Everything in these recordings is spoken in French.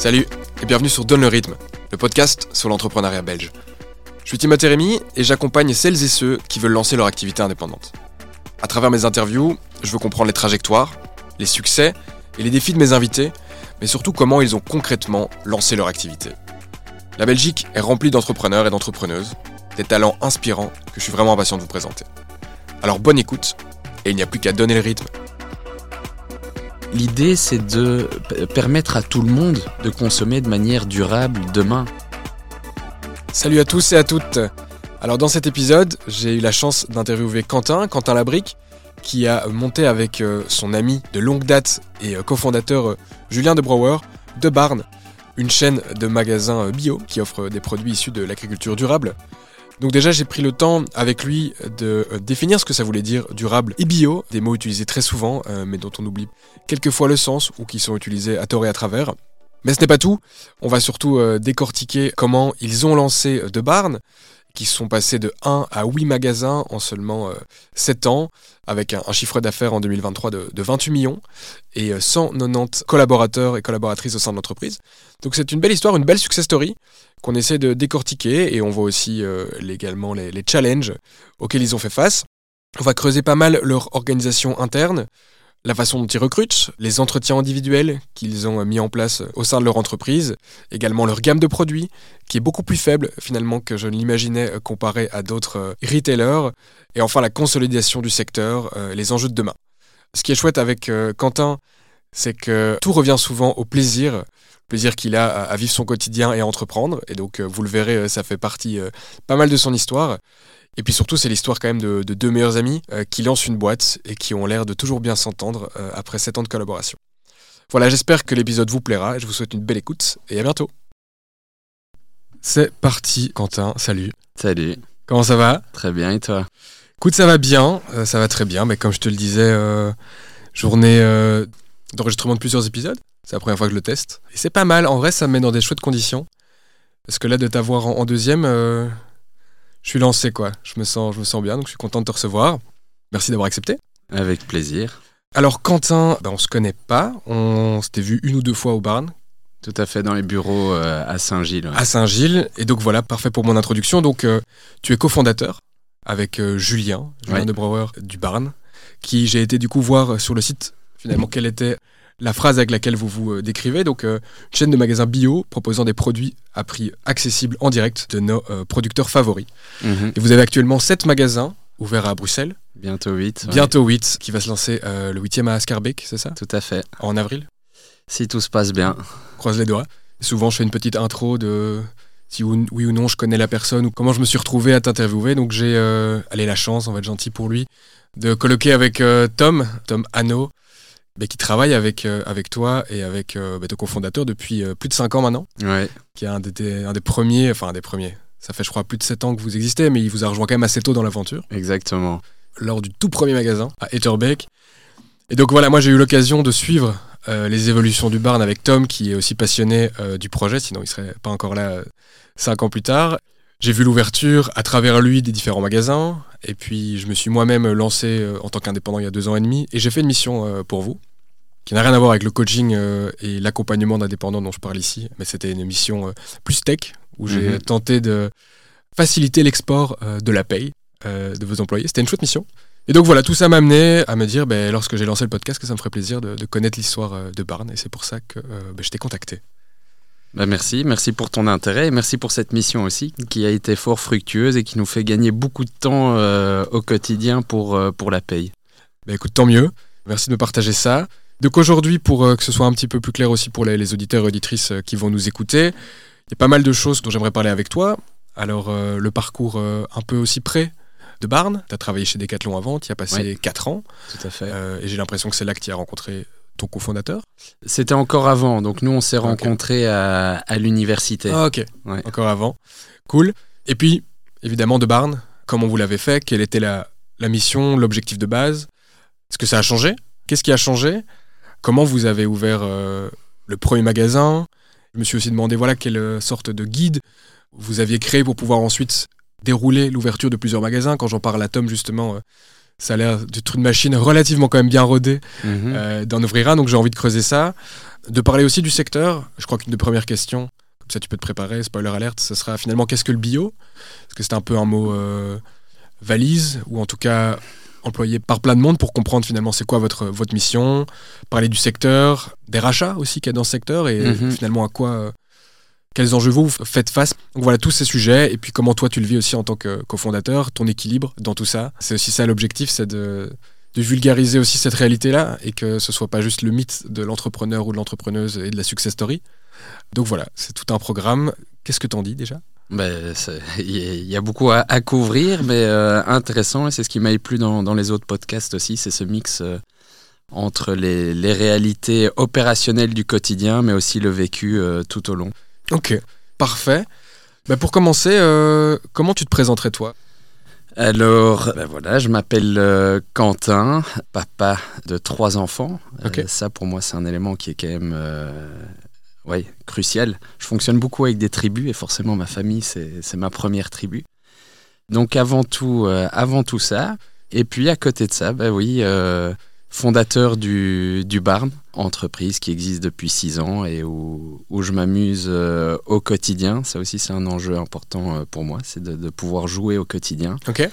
Salut et bienvenue sur Donne le rythme, le podcast sur l'entrepreneuriat belge. Je suis Timothée Rémy et j'accompagne celles et ceux qui veulent lancer leur activité indépendante. À travers mes interviews, je veux comprendre les trajectoires, les succès et les défis de mes invités, mais surtout comment ils ont concrètement lancé leur activité. La Belgique est remplie d'entrepreneurs et d'entrepreneuses, des talents inspirants que je suis vraiment impatient de vous présenter. Alors bonne écoute, et il n'y a plus qu'à donner le rythme. L'idée, c'est de permettre à tout le monde de consommer de manière durable demain. Salut à tous et à toutes. Alors dans cet épisode, j'ai eu la chance d'interviewer Quentin, Quentin Labrique, qui a monté avec euh, son ami de longue date et euh, cofondateur euh, Julien de Brouwer de Barn, une chaîne de magasins bio qui offre des produits issus de l'agriculture durable. Donc déjà j'ai pris le temps avec lui de euh, définir ce que ça voulait dire durable et bio, des mots utilisés très souvent euh, mais dont on oublie quelquefois le sens ou qui sont utilisés à tort et à travers. Mais ce n'est pas tout, on va surtout euh, décortiquer comment ils ont lancé De Barn, qui sont passés de 1 à 8 magasins en seulement 7 ans, avec un, chiffre d'affaires en 2023 de, 28 millions et 190 collaborateurs et collaboratrices au sein de l'entreprise. Donc c'est une belle histoire, une belle success story qu'on essaie de décortiquer et on voit aussi euh, également les, les, challenges auxquels ils ont fait face. On va creuser pas mal leur organisation interne, la façon dont ils recrutent, les entretiens individuels qu'ils ont mis en place au sein de leur entreprise, également leur gamme de produits, qui est beaucoup plus faible finalement que je ne l'imaginais euh, comparé à d'autres euh, retailers, et enfin la consolidation du secteur, les enjeux de demain. Ce qui est chouette avec Quentin, c'est que tout revient souvent au plaisir plaisir qu'il a à, vivre son quotidien et à entreprendre. Et donc, euh, vous le verrez, euh, ça fait partie euh, pas mal de son histoire. Et puis surtout, c'est l'histoire quand même de, deux meilleurs amis qui lancent une boîte et qui ont l'air de toujours bien s'entendre après sept ans de collaboration. Voilà, j'espère que l'épisode vous plaira. Je vous souhaite une belle écoute et à bientôt. C'est parti, Quentin. Salut. Salut. Comment ça va? Très bien, et toi? Écoute, ça va bien. ça va très bien. Mais comme je te le disais, journée d'enregistrement de plusieurs épisodes. C'est la première fois que je le teste. Et c'est pas mal. En vrai, ça me met dans des chouettes conditions. Parce que là, de t'avoir en, deuxième, euh, je suis lancé, quoi. Je me, sens, je me sens bien, donc je suis content de te recevoir. Merci d'avoir accepté. Avec plaisir. Alors, Quentin, ben, on se connaît pas. On s'était vu une ou deux fois au Barn. Tout à fait, dans les bureaux euh, à Saint-Gilles. À Saint-Gilles. Et donc, voilà, parfait pour mon introduction. Donc, euh, tu es cofondateur avec Julien, Julien de Brouwer du Barn, qui j'ai été du coup voir sur le site, finalement, quelle était la phrase avec laquelle vous vous euh, décrivez. Donc, euh, une chaîne de magasins bio proposant des produits à prix accessible en direct de nos euh, producteurs favoris. Mhm. Et vous avez actuellement 7 magasins ouverts à Bruxelles. Bientôt 8. Bientôt 8, qui va se lancer le 8e à Ascarbeck, c'est ça? Tout à fait. En avril Si tout se passe bien. Croise les doigts. souvent, je fais une petite intro de si oui ou non je connais la personne ou comment je me suis retrouvé à t'interviewer. Donc j'ai allé la chance, on va être gentil pour lui, de colloquer avec Tom, Tom Hanno, bah, qui travaille avec, euh, avec toi et avec euh, bah, ton cofondateur depuis euh, plus de 5 ans maintenant. Ouais. Qui est un des, un des premiers, enfin un des premiers. Ça fait, je crois, plus de 7 ans que vous existez, mais il vous a rejoint quand même assez tôt dans l'aventure. Exactement. Lors du tout premier magasin à Etterbeek. Et donc voilà, moi j'ai eu l'occasion de suivre les évolutions du Barn avec Tom, qui est aussi passionné du projet, sinon il serait pas encore là 5 ans plus tard. J'ai vu l'ouverture à travers lui des différents magasins, et puis je me suis moi-même lancé euh, en tant qu'indépendant il y a deux ans et demi, et j'ai fait une mission euh, pour vous, qui n'a rien à voir avec le coaching euh, et l'accompagnement d'indépendants dont je parle ici, mais c'était une mission plus tech, où j'ai mhm. tenté de faciliter l'export de la paye de vos employés. C'était une chouette mission. Et donc voilà, tout ça m'a amené à me dire, ben, lorsque j'ai lancé le podcast, que ça me ferait plaisir de, connaître l'histoire de Barn, et c'est pour ça que ben, je t'ai contacté. Bah, merci, merci pour ton intérêt et merci pour cette mission aussi qui a été fort fructueuse et qui nous fait gagner beaucoup de temps euh, au quotidien pour, euh, pour la paye. Bah, écoute, tant mieux. Merci de me partager ça. Donc aujourd'hui, pour euh, que ce soit un petit peu plus clair aussi pour les, auditeurs et auditrices qui vont nous écouter, il y a pas mal de choses dont j'aimerais parler avec toi. Alors le parcours un peu aussi près de Barn, tu as travaillé chez Decathlon avant, tu y as passé 4 ans. Tout à fait. et j'ai l'impression que c'est là que tu as rencontré ton cofondateur C'était encore avant, donc nous on s'est rencontrés à, l'université. Ah, ok, encore avant. Cool. Et puis, évidemment, de Barn, comment vous l'avez fait? Quelle était la, mission, l'objectif de base? Est-ce que ça a changé? Qu'est-ce qui a changé? Comment vous avez ouvert euh, le premier magasin? Je me suis aussi demandé voilà, quelle sorte de guide vous aviez créé pour pouvoir ensuite dérouler l'ouverture de plusieurs magasins. Quand j'en parle à Tom, justement, euh, Ça a l'air d'être une machine relativement quand même bien rodée Mhm. euh, d'en ouvrir un, donc j'ai envie de creuser ça. De parler aussi du secteur. Je crois qu'une des premières questions, comme ça tu peux te préparer, spoiler alerte, ce sera finalement qu'est-ce que le bio? Parce que c'est un peu un mot euh, valise, ou en tout cas employé par plein de monde pour comprendre finalement c'est quoi votre, votre mission, parler du secteur, des rachats aussi qu'il y a dans ce secteur, et Mhm. finalement à quoi, euh, quels enjeux vous faites face. Donc voilà, tous ces sujets, et puis comment toi tu le vis aussi en tant que cofondateur, ton équilibre dans tout ça. C'est aussi ça l'objectif, c'est de, vulgariser aussi cette réalité-là, et que ce soit pas juste le mythe de l'entrepreneur ou de l'entrepreneuse et de la success story. Donc voilà, c'est tout un programme. Qu'est-ce que t'en dis déjà? Ben, Il y, a- beaucoup à, couvrir, mais euh, intéressant, et c'est ce qui m'a plu dans, dans les autres podcasts aussi, c'est ce mix euh, entre les, les réalités opérationnelles du quotidien, mais aussi le vécu euh, tout au long. Ok, parfait. Bah, pour commencer, euh, comment tu te présenterais toi? Alors, ben voilà, je m'appelle euh, Quentin, papa de trois enfants. Euh, ça, pour moi, c'est un élément qui est quand même ouais, crucial. Je fonctionne beaucoup avec des tribus et forcément, ma famille, c'est ma première tribu. Donc, avant tout, avant tout ça. Et puis, à côté de ça, ben oui, fondateur du, du Barn, entreprise qui existe depuis six ans et où, où je m'amuse euh, au quotidien. Ça aussi, c'est un enjeu important euh, pour moi, c'est de- de pouvoir jouer au quotidien. Ok.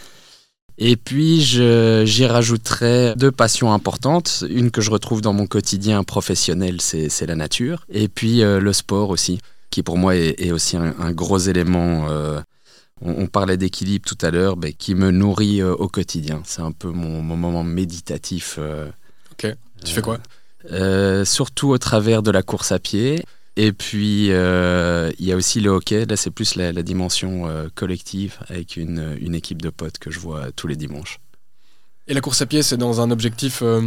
Et puis, j'y rajouterai deux passions importantes. Une que je retrouve dans mon quotidien professionnel, c'est c'est la nature. Et puis, euh, le sport aussi, qui pour moi est, est aussi un, un gros élément. euh, on, on parlait d'équilibre tout à l'heure, ben, qui me nourrit euh, au quotidien. C'est un peu mon, mon moment méditatif. euh, Ok. Tu fais quoi? euh, Surtout au travers de la course à pied. Et puis, euh, il y a aussi le hockey. Là, c'est plus la, la dimension euh, collective avec une, une équipe de potes que je vois tous les dimanches. Et la course à pied, c'est dans un objectif. euh,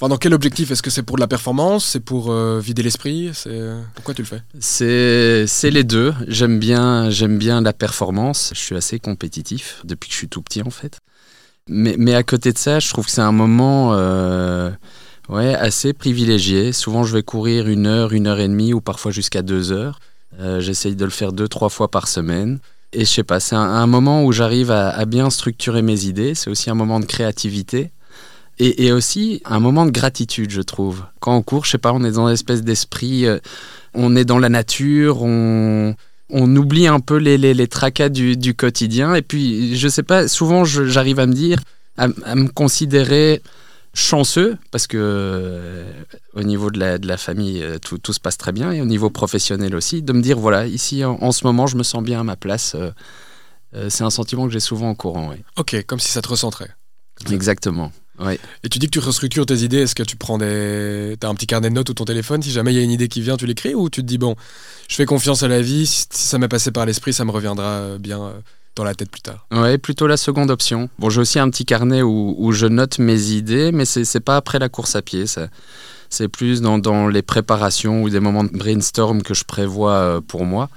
Enfin, dans quel objectif? Est-ce que c'est pour de la performance? C'est pour euh, vider l'esprit? C'est pourquoi tu le fais? C'est c'est les deux. J'aime bien, j'aime bien la performance. Je suis assez compétitif depuis que je suis tout petit en fait. Mais, mais à côté de ça, je trouve que c'est un moment euh, ouais, assez privilégié. Souvent, je vais courir une heure, une heure et demie ou parfois jusqu'à deux heures. Euh, J'essaye de le faire deux, trois fois par semaine. Et je sais pas, c'est un, moment où j'arrive à bien structurer mes idées. C'est aussi un moment de créativité. Et, et aussi un moment de gratitude, je trouve. Quand on court, je sais pas, on est dans une espèce d'esprit, euh, on est dans la nature, on, on oublie un peu les, les, les tracas du, du quotidien. Et puis, je sais pas, souvent j'arrive à me dire, à, à me considérer chanceux, parce que euh, au niveau de la, de la famille, euh, tout, tout se passe très bien, et au niveau professionnel aussi, de me dire, voilà, ici en, en ce moment, je me sens bien à ma place. euh, c'est un sentiment que j'ai souvent en courant, oui. Ok, comme si ça te recentrait. Exactement. Ouais. Et tu dis que tu restructures tes idées. Est-ce que tu prends des. T'as un petit carnet de notes ou ton téléphone Si jamais il y a une idée qui vient, tu l'écris Ou tu te dis, bon, je fais confiance à la vie. Si, ça m'est passé par l'esprit, ça me reviendra euh, bien euh, dans la tête plus tard. Ouais, plutôt la seconde option. Bon, j'ai aussi un petit carnet où, où je note mes idées, mais c'est pas après la course à pied. ça. C'est plus dans, dans les préparations ou des moments de brainstorm que je prévois euh, pour moi.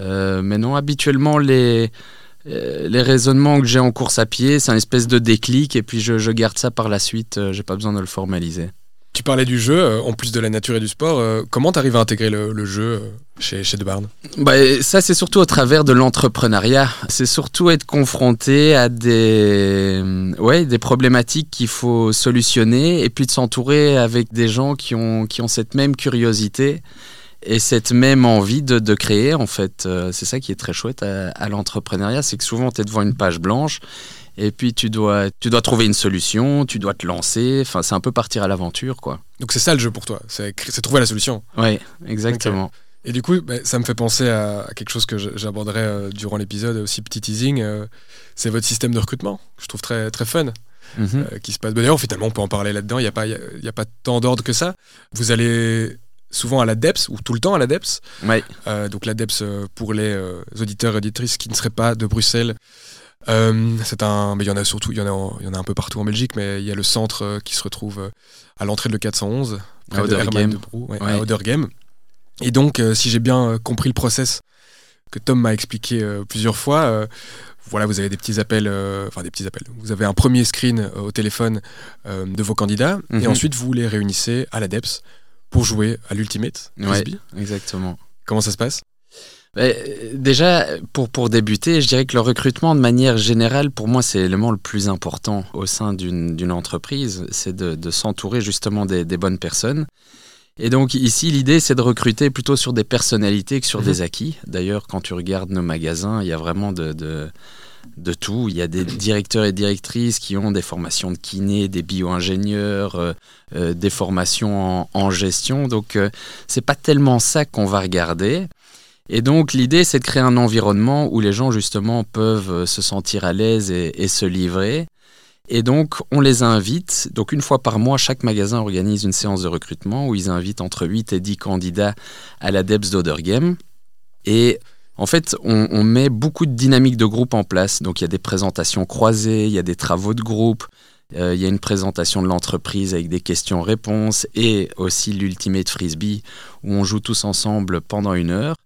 Euh, mais non, habituellement, les, les raisonnements que j'ai en course à pied, c'est un espèce de déclic et puis je, je garde ça par la suite. euh, j'ai pas besoin de le formaliser. Tu parlais du jeu, euh, en plus de la nature et du sport. euh, comment t'arrives à intégrer le, le jeu euh, chez, chez De Barn Bah, ça, c'est surtout au travers de l'entrepreneuriat. C'est surtout être confronté à des, ouais, des problématiques qu'il faut solutionner et puis de s'entourer avec des gens qui ont, qui ont cette même curiosité et cette même envie de, de créer. En fait, Euh, c'est ça qui est très chouette à, à l'entrepreneuriat, c'est que souvent, tu es devant une page blanche et puis tu dois, tu dois trouver une solution, tu dois te lancer. Enfin, c'est un peu partir à l'aventure, quoi. Donc c'est ça le jeu pour toi, c'est trouver la solution. Ouais, exactement. Et du coup, bah, ça me fait penser à, quelque chose que j'aborderai euh, durant l'épisode, aussi petit teasing. euh, c'est votre système de recrutement, que je trouve très, très fun, Mhm. euh, qui se passe. Bah, D'ailleurs, finalement, on peut en parler là-dedans, il n'y a, pas- y a, y a pas tant d'ordre que ça. Vous allez souvent à la DEPS, ou tout le temps à la DEPS. Ouais. Euh, donc la DEPS, euh, pour les euh, auditeurs et auditrices qui ne seraient pas de Bruxelles, euh, c'est un, mais il y en a surtout, il y en a, en- il y en a un peu partout en Belgique, mais il y a le centre euh, qui se retrouve euh, à l'entrée de le 411, près de Odergem. Herman de Brou, ouais, à Ouais. Odergem. Et donc, si j'ai bien compris le process que Tom m'a expliqué plusieurs fois, voilà, vous avez des petits appels, enfin des petits appels. Vous avez un premier screen au téléphone de vos candidats, et Mhm. ensuite vous les réunissez à la DEPS pour jouer à l'Ultimate Ouais. Frisbee. Exactement. Comment ça se passe? Déjà, pour, pour débuter, je dirais que le recrutement, de manière générale, pour moi, c'est l'élément le plus important au sein d'une entreprise. C'est de, de s'entourer justement des, des, bonnes personnes. Et donc ici, l'idée, c'est de recruter plutôt sur des personnalités que sur mhm. des acquis. D'ailleurs, quand tu regardes nos magasins, il y a vraiment de, de, de, tout. Il y a des directeurs et directrices qui ont des formations de kiné, des bio-ingénieurs, euh, euh, des formations en, gestion. Donc, euh, c'est pas tellement ça qu'on va regarder. Et donc l'idée, c'est de créer un environnement où les gens justement peuvent se sentir à l'aise et, se livrer. Et donc, on les invite. Donc, une fois par mois, chaque magasin organise une séance de recrutement où ils invitent entre 8 et 10 candidats à la DEPS d'Odergame. Et en fait, on, met beaucoup de dynamiques de groupe en place. Donc, il y a des présentations croisées, il y a des travaux de groupe, euh, il y a une présentation de l'entreprise avec des questions-réponses et aussi l'Ultimate Frisbee où on joue tous ensemble pendant une heure.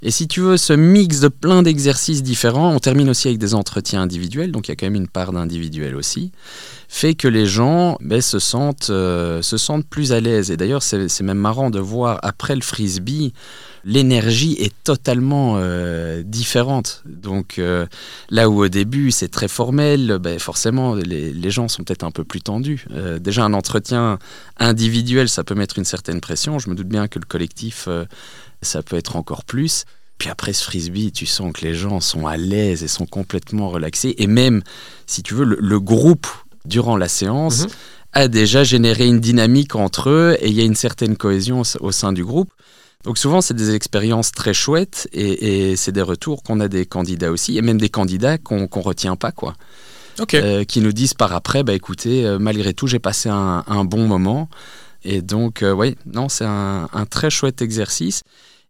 Et si tu veux, ce mix de plein d'exercices différents, on termine aussi avec des entretiens individuels, donc il y a quand même une part d'individuel aussi, fait que les gens ben, se, sentent, euh, se sentent plus à l'aise. Et d'ailleurs, c'est même marrant de voir après le frisbee, l'énergie est totalement euh, différente. Donc euh, là où au début c'est très formel, ben, forcément les, gens sont peut-être un peu plus tendus. déjà un entretien individuel, ça peut mettre une certaine pression. Je me doute bien que le collectif ça peut être encore plus. Puis après ce frisbee, tu sens que les gens sont à l'aise et sont complètement relaxés. Et même, si tu veux, le, groupe, durant la séance, mhm. a déjà généré une dynamique entre eux et il y a une certaine cohésion au, sein du groupe. Donc souvent, c'est des expériences très chouettes et, c'est des retours qu'on a des candidats aussi, et même des candidats qu'on ne retient pas, quoi. Euh, qui nous disent par après, bah écoutez, euh, malgré tout, j'ai passé un, bon moment. Et donc, euh, oui, non, c'est un, un, très chouette exercice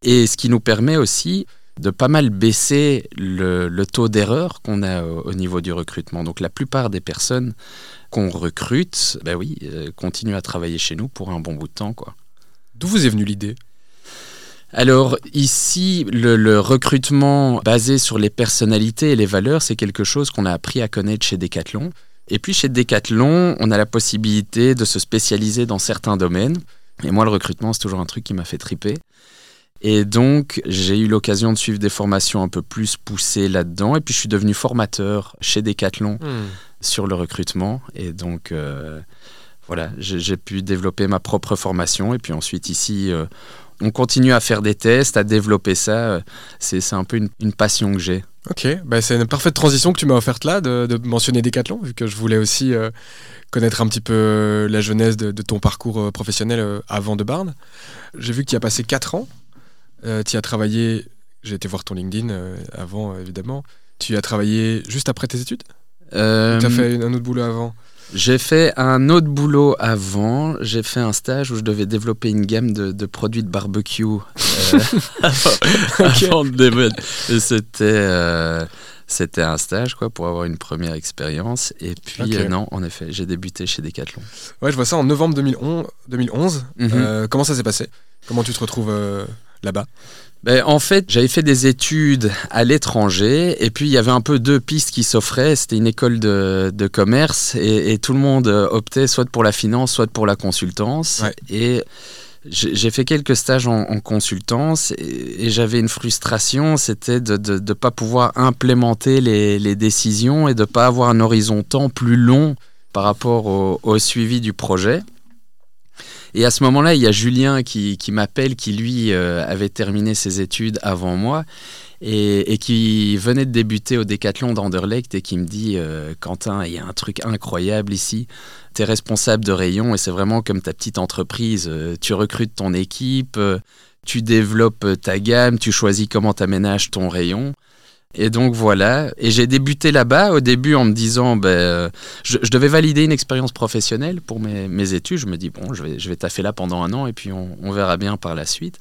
et ce qui nous permet aussi de pas mal baisser le, taux d'erreur qu'on a au, niveau du recrutement. Donc la plupart des personnes qu'on recrute, ben oui, euh, continuent à travailler chez nous pour un bon bout de temps. quoi. D'où vous est venue l'idée? Alors ici, le, recrutement basé sur les personnalités et les valeurs, c'est quelque chose qu'on a appris à connaître chez Decathlon. Et puis chez Decathlon, on a la possibilité de se spécialiser dans certains domaines. Et moi, le recrutement, c'est toujours un truc qui m'a fait triper. Et donc, j'ai eu l'occasion de suivre des formations un peu plus poussées là-dedans. Et puis, je suis devenu formateur chez Decathlon hmm. sur le recrutement. Et donc, euh, voilà, j'ai pu développer ma propre formation. Et puis ensuite, ici, euh, on continue à faire des tests, à développer ça. C'est un peu une, passion que j'ai. Ok, bah c'est une parfaite transition que tu m'as offerte là, de, mentionner Decathlon, vu que je voulais aussi euh, connaître un petit peu la jeunesse de, de ton parcours professionnel avant de Barnes. J'ai vu que tu as passé 4 ans euh, tu as travaillé, j'ai été voir ton LinkedIn euh, avant évidemment. Tu as travaillé juste après tes études? Euh, Tu as fait un autre boulot avant? J'ai fait un autre boulot avant. J'ai fait un stage où je devais développer une gamme de, produits de barbecue. C'était c'était un stage quoi pour avoir une première expérience. Et puis non, en effet, j'ai débuté chez Decathlon. Ouais, je vois ça en novembre 2011. 2011. Mhm. comment ça s'est passé? Comment tu te retrouves là-bas ben, en fait, j'avais fait des études à l'étranger et puis il y avait un peu deux pistes qui s'offraient. C'était une école de, commerce et, tout le monde optait soit pour la finance, soit pour la consultance. Et j'ai fait quelques stages en, consultance et, j'avais une frustration, c'était de ne pas pouvoir implémenter les, décisions et de ne pas avoir un horizon temps plus long par rapport au suivi du projet. Et à ce moment-là, il y a Julien qui, m'appelle, qui lui euh, avait terminé ses études avant moi et, et, qui venait de débuter au décathlon d'Anderlecht et qui me dit euh, Quentin, il y a un truc incroyable ici. Tu es responsable de rayon et c'est vraiment comme ta petite entreprise. Euh, tu recrutes ton équipe, tu développes ta gamme, tu choisis comment tu aménages ton rayon. Et donc voilà, et j'ai débuté là-bas au début en me disant, ben, euh, je, devais valider une expérience professionnelle pour mes, études. Je me dis, bon, je vais, je vais taffer là pendant un an et puis on, verra bien par la suite.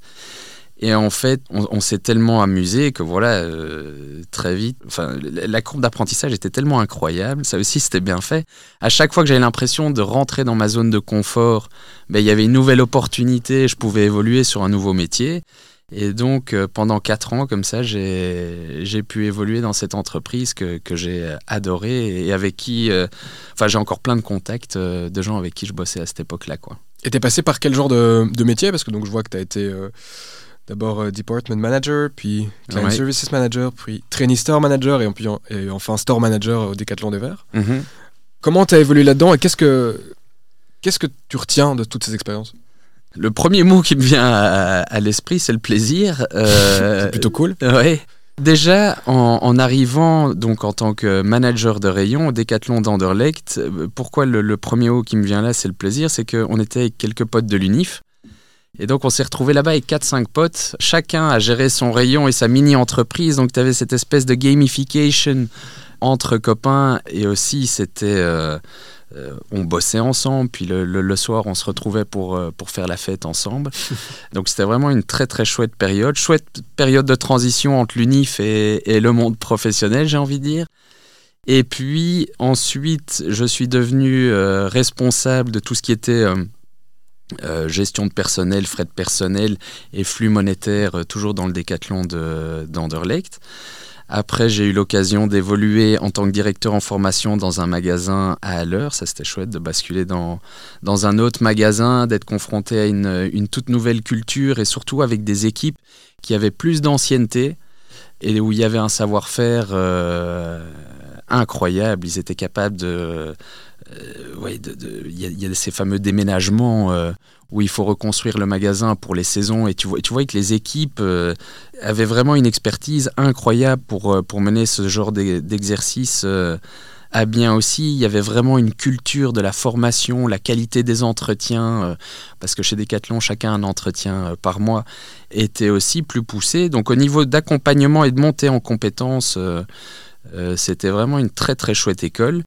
Et en fait, on, s'est tellement amusé que voilà, euh, très vite, enfin, la courbe d'apprentissage était tellement incroyable. Ça aussi, c'était bien fait. À chaque fois que j'avais l'impression de rentrer dans ma zone de confort, ben, il y avait une nouvelle opportunité, je pouvais évoluer sur un nouveau métier. Et donc, euh, pendant quatre ans, comme ça, j'ai pu évoluer dans cette entreprise que, que j'ai adorée et avec qui, euh, enfin, j'ai encore plein de contacts euh, de gens avec qui je bossais à cette époque-là, quoi. Et t'es passé par quel genre de, de, métier? Parce que donc je vois que tu as été D'abord euh, Department Manager, puis Client Ouais. Services Manager, puis Training Store Manager et, puis en- et enfin Store Manager au Decathlon des Verts. Mhm. Comment tu as évolué là-dedans et qu'est-ce que, qu'est-ce que tu retiens de toutes ces expériences? Le premier mot qui me vient à, à l'esprit, c'est le plaisir. Euh, C'est plutôt cool. Ouais. Déjà, en, en arrivant donc en tant que manager de rayon au Décathlon d'Anderlecht, euh, pourquoi le, le premier mot qui me vient là, c'est le plaisir, c'est qu'on était avec quelques potes de l'UNIF. Et donc on s'est retrouvé là-bas avec 4-5 potes, chacun a géré son rayon et sa mini-entreprise, donc tu avais cette espèce de gamification entre copains et aussi c'était... euh, euh, on bossait ensemble, puis le, le- le soir on se retrouvait pour, euh, pour faire la fête ensemble. Donc c'était vraiment une très très chouette période, chouette période de transition entre l'UNIF et, et le monde professionnel, j'ai envie de dire. Et puis ensuite, je suis devenu euh, responsable de tout ce qui était euh, gestion de personnel, frais de personnel et flux monétaire, toujours dans le décathlon de- d'Anderlecht. Après, j'ai eu l'occasion d'évoluer en tant que directeur en formation dans un magasin à Haller. Ça, c'était chouette de basculer dans, dans un autre magasin, d'être confronté à une, une toute nouvelle culture et surtout avec des équipes qui avaient plus d'ancienneté et où il y avait un savoir-faire euh, incroyable. Ils étaient capables de... euh, ouais, il y, a- il y a ces fameux déménagements euh, où il faut reconstruire le magasin pour les saisons et tu vois, que les équipes euh, avaient vraiment une expertise incroyable pour, pour mener ce genre d'e- d'exercice à bien aussi. Il y avait vraiment une culture de la formation, la qualité des entretiens, parce que chez Decathlon, chacun un entretien par mois, était aussi plus poussé. Donc au niveau d'accompagnement et de montée en compétences, c'était vraiment une très très chouette école.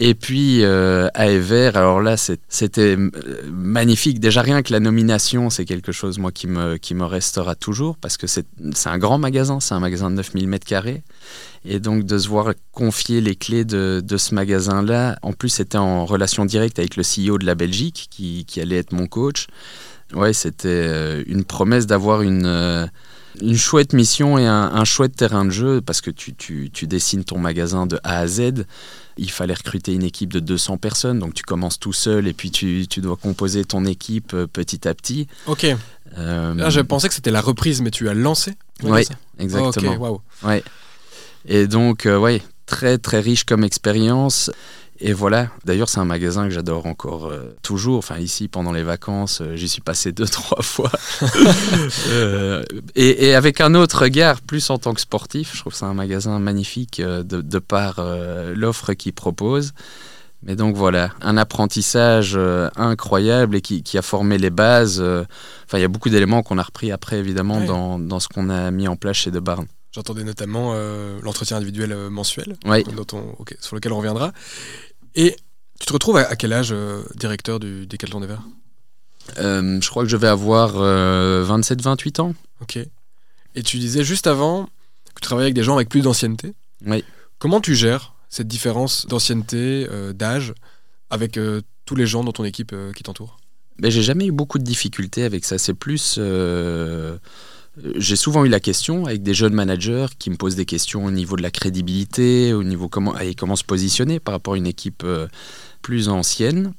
Et puis euh, à Ever, alors là c'était euh, magnifique. Déjà rien que la nomination, c'est quelque chose moi qui me, qui me restera toujours parce que c'est c'est un grand magasin, c'est un magasin de 9000 mètres carrés. Et donc de se voir confier les clés de, de ce magasin-là, en plus c'était en relation directe avec le CEO de la Belgique qui, qui allait être mon coach. Ouais, c'était euh, une promesse d'avoir une, euh, une chouette mission et un, un chouette terrain de jeu parce que tu, tu, tu dessines ton magasin de A à Z. Il fallait recruter une équipe de 200 personnes, donc tu commences tout seul et puis tu, tu dois composer ton équipe euh, petit à petit. Ok. Euh, Là, je pensais que c'était la reprise, mais tu as lancé. Ouais, ça exactement. Ok, waouh. Et donc, euh, ouais, très très riche comme expérience. Et voilà, d'ailleurs c'est un magasin que j'adore encore euh, toujours. Enfin ici pendant les vacances, euh, j'y suis passé deux trois fois. Euh, et, et avec un autre regard, plus en tant que sportif, je trouve c'est un magasin magnifique de, de par l'offre qu'il propose. Mais donc voilà, un apprentissage incroyable et qui, qui a formé les bases. Enfin, il y a beaucoup d'éléments qu'on a repris après évidemment Ouais. dans, dans ce qu'on a mis en place chez De Barn. J'entendais notamment euh, l'entretien individuel euh, mensuel, Oui. dont on- ok, sur lequel on reviendra. Et tu te retrouves à, à quel âge euh, directeur du Décathlon des Verts? Euh, je crois que je vais avoir 27-28 ans. Ok. Et tu disais juste avant que tu travaillais avec des gens avec plus d'ancienneté. Oui. Comment tu gères cette différence d'ancienneté, d'âge, avec tous les gens dans ton équipe qui t'entourent? Mais j'ai jamais eu beaucoup de difficultés avec ça. C'est plus. Euh, j'ai souvent eu la question avec des jeunes managers qui me posent des questions au niveau de la crédibilité, au niveau comment, et comment se positionner par rapport à une équipe euh, plus ancienne.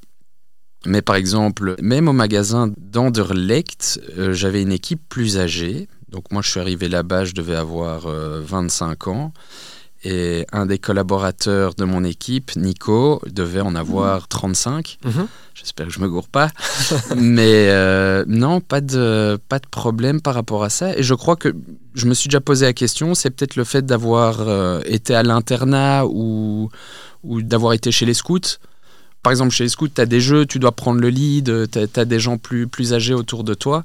Mais par exemple, même au magasin d'Anderlecht, euh, j'avais une équipe plus âgée. Donc moi, je suis arrivé là-bas, je devais avoir euh, 25 ans. Et un des collaborateurs de mon équipe, Nico, devait en avoir 35. J'espère que je me gourre pas. Mais euh, non, pas de, pas de problème par rapport à ça. Et je crois que je me suis déjà posé la question, c'est peut-être le fait d'avoir euh, été à l'internat ou, ou d'avoir été chez les scouts. Par exemple, chez les scouts, tu as des jeux, tu dois prendre le lead, tu as, des gens plus, plus âgés autour de toi.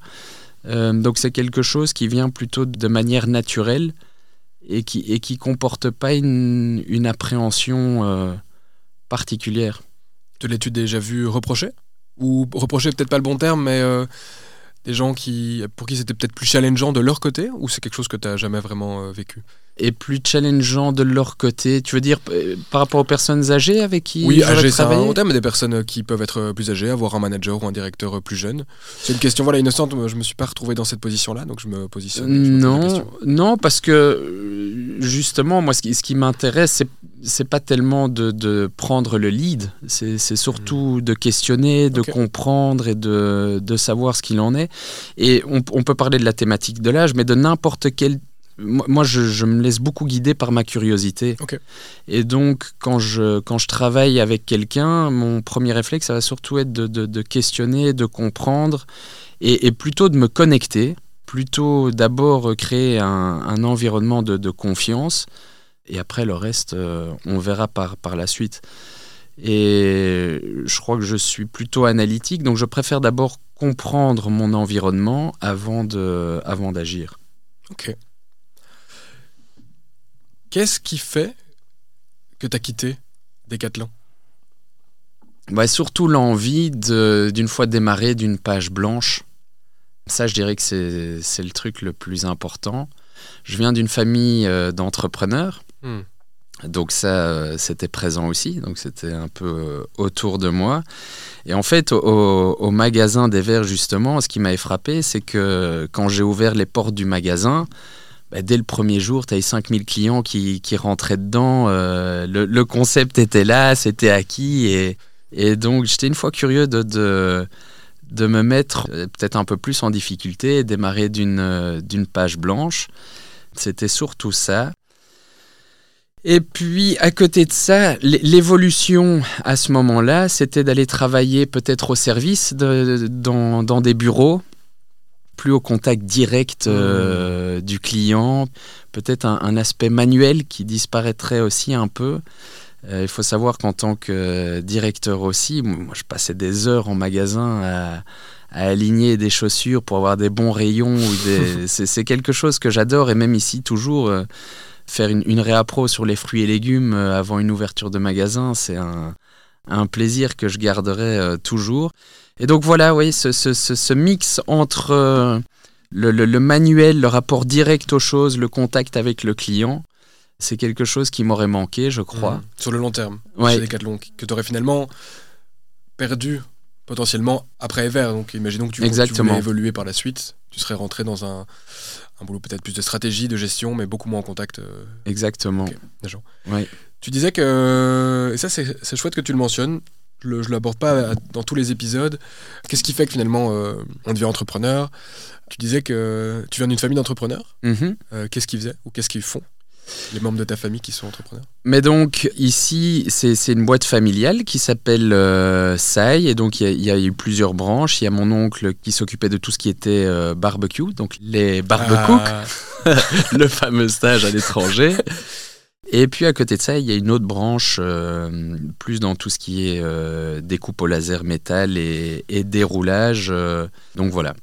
Euh, donc c'est quelque chose qui vient plutôt de manière naturelle et qui et qui comporte pas une, une appréhension euh, particulière. Te l'as-tu déjà vu reprocher? Ou reprocher peut-être pas le bon terme, mais euh, des gens qui, pour qui c'était peut-être plus challengeant de leur côté? Ou c'est quelque chose que tu n'as jamais vraiment euh, vécu? Et plus challengeant de leur côté Tu veux dire euh, par rapport aux personnes âgées avec qui Oui, âgées, c'est un bon terme, des personnes qui peuvent être plus âgées, avoir un manager ou un directeur plus jeune. C'est une question voilà, innocente, je me suis pas retrouvé dans cette position-là, donc je me positionne. je Non, non, parce que euh, justement, moi, ce qui, ce qui m'intéresse, c'est c'est pas tellement de, de prendre le lead, c'est surtout de questionner, de comprendre et de, de savoir ce qu'il en est. Et on, on peut parler de la thématique de l'âge, mais de n'importe quel. Moi, je, je me laisse beaucoup guider par ma curiosité. Et donc, quand je, quand je travaille avec quelqu'un, mon premier réflexe, ça va surtout être de, de- de questionner, de comprendre, et, et plutôt de me connecter, plutôt d'abord créer un, un environnement de, de confiance, et après le reste, euh, on verra par, par la suite. Et je crois que je suis plutôt analytique, donc je préfère d'abord comprendre mon environnement avant de, avant d'agir. Ok. Qu'est-ce qui fait que tu as quitté Decathlon? Bah, surtout l'envie de- d'une fois démarrer d'une page blanche. Ça, je dirais que c'est c'est le truc le plus important. Je viens d'une famille euh, d'entrepreneurs, Hmm. donc ça, euh, c'était présent aussi, donc c'était un peu euh, autour de moi. Et en fait, au, au magasin des verres, justement, ce qui m'avait frappé, c'est que quand j'ai ouvert les portes du magasin, bah, dès le premier jour, tu avais 5000 clients qui, rentraient dedans. euh, le, concept était là, c'était acquis. Et, donc, j'étais une fois curieux de, de, me mettre euh, peut-être un peu plus en difficulté et démarrer d'une euh, d'une page blanche. C'était surtout ça. Et puis, à côté de ça, l'é- l'évolution à ce moment-là, c'était d'aller travailler peut-être au service, de- dans des bureaux, plus au contact direct euh, du client, peut-être un, un aspect manuel qui disparaîtrait aussi un peu. Euh, il faut savoir qu'en tant que directeur aussi, moi je passais des heures en magasin à, à aligner des chaussures pour avoir des bons rayons. ou des- c'est c'est quelque chose que j'adore et même ici toujours. euh, faire une, une réappro sur les fruits et légumes euh, avant une ouverture de magasin, c'est un, un plaisir que je garderai euh, toujours. Et donc voilà, oui, ce, ce- ce- ce mix entre euh, le, le- le manuel, le rapport direct aux choses, le contact avec le client, c'est quelque chose qui m'aurait manqué, je crois. Hmm. Sur le long terme, Ouais. chez Decathlon, que tu aurais finalement perdu potentiellement après Ever. Donc imaginons que tu, tu Exactement. voulais évoluer par la suite, tu serais rentré dans un, un boulot peut-être plus de stratégie, de gestion, mais beaucoup moins en contact euh, Exactement. Ok. des gens. Ouais. Tu disais que, et ça c'est chouette que tu le mentionnes, je ne l'aborde pas dans tous les épisodes, qu'est-ce qui fait que finalement euh, on devient entrepreneur? Tu disais que tu viens d'une famille d'entrepreneurs, Mhm. Euh, qu'est-ce qu'ils faisaient ou qu'est-ce qu'ils font? Les membres de ta famille qui sont entrepreneurs. Mais donc ici, c'est une boîte familiale qui s'appelle euh, Sai, et donc il y, a- il y a eu plusieurs branches. Il y a mon oncle qui s'occupait de tout ce qui était euh, barbecue, donc les barbecues, Ah, le fameux stage à l'étranger. Et puis à côté de ça, il y a une autre branche euh, plus dans tout ce qui est euh, découpe au laser métal et, et déroulage. euh, donc voilà.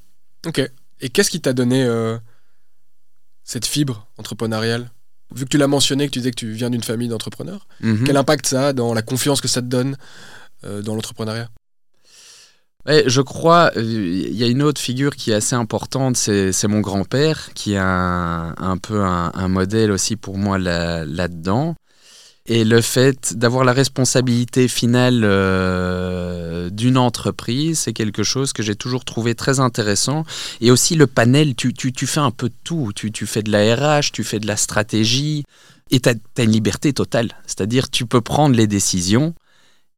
Ok. Et qu'est-ce qui t'a donné euh, cette fibre entrepreneuriale? Vu que tu l'as mentionné, que tu disais que tu viens d'une famille d'entrepreneurs, Mhm. quel impact ça a dans la confiance que ça te donne euh, dans l'entrepreneuriat? Je crois, euh, il y a une autre figure qui est assez importante, c'est mon grand-père, qui est un, peu un, modèle aussi pour moi là- là-dedans. Et le fait d'avoir la responsabilité finale euh, d'une entreprise, c'est quelque chose que j'ai toujours trouvé très intéressant. Et aussi le panel, tu, fais un peu de tout. Tu, fais de la RH, tu fais de la stratégie, et tu as, une liberté totale. C'est-à-dire tu peux prendre les décisions.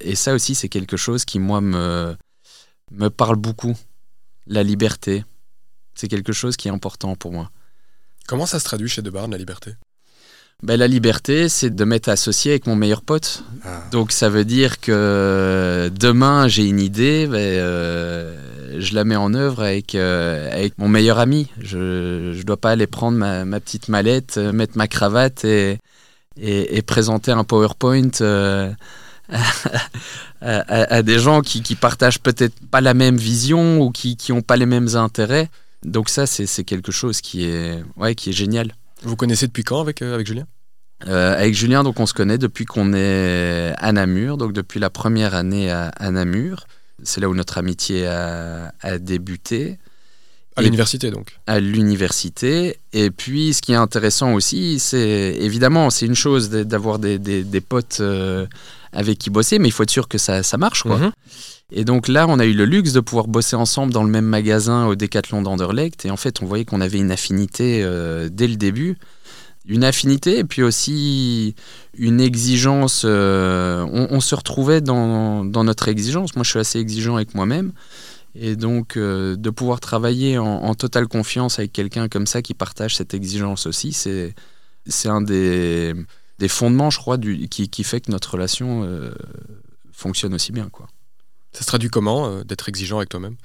Et ça aussi, c'est quelque chose qui, moi, me, me parle beaucoup. La liberté. C'est quelque chose qui est important pour moi. Comment ça se traduit chez Debarn, la liberté? Ben, la liberté, c'est de m'être associé avec mon meilleur pote. Donc ça veut dire que demain j'ai une idée, ben, euh, je la mets en œuvre avec, euh, avec mon meilleur ami. Je ne dois pas aller prendre ma, ma petite mallette, euh, mettre ma cravate et, et, et présenter un PowerPoint euh, à, à- à des gens qui, qui partagent peut-être pas la même vision ou qui n'ont pas les mêmes intérêts. Donc ça, c'est c'est quelque chose qui est, ouais, qui est génial. Vous connaissez depuis quand avec, euh, avec Julien? Euh, avec Julien, donc on se connaît depuis qu'on est à Namur, donc depuis la première année à, à Namur. C'est là où notre amitié a, a débuté. À l'université donc. À l'université. Et puis ce qui est intéressant aussi, c'est évidemment, c'est une chose d'avoir des, des, potes euh, avec qui bosser, mais il faut être sûr que ça, ça marche. Quoi. Mhm. Et donc là, on a eu le luxe de pouvoir bosser ensemble dans le même magasin au Décathlon d'Anderlecht. Et en fait, on voyait qu'on avait une affinité euh, dès le début. Une affinité et puis aussi une exigence. Euh, on, se retrouvait dans, dans, notre exigence. Moi, je suis assez exigeant avec moi-même. Et donc, euh, de pouvoir travailler en, totale confiance avec quelqu'un comme ça qui partage cette exigence aussi, c'est un des, des, fondements, je crois, du, qui, qui, fait que notre relation fonctionne aussi bien. Quoi. Ça se traduit comment euh, d'être exigeant avec toi-même?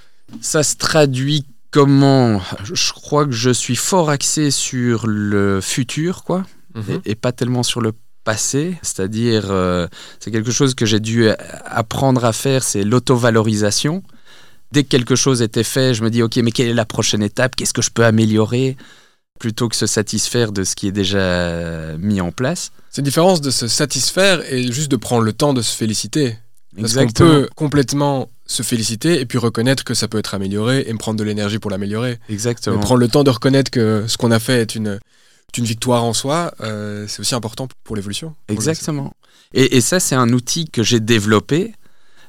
Ça se traduit comment? Je crois que je suis fort axé sur le futur, quoi, mhm. et, pas tellement sur le passé. C'est-à-dire, euh, c'est quelque chose que j'ai dû apprendre à faire, c'est l'auto-valorisation. Dès que quelque chose était fait, je me dis, ok, mais quelle est la prochaine étape? Qu'est-ce que je peux améliorer? Plutôt que se satisfaire de ce qui est déjà mis en place. C'est une différence de se satisfaire et juste de prendre le temps de se féliciter. Parce qu'on peut complètement se féliciter et puis reconnaître que ça peut être amélioré et me prendre de l'énergie pour l'améliorer. Exactement. prendre le temps de reconnaître que ce qu'on a fait est une, une victoire en soi, euh, c'est aussi important pour l'évolution. Exactement. Et, et, ça, c'est un outil que j'ai développé,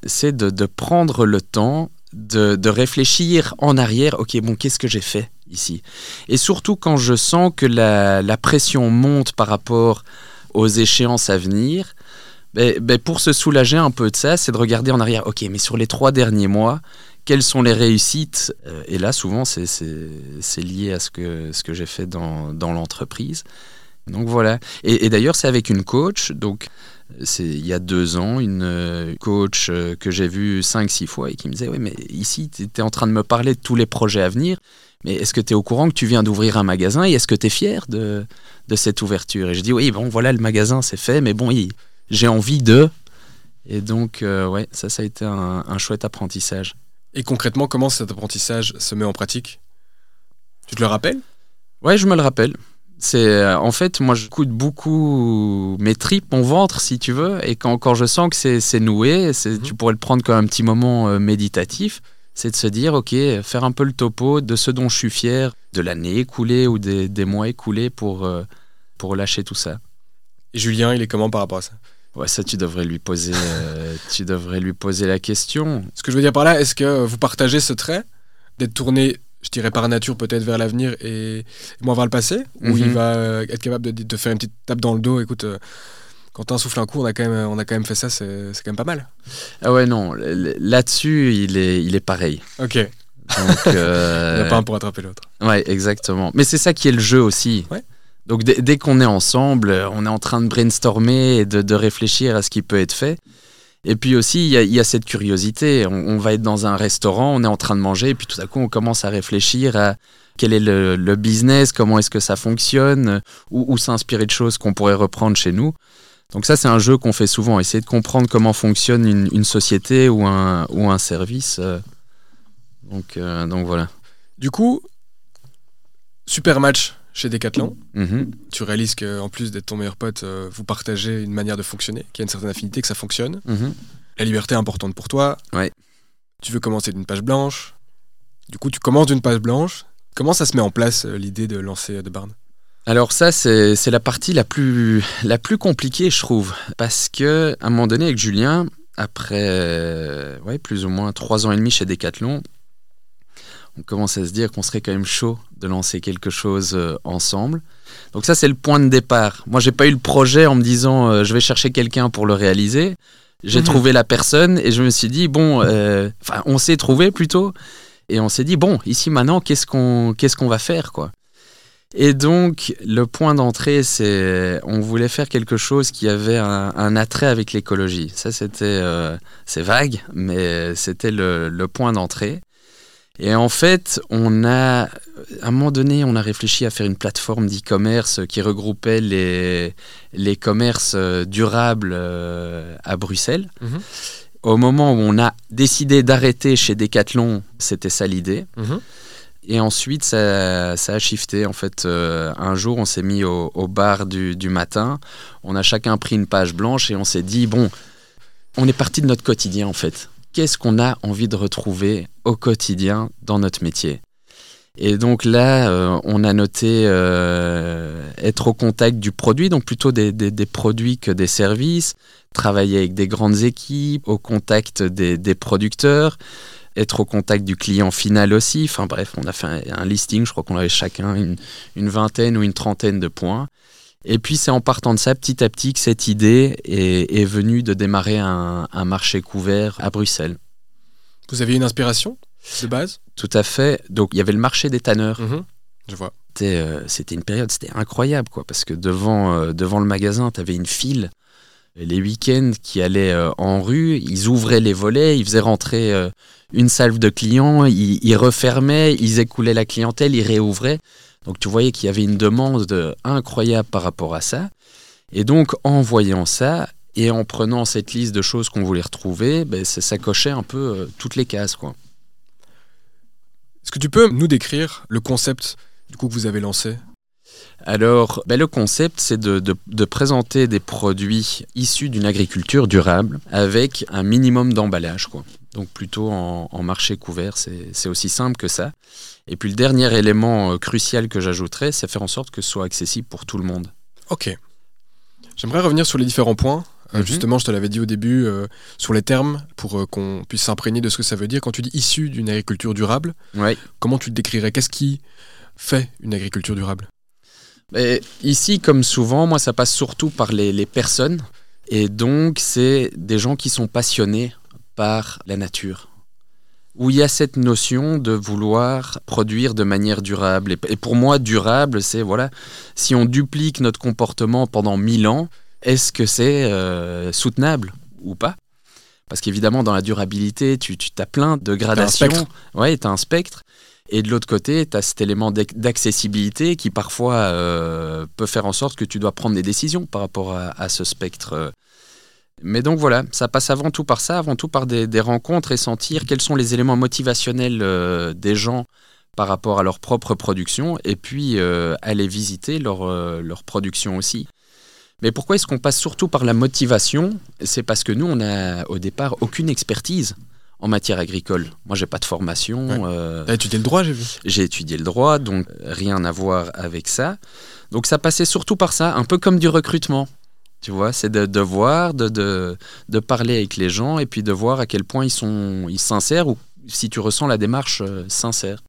c'est de, de, prendre le temps de, de, réfléchir en arrière, ok, bon, qu'est-ce que j'ai fait? Ici Et surtout quand je sens que la, pression monte par rapport aux échéances à venir, ben, ben, pour se soulager un peu de ça, c'est de regarder en arrière. Ok, mais sur les trois derniers mois, quelles sont les réussites? Euh, Et là, souvent, c'est lié à ce que, j'ai fait dans, l'entreprise. Donc voilà. Et, d'ailleurs, c'est avec une coach. Donc, il y a deux ans, une euh, coach euh, que j'ai vue cinq, six fois et qui me disait Oui, mais ici, tu es en train de me parler de tous les projets à venir. Mais est-ce que tu es au courant que tu viens d'ouvrir un magasin et est-ce que tu es fier de, de cette ouverture? Et je dis Oui, bon, voilà, le magasin, c'est fait, mais bon, j'ai envie de. Et donc, euh, ouais, ça, ça a été un, chouette apprentissage. Et concrètement, comment cet apprentissage se met en pratique? Tu te le rappelles? Ouais, je me le rappelle. C'est euh, en fait, moi, je coûte beaucoup mes tripes, mon ventre, si tu veux, et quand, quand je sens que c'est noué, mhm. tu pourrais le prendre comme un petit moment euh, méditatif. C'est de se dire, ok, faire un peu le topo de ce dont je suis fier, de l'année écoulée ou des, des, mois écoulés pour, pour lâcher tout ça. Et Julien, il est comment par rapport à ça? Ouais, ça, tu devrais lui poser, euh, tu devrais lui poser la question. Ce que je veux dire par là, est-ce que vous partagez ce trait d'être tourné, je dirais par nature peut-être vers l'avenir et moins vers le passé, ou il mhm. va euh, être capable de, de, faire une petite tape dans le dos, écoute. Euh, quand un souffle un coup, on a quand même, on a quand même fait ça, c'est quand même pas mal. Ah ouais, non, là-dessus, il est, il est pareil. Ok. Donc, il n'y a pas un pour attraper l'autre. Ouais, exactement. Mais c'est ça qui est le jeu aussi. Ouais. Donc dès, qu'on est ensemble, on est en train de brainstormer et de, réfléchir à ce qui peut être fait. Et puis aussi, il y, a cette curiosité. On, va être dans un restaurant, on est en train de manger, et puis tout à coup, on commence à réfléchir à quel est le, business, comment est-ce que ça fonctionne, ou, s'inspirer de choses qu'on pourrait reprendre chez nous. Donc ça, c'est un jeu qu'on fait souvent, essayer de comprendre comment fonctionne une, société ou un, ou un service. Euh. Donc, euh, donc voilà. Du coup, super match chez Decathlon. Mhm. Tu réalises qu'en plus d'être ton meilleur pote, euh, vous partagez une manière de fonctionner, qu'il y a une certaine affinité, que ça fonctionne. Mhm. La liberté est importante pour toi. Ouais. Tu veux commencer d'une page blanche. Du coup, tu commences d'une page blanche. Comment ça se met en place euh, l'idée de lancer The Barn alors ça, c'est la partie la plus, la plus compliquée, je trouve. Parce que à un moment donné, avec Julien, après euh, ouais, plus ou moins trois ans et demi chez Decathlon, on commence à se dire qu'on serait quand même chaud de lancer quelque chose euh, ensemble. Donc ça, c'est le point de départ. Moi, j'ai pas eu le projet en me disant euh, je vais chercher quelqu'un pour le réaliser. J'ai mhm. trouvé la personne et je me suis dit bon, euh, enfin, on s'est trouvé plutôt et on s'est dit bon, ici maintenant, qu'est-ce qu'on qu'est-ce qu'on va faire quoi? Et donc, le point d'entrée, c'est on voulait faire quelque chose qui avait un, attrait avec l'écologie. Ça, c'était c'est vague, mais c'était le, le, point d'entrée. Et en fait, on a, à un moment donné, on a réfléchi à faire une plateforme d'e-commerce qui regroupait les, les commerces euh, durables euh, à Bruxelles. Mhm. Au moment où on a décidé d'arrêter chez Decathlon, c'était ça l'idée. Mhm. Et ensuite, ça, a shifté. En fait, euh, un jour, on s'est mis au, bar du, matin. On a chacun pris une page blanche et on s'est dit, bon, on est parti de notre quotidien, en fait qu'est-ce qu'on a envie de retrouver au quotidien dans notre métier? Et donc là, euh, on a noté euh, être au contact du produit, donc plutôt des, produits que des services, travailler avec des grandes équipes, au contact des, producteurs, être au contact du client final aussi. Enfin bref, on a fait un, un listing, je crois qu'on avait chacun une, une, vingtaine ou une trentaine de points. Et puis c'est en partant de ça, petit à petit, que cette idée est, est venue de démarrer un, un marché couvert à Bruxelles. Vous avez une inspiration de base? Tout à fait. Donc il y avait le marché des tanneurs. Mmh, je vois. C'était, euh, c'était une période, c'était incroyable, quoi, parce que devant, euh, devant le magasin, tu avais une file. Les week-ends qui allaient euh, en rue, ils ouvraient les volets, ils faisaient rentrer euh, une salve de clients, ils, refermaient, ils écoulaient la clientèle, ils réouvraient. Donc tu voyais qu'il y avait une demande incroyable par rapport à ça. Et donc en voyant ça, et en prenant cette liste de choses qu'on voulait retrouver, ben, ça, ça, cochait un peu euh, toutes les cases. Quoi. Est-ce que tu peux nous décrire le concept du coup que vous avez lancé? Alors, ben le concept, c'est de, de, de, présenter des produits issus d'une agriculture durable avec un minimum d'emballage. Quoi. Donc plutôt en, en marché couvert, c'est aussi simple que ça. Et puis le dernier élément euh, crucial que j'ajouterais, c'est faire en sorte que ce soit accessible pour tout le monde. Ok. J'aimerais revenir sur les différents points. Euh, mm -hmm. Justement, je te l'avais dit au début, euh, sur les termes, pour euh, qu'on puisse s'imprégner de ce que ça veut dire. Quand tu dis issu d'une agriculture durable, ouais. comment tu te décrirais? Qu'est-ce qui fait une agriculture durable? Mais Ici, comme souvent, moi, ça passe surtout par les, les personnes. Et donc, c'est des gens qui sont passionnés par la nature. Où il y a cette notion de vouloir produire de manière durable. Et pour moi, durable, c'est, voilà, si on duplique notre comportement pendant mille ans, est-ce que c'est euh, soutenable ou pas? Parce qu'évidemment, dans la durabilité, tu, tu as plein de gradations. Tu ouais, tu as un spectre. Et de l'autre côté, tu as cet élément d'accessibilité qui parfois euh, peut faire en sorte que tu dois prendre des décisions par rapport à, ce spectre. Mais donc voilà, ça passe avant tout par ça, avant tout par des, rencontres et sentir quels sont les éléments motivationnels euh, des gens par rapport à leur propre production et puis euh, aller visiter leur, leur production aussi. Mais pourquoi est-ce qu'on passe surtout par la motivation? C'est parce que nous, on n'a au départ aucune expertise en matière agricole. Moi, j'ai pas de formation. Ouais. Euh, T'as étudié le droit, j'ai vu. J'ai étudié le droit, donc rien à voir avec ça. Donc ça passait surtout par ça, un peu comme du recrutement. Tu vois, c'est de, de, voir, de, de, de, parler avec les gens et puis de voir à quel point ils sont ils sincères ou si tu ressens la démarche euh, sincère.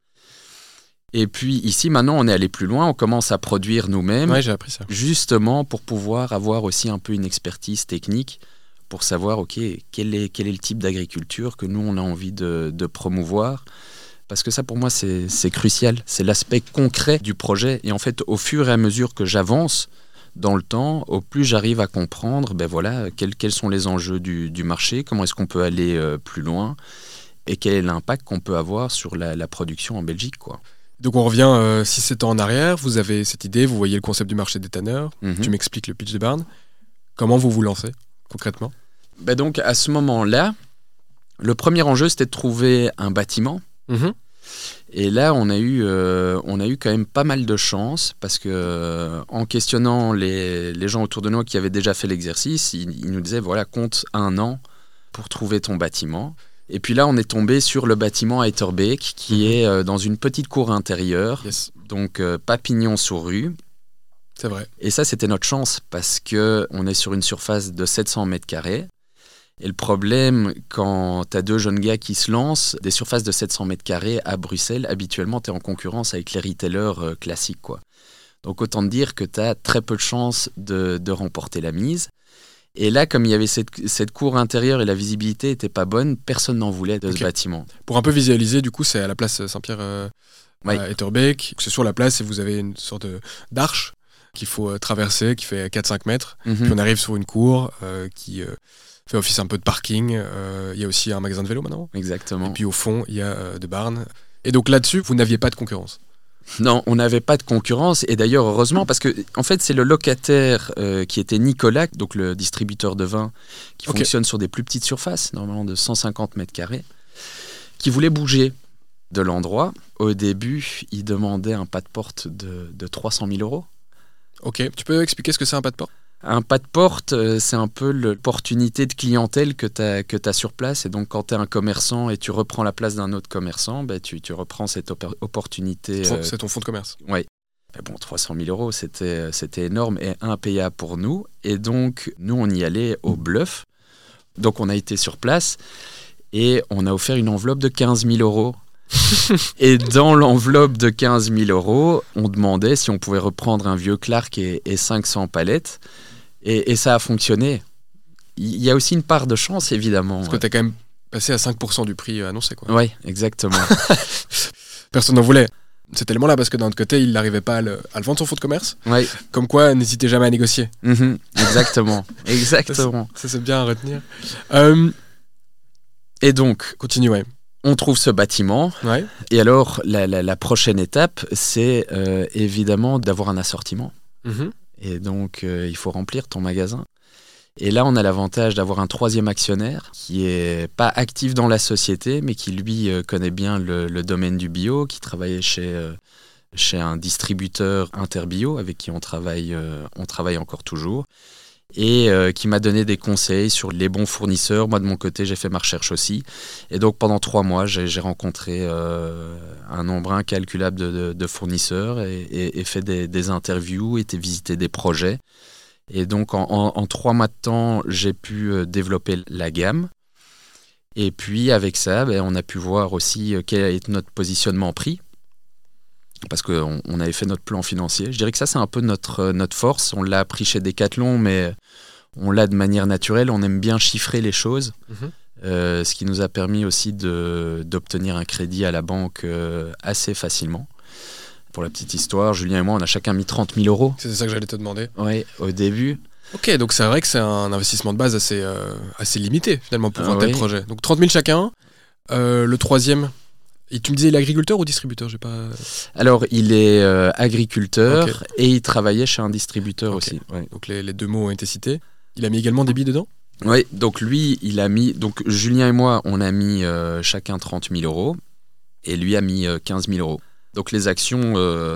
Et puis ici, maintenant, on est allé plus loin, on commence à produire nous-mêmes. Ouais, j'ai appris ça. Justement pour pouvoir avoir aussi un peu une expertise technique pour savoir, OK, quel est, quel est le type d'agriculture que nous, on a envie de, de promouvoir. Parce que ça, pour moi, c'est crucial. C'est l'aspect concret du projet. Et en fait, au fur et à mesure que j'avance dans le temps, au plus j'arrive à comprendre, ben voilà, quels, quels sont les enjeux du, du marché, comment est-ce qu'on peut aller euh, plus loin, et quel est l'impact qu'on peut avoir sur la, la, production en Belgique, quoi. Donc on revient euh, 6-7 ans en arrière, vous avez cette idée, vous voyez le concept du marché des tanneurs, mm -hmm. tu m'expliques le pitch de Barn. Comment vous vous lancez? Concrètement ben Donc à ce moment-là, le premier enjeu c'était de trouver un bâtiment. -hmm. Et là, on a, eu, euh, on a eu quand même pas mal de chance parce que euh, en questionnant les, les, gens autour de nous qui avaient déjà fait l'exercice, ils, ils, nous disaient voilà, compte un an pour trouver ton bâtiment. Et puis là, on est tombé sur le bâtiment à Etterbeek qui -hmm. est euh, dans une petite cour intérieure, yes. donc pas pignon sur rue. C'est vrai. Et ça, c'était notre chance parce que on est sur une surface de 700 mètres carrés. Et le problème, quand tu as deux jeunes gars qui se lancent, des surfaces de 700 mètres carrés à Bruxelles, habituellement, tu es en concurrence avec les retailers euh, classiques. Quoi. Donc autant te dire que tu as très peu de chances de, de, remporter la mise. Et là, comme il y avait cette, cette cour intérieure et la visibilité n'était pas bonne, personne n'en voulait de okay. ce bâtiment. Pour un peu visualiser, du coup, c'est à la place Saint-Pierre euh, oui. à Etterbeek. C'est sur la place et vous avez une sorte d'arche qu'il faut euh, traverser, qui fait 4-5 mètres. Mm -hmm. Puis on arrive sur une cour euh, qui fait office un peu de parking. Euh, il y a aussi un magasin de vélo maintenant. Exactement. Et puis au fond, il y a euh, de Barnes. Et donc là-dessus, vous n'aviez pas de concurrence non, on n'avait pas de concurrence et d'ailleurs heureusement parce que en fait c'est le locataire euh, qui était Nicolas, donc le distributeur de vin qui okay. fonctionne sur des plus petites surfaces, normalement de 150 mètres carrés, qui voulait bouger de l'endroit. Au début, il demandait un pas de porte de, de 300 000 euros. Ok, tu peux expliquer ce que c'est un pas de porte? Un pas de porte, euh, c'est un peu l'opportunité de clientèle que tu as, que as sur place. Et donc, quand tu es un commerçant et tu reprends la place d'un autre commerçant, ben, tu, tu reprends cette opportunité. C'est ton fonds de commerce. Oui. bon, 300 000 euros, c'était énorme et impayable pour nous. Et donc, nous, on y allait au bluff. Donc, on a été sur place et on a offert une enveloppe de 15 000 euros et dans l'enveloppe de 15 000 euros, on demandait si on pouvait reprendre un vieux Clark et, 500 palettes. Et, ça a fonctionné. Il y a aussi une part de chance, évidemment. Parce que tu as quand même passé à 5% du prix annoncé. Oui, exactement. Personne n'en voulait cet élément-là parce que d'un autre côté, il n'arrivait pas à le, vendre son fonds de commerce. Oui. Comme quoi, n'hésitez jamais à négocier. Mhm, exactement. exactement. Ça, c'est bien à retenir. Euh, et donc, continue, ouais on trouve ce bâtiment. Et alors, la, prochaine étape, c'est euh, évidemment d'avoir un assortiment. Mhm. Et donc, euh, il faut remplir ton magasin. Et là, on a l'avantage d'avoir un troisième actionnaire qui est pas actif dans la société, mais qui lui euh, connaît bien le, domaine du bio, qui travaillait chez, chez un distributeur interbio avec qui on travaille, on travaille encore toujours et euh, qui m'a donné des conseils sur les bons fournisseurs. Moi, de mon côté, j'ai fait ma recherche aussi. Et donc, pendant trois mois, j'ai rencontré euh, un nombre incalculable de, fournisseurs et, fait des, interviews, été visiter des projets. Et donc, en, trois mois de temps, j'ai pu euh, développer la gamme. Et puis, avec ça, ben, on a pu voir aussi quel est notre positionnement prix parce qu'on on avait fait notre plan financier. Je dirais que ça, c'est un peu notre, euh, notre force. On l'a appris chez Decathlon, mais on l'a de manière naturelle. On aime bien chiffrer les choses, mhm. euh, ce qui nous a permis aussi d'obtenir un crédit à la banque euh, assez facilement. Pour la petite histoire, Julien et moi, on a chacun mis 30 000 euros. C'est ça que j'allais te demander. Oui, au début. Ok, donc c'est vrai que c'est un investissement de base assez, assez limité finalement pour ah un tel projet. Donc 30 000 chacun. le troisième, et tu me disais, il est agriculteur ou distributeur J'ai pas. Alors, il est euh, agriculteur et il travaillait chez un distributeur aussi. Donc les, deux mots ont été cités. Il a mis également des billes dedans? Oui, donc lui, il a mis. Donc Julien et moi, on a mis euh, chacun 30 000 euros et lui a mis 15 euh, 000 euros. Donc les actions,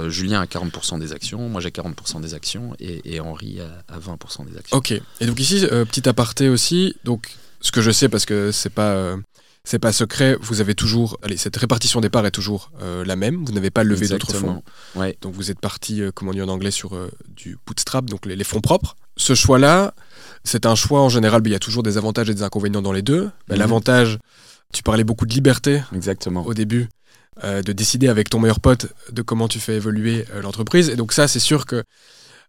Julien a 40% des actions, moi j'ai 40% des actions et, Henri a, 20% des actions. Ok. Et donc ici, petit aparté aussi. Donc ce que je sais parce que c'est pas c'est pas secret, vous avez toujours, allez, cette répartition des parts est toujours euh, la même, vous n'avez pas levé d'autres fonds. Ouais. Donc vous êtes parti, euh, comme on dit en anglais, sur euh, du bootstrap, donc les, fonds propres. Ce choix-là, c'est un choix en général, il y a toujours des avantages et des inconvénients dans les deux. Mhm. L'avantage, tu parlais beaucoup de liberté Exactement. au début, de décider avec ton meilleur pote de comment tu fais évoluer l'entreprise. Et donc ça, c'est sûr que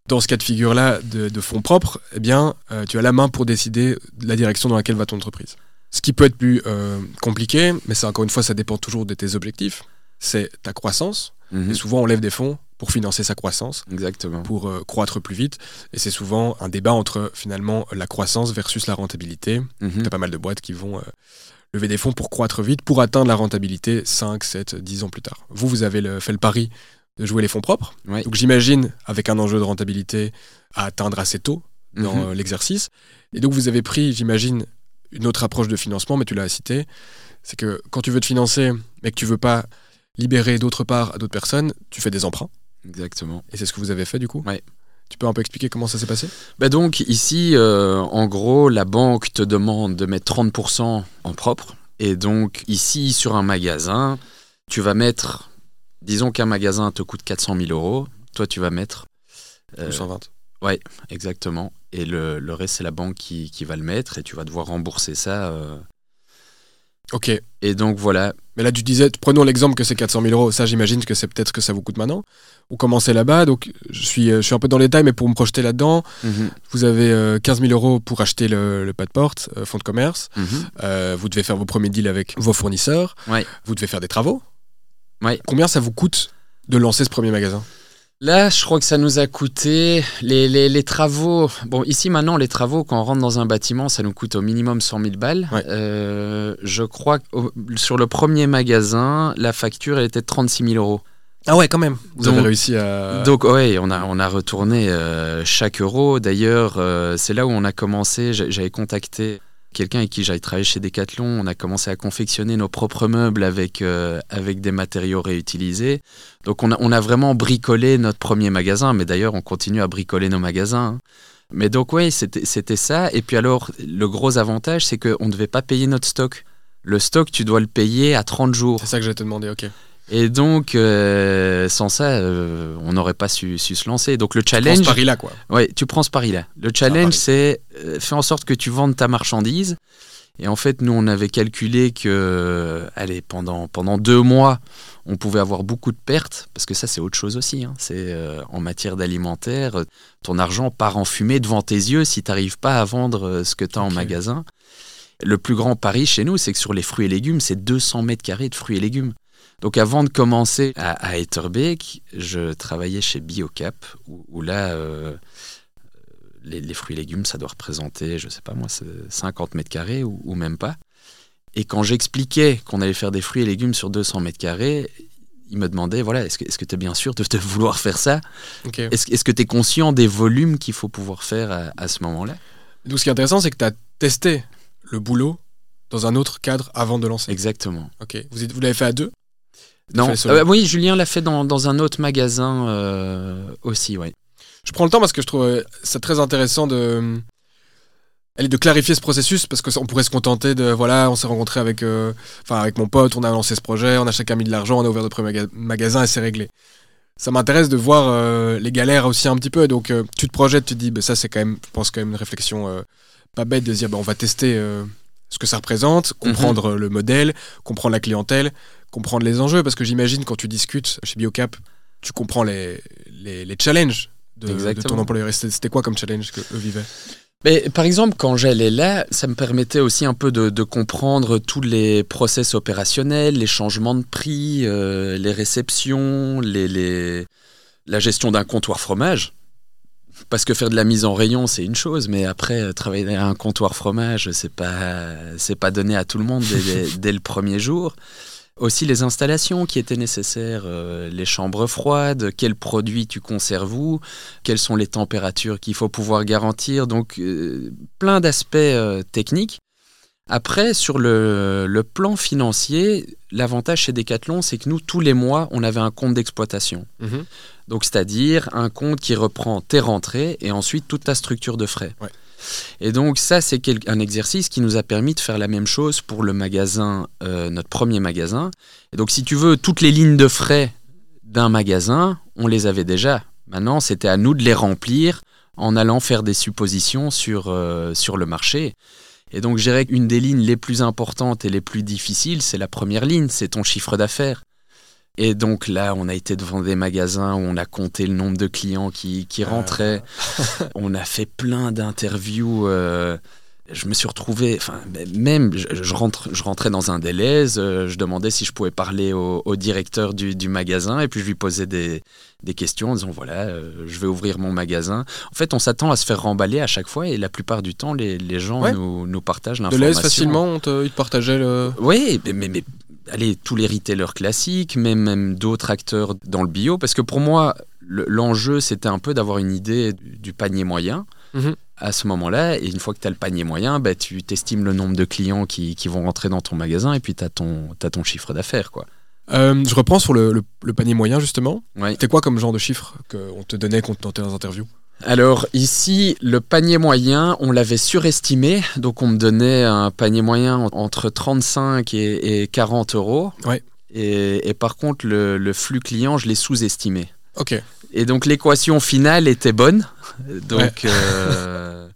dans ce cas de figure-là de, de, fonds propres, eh bien, tu as la main pour décider de la direction dans laquelle va ton entreprise. Ce qui peut être plus euh, compliqué, mais ça encore une fois, ça dépend toujours de tes objectifs, c'est ta croissance. Mhm. Et souvent, on lève des fonds pour financer sa croissance, Exactement. pour euh, croître plus vite. Et c'est souvent un débat entre finalement la croissance versus la rentabilité. Mhm. Tu as pas mal de boîtes qui vont euh, lever des fonds pour croître vite, pour atteindre la rentabilité 5, 7, 10 ans plus tard. Vous, vous avez le, fait le pari de jouer les fonds propres. Donc j'imagine, avec un enjeu de rentabilité à atteindre assez tôt dans mhm. l'exercice. Et donc vous avez pris, j'imagine, une autre approche de financement, mais tu l'as cité, c'est que quand tu veux te financer, mais que tu veux pas libérer d'autre part à d'autres personnes, tu fais des emprunts. Exactement. Et c'est ce que vous avez fait du coup Oui. Tu peux un peu expliquer comment ça s'est passé? Bah Donc ici, euh, en gros, la banque te demande de mettre 30% en propre. Et donc ici, sur un magasin, tu vas mettre, disons qu'un magasin te coûte 400 000 euros, toi tu vas mettre... Euh, 220. Ouais, exactement. Et le, le reste, c'est la banque qui, qui, va le mettre et tu vas devoir rembourser ça. Euh. Ok. Et donc voilà. Mais là, tu disais, prenons l'exemple que c'est 400 000 euros. Ça, j'imagine que c'est peut-être ce que ça vous coûte maintenant. Vous commencez là-bas, donc je suis, euh, je suis un peu dans les détails, mais pour me projeter là-dedans, mhm. vous avez 15 euh, 000 euros pour acheter le, pas de porte, fonds de commerce. Mhm. vous devez faire vos premiers deals avec vos fournisseurs. Ouais. Vous devez faire des travaux. Ouais. Combien ça vous coûte de lancer ce premier magasin? Là, je crois que ça nous a coûté les, les, travaux. Bon, ici maintenant, les travaux, quand on rentre dans un bâtiment, ça nous coûte au minimum 100 000 balles. Euh, je crois que sur le premier magasin, la facture, elle était de 36 000 euros. Ah ouais, quand même. Vous avez réussi à. Donc ouais, on a on a retourné euh, chaque euro. D'ailleurs, euh, c'est là où on a commencé. J'avais contacté quelqu'un avec qui j'avais travaillé chez Decathlon, on a commencé à confectionner nos propres meubles avec, euh, avec des matériaux réutilisés. Donc on a, on a vraiment bricolé notre premier magasin, mais d'ailleurs on continue à bricoler nos magasins. Hein. Mais donc oui, c'était ça. Et puis alors, le gros avantage, c'est qu'on ne devait pas payer notre stock. Le stock, tu dois le payer à 30 jours. C'est ça que j'allais te demander, ok. Et donc, euh, sans ça, euh, on n'aurait pas su, su se lancer. Donc le Prends ce challenge, pari-là, quoi. Ouais, tu prends ce pari-là. Le challenge, c'est euh, fais en sorte que tu vendes ta marchandise. Et en fait, nous, on avait calculé que, euh, allez, pendant, pendant deux mois, on pouvait avoir beaucoup de pertes, parce que ça, c'est autre chose aussi. hein. C'est en matière d'alimentaire, ton argent part en fumée devant tes yeux si tu n'arrives pas à vendre ce que tu as en magasin. Le plus grand pari chez nous, c'est que sur les fruits et légumes, c'est 200 mètres carrés de fruits et légumes. Donc avant de commencer à, à Etterbeek, je travaillais chez Biocap, où, où là, euh, les, les fruits et légumes, ça doit représenter, je sais pas moi, c'est 50 mètres carrés ou, ou même pas. Et quand j'expliquais qu'on allait faire des fruits et légumes sur 200 mètres carrés, il me demandait, voilà, est-ce que tu es bien sûr de, de vouloir faire ça? Est-ce est-ce que tu es conscient des volumes qu'il faut pouvoir faire à, à ce moment-là? Donc, ce qui est intéressant, c'est que tu as testé le boulot dans un autre cadre avant de lancer. Exactement. Ok. Vous l'avez fait à deux? Non, solo. euh, oui, Julien l'a fait dans, dans un autre magasin euh, aussi, oui. Je prends le temps parce que je trouve ça très intéressant de, allez, de clarifier ce processus parce qu'on pourrait se contenter de voilà, on s'est rencontré avec, euh, enfin avec mon pote, on a lancé ce projet, on a chacun mis de l'argent, on a ouvert notre premier maga- magasin et c'est réglé. Ça m'intéresse de voir euh, les galères aussi un petit peu. Donc euh, tu te projettes, tu te dis, bah, ça c'est quand même, je pense quand même une réflexion pas bête de dire, bah, on va tester ce que ça représente, comprendre euh, le modèle, comprendre la clientèle, comprendre les enjeux parce que j'imagine quand tu discutes chez Biocap, tu comprends les, les, les challenges de, de ton employeur. C'était quoi comme challenge que eux vivaient? Mais, par exemple, quand j'allais là, ça me permettait aussi un peu de, de comprendre tous les process opérationnels, les changements de prix, euh, les réceptions, les, les- la gestion d'un comptoir fromage. Parce que faire de la mise en rayon, c'est une chose, mais après, euh, travailler à un comptoir fromage, c'est pas, c'est pas donné à tout le monde dès, dès- dès le premier jour. Aussi les installations qui étaient nécessaires, euh, les chambres froides, quels produits tu conserves où, quelles sont les températures qu'il faut pouvoir garantir. Donc, euh, plein d'aspects euh, techniques. Après, sur le, le plan financier, l'avantage chez Decathlon, c'est que nous, tous les mois, on avait un compte d'exploitation. Donc, c'est-à-dire un compte qui reprend tes rentrées et ensuite toute ta structure de frais. Ouais. Et donc, ça, c'est un exercice qui nous a permis de faire la même chose pour le magasin, euh, notre premier magasin. Et donc, si tu veux, toutes les lignes de frais d'un magasin, on les avait déjà. Maintenant, c'était à nous de les remplir en allant faire des suppositions sur, euh, sur le marché. Et donc, je dirais qu'une des lignes les plus importantes et les plus difficiles, c'est la première ligne, c'est ton chiffre d'affaires. Et donc là, on a été devant des magasins où on a compté le nombre de clients qui, qui rentraient. on a fait plein d'interviews. euh, je me suis retrouvé, enfin, même, je, je rentre, je rentrais dans un délai, euh, je demandais si je pouvais parler au, au directeur du, du magasin, et puis je lui posais des, des questions en disant voilà, euh, je vais ouvrir mon magasin. En fait, on s'attend à se faire remballer à chaque fois, et la plupart du temps, les, les gens Ouais. nous, nous partagent De l'information. l'aise facilement, on te, ils te partageaient le. Oui, mais, mais, mais, allez, tous les retailers classiques, même, même d'autres acteurs dans le bio, parce que pour moi, le- l'enjeu, c'était un peu d'avoir une idée du, du panier moyen. Mhm. À ce moment-là, et une fois que tu as le panier moyen, bah, tu t'estimes le nombre de clients qui, qui vont rentrer dans ton magasin et puis tu as ton, ton chiffre d'affaires. quoi. Euh, je reprends sur le, le- le panier moyen justement. Ouais. C'était quoi comme genre de chiffre qu'on te donnait quand dans tes interviews? Alors ici, le panier moyen, on l'avait surestimé, donc on me donnait un panier moyen en- entre 35 et, et 40 euros. Ouais. Et, et par contre, le, le flux client, je l'ai sous-estimé. Ok. Et donc l'équation finale était bonne. Donc euh,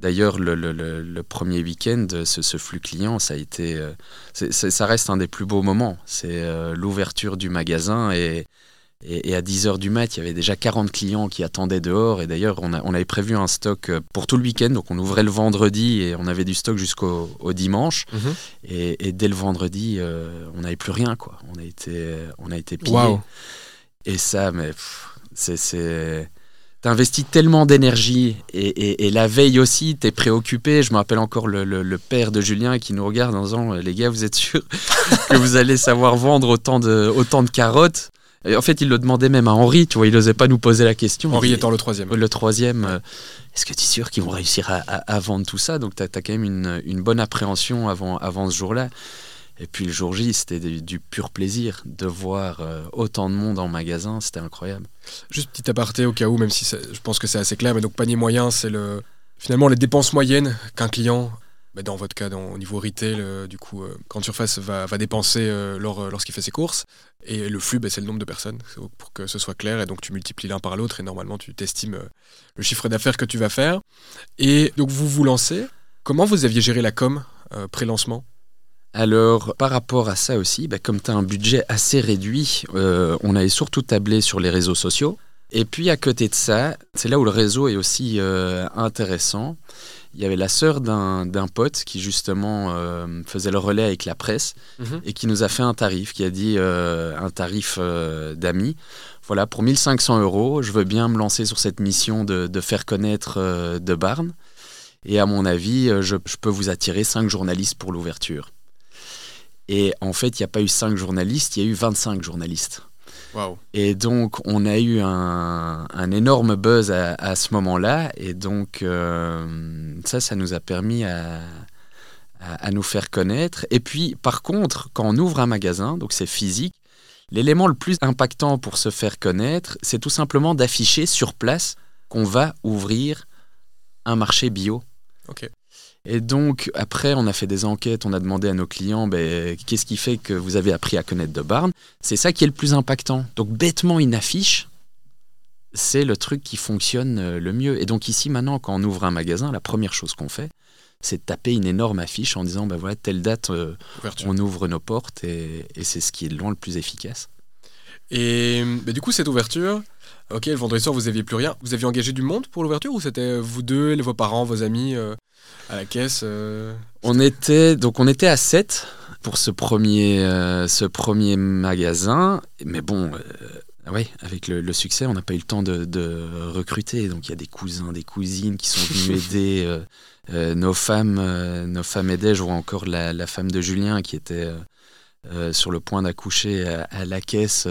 d'ailleurs le, le- le- le premier week-end, ce, ce flux client, ça a été, euh, ça reste un des plus beaux moments. C'est euh, l'ouverture du magasin et, et, et à 10h du mat, il y avait déjà 40 clients qui attendaient dehors. Et d'ailleurs, on, avait prévu un stock euh, pour tout le week-end. Donc on ouvrait le vendredi et on avait du stock jusqu'au au dimanche. Mhm. Et, et dès le vendredi, euh, on n'avait plus rien. Quoi. On a été, on a été pillés. Et ça, mais c'est. c'est... T'investis tellement d'énergie et, et- et la veille aussi, t'es préoccupé. Je me rappelle encore le, le- le père de Julien qui nous regarde en disant Les gars, vous êtes sûrs que vous allez savoir vendre autant de, autant de carottes? Et En fait, il le demandait même à Henri, tu vois, il n'osait pas nous poser la question. Henri étant le troisième. le troisième, euh, est-ce que tu es sûr qu'ils vont réussir à, à- à vendre tout ça? Donc, tu as, quand même une, une bonne appréhension avant, avant ce jour-là. Et puis le jour J, c'était du, pur plaisir de voir euh, autant de monde en magasin, c'était incroyable. Juste petit aparté au cas où, même si je pense que c'est assez clair, mais donc panier moyen, c'est le finalement les dépenses moyennes qu'un client bah, dans votre cas, au niveau retail, euh, du coup, euh, Grande Surface va, dépenser euh, lorsqu'il fait ses courses. Et le flux, bah, c'est le nombre de personnes, pour que ce soit clair. Et donc, tu multiplies l'un par l'autre et normalement, tu t'estimes le chiffre d'affaires que tu vas faire. Et donc, vous vous lancez. Comment vous aviez géré la com pré-lancement? Alors, par rapport à ça aussi, bah, comme tu as un budget assez réduit, on avait surtout tablé sur les réseaux sociaux. Et puis, à côté de ça, c'est là où le réseau est aussi intéressant il y avait la sœur d'un pote qui justement euh, faisait le relais avec la presse mhm. et qui nous a fait un tarif, qui a dit euh, un tarif euh, d'amis. Voilà, pour 1500 euros, je veux bien me lancer sur cette mission de, faire connaître de Barn. Et à mon avis, je, je peux vous attirer 5 journalistes pour l'ouverture. Et en fait, il n'y a pas eu 5 journalistes, il y a eu 25 journalistes. Et donc, on a eu un, énorme buzz à, ce moment-là. Et donc, euh, ça, ça nous a permis à, nous faire connaître. Et puis, par contre, quand on ouvre un magasin, donc c'est physique, l'élément le plus impactant pour se faire connaître, c'est tout simplement d'afficher sur place qu'on va ouvrir un marché bio. Ok. Et donc, après, on a fait des enquêtes, on a demandé à nos clients ben, qu'est-ce qui fait que vous avez appris à connaître de Barn? C'est ça qui est le plus impactant. Donc, bêtement, une affiche, c'est le truc qui fonctionne euh, le mieux. Et donc, ici, maintenant, quand on ouvre un magasin, la première chose qu'on fait, c'est de taper une énorme affiche en disant ben voilà, telle date, euh, on ouvre nos portes et, c'est ce qui est loin le plus efficace. Et ben, du coup, cette ouverture, ok, le vendredi soir, vous n'aviez plus rien. Vous aviez engagé du monde pour l'ouverture ou c'était vous deux, vos parents, vos amis euh, à la caisse euh On était donc on était à 7 pour ce premier euh, ce premier magasin, mais bon. Oui, avec le, succès, on n'a pas eu le temps de, recruter. Donc il y a des cousins, des cousines qui sont venus aider. nos femmes, nos femmes aidaient. Je vois encore la, femme de Julien qui était sur le point d'accoucher à, la caisse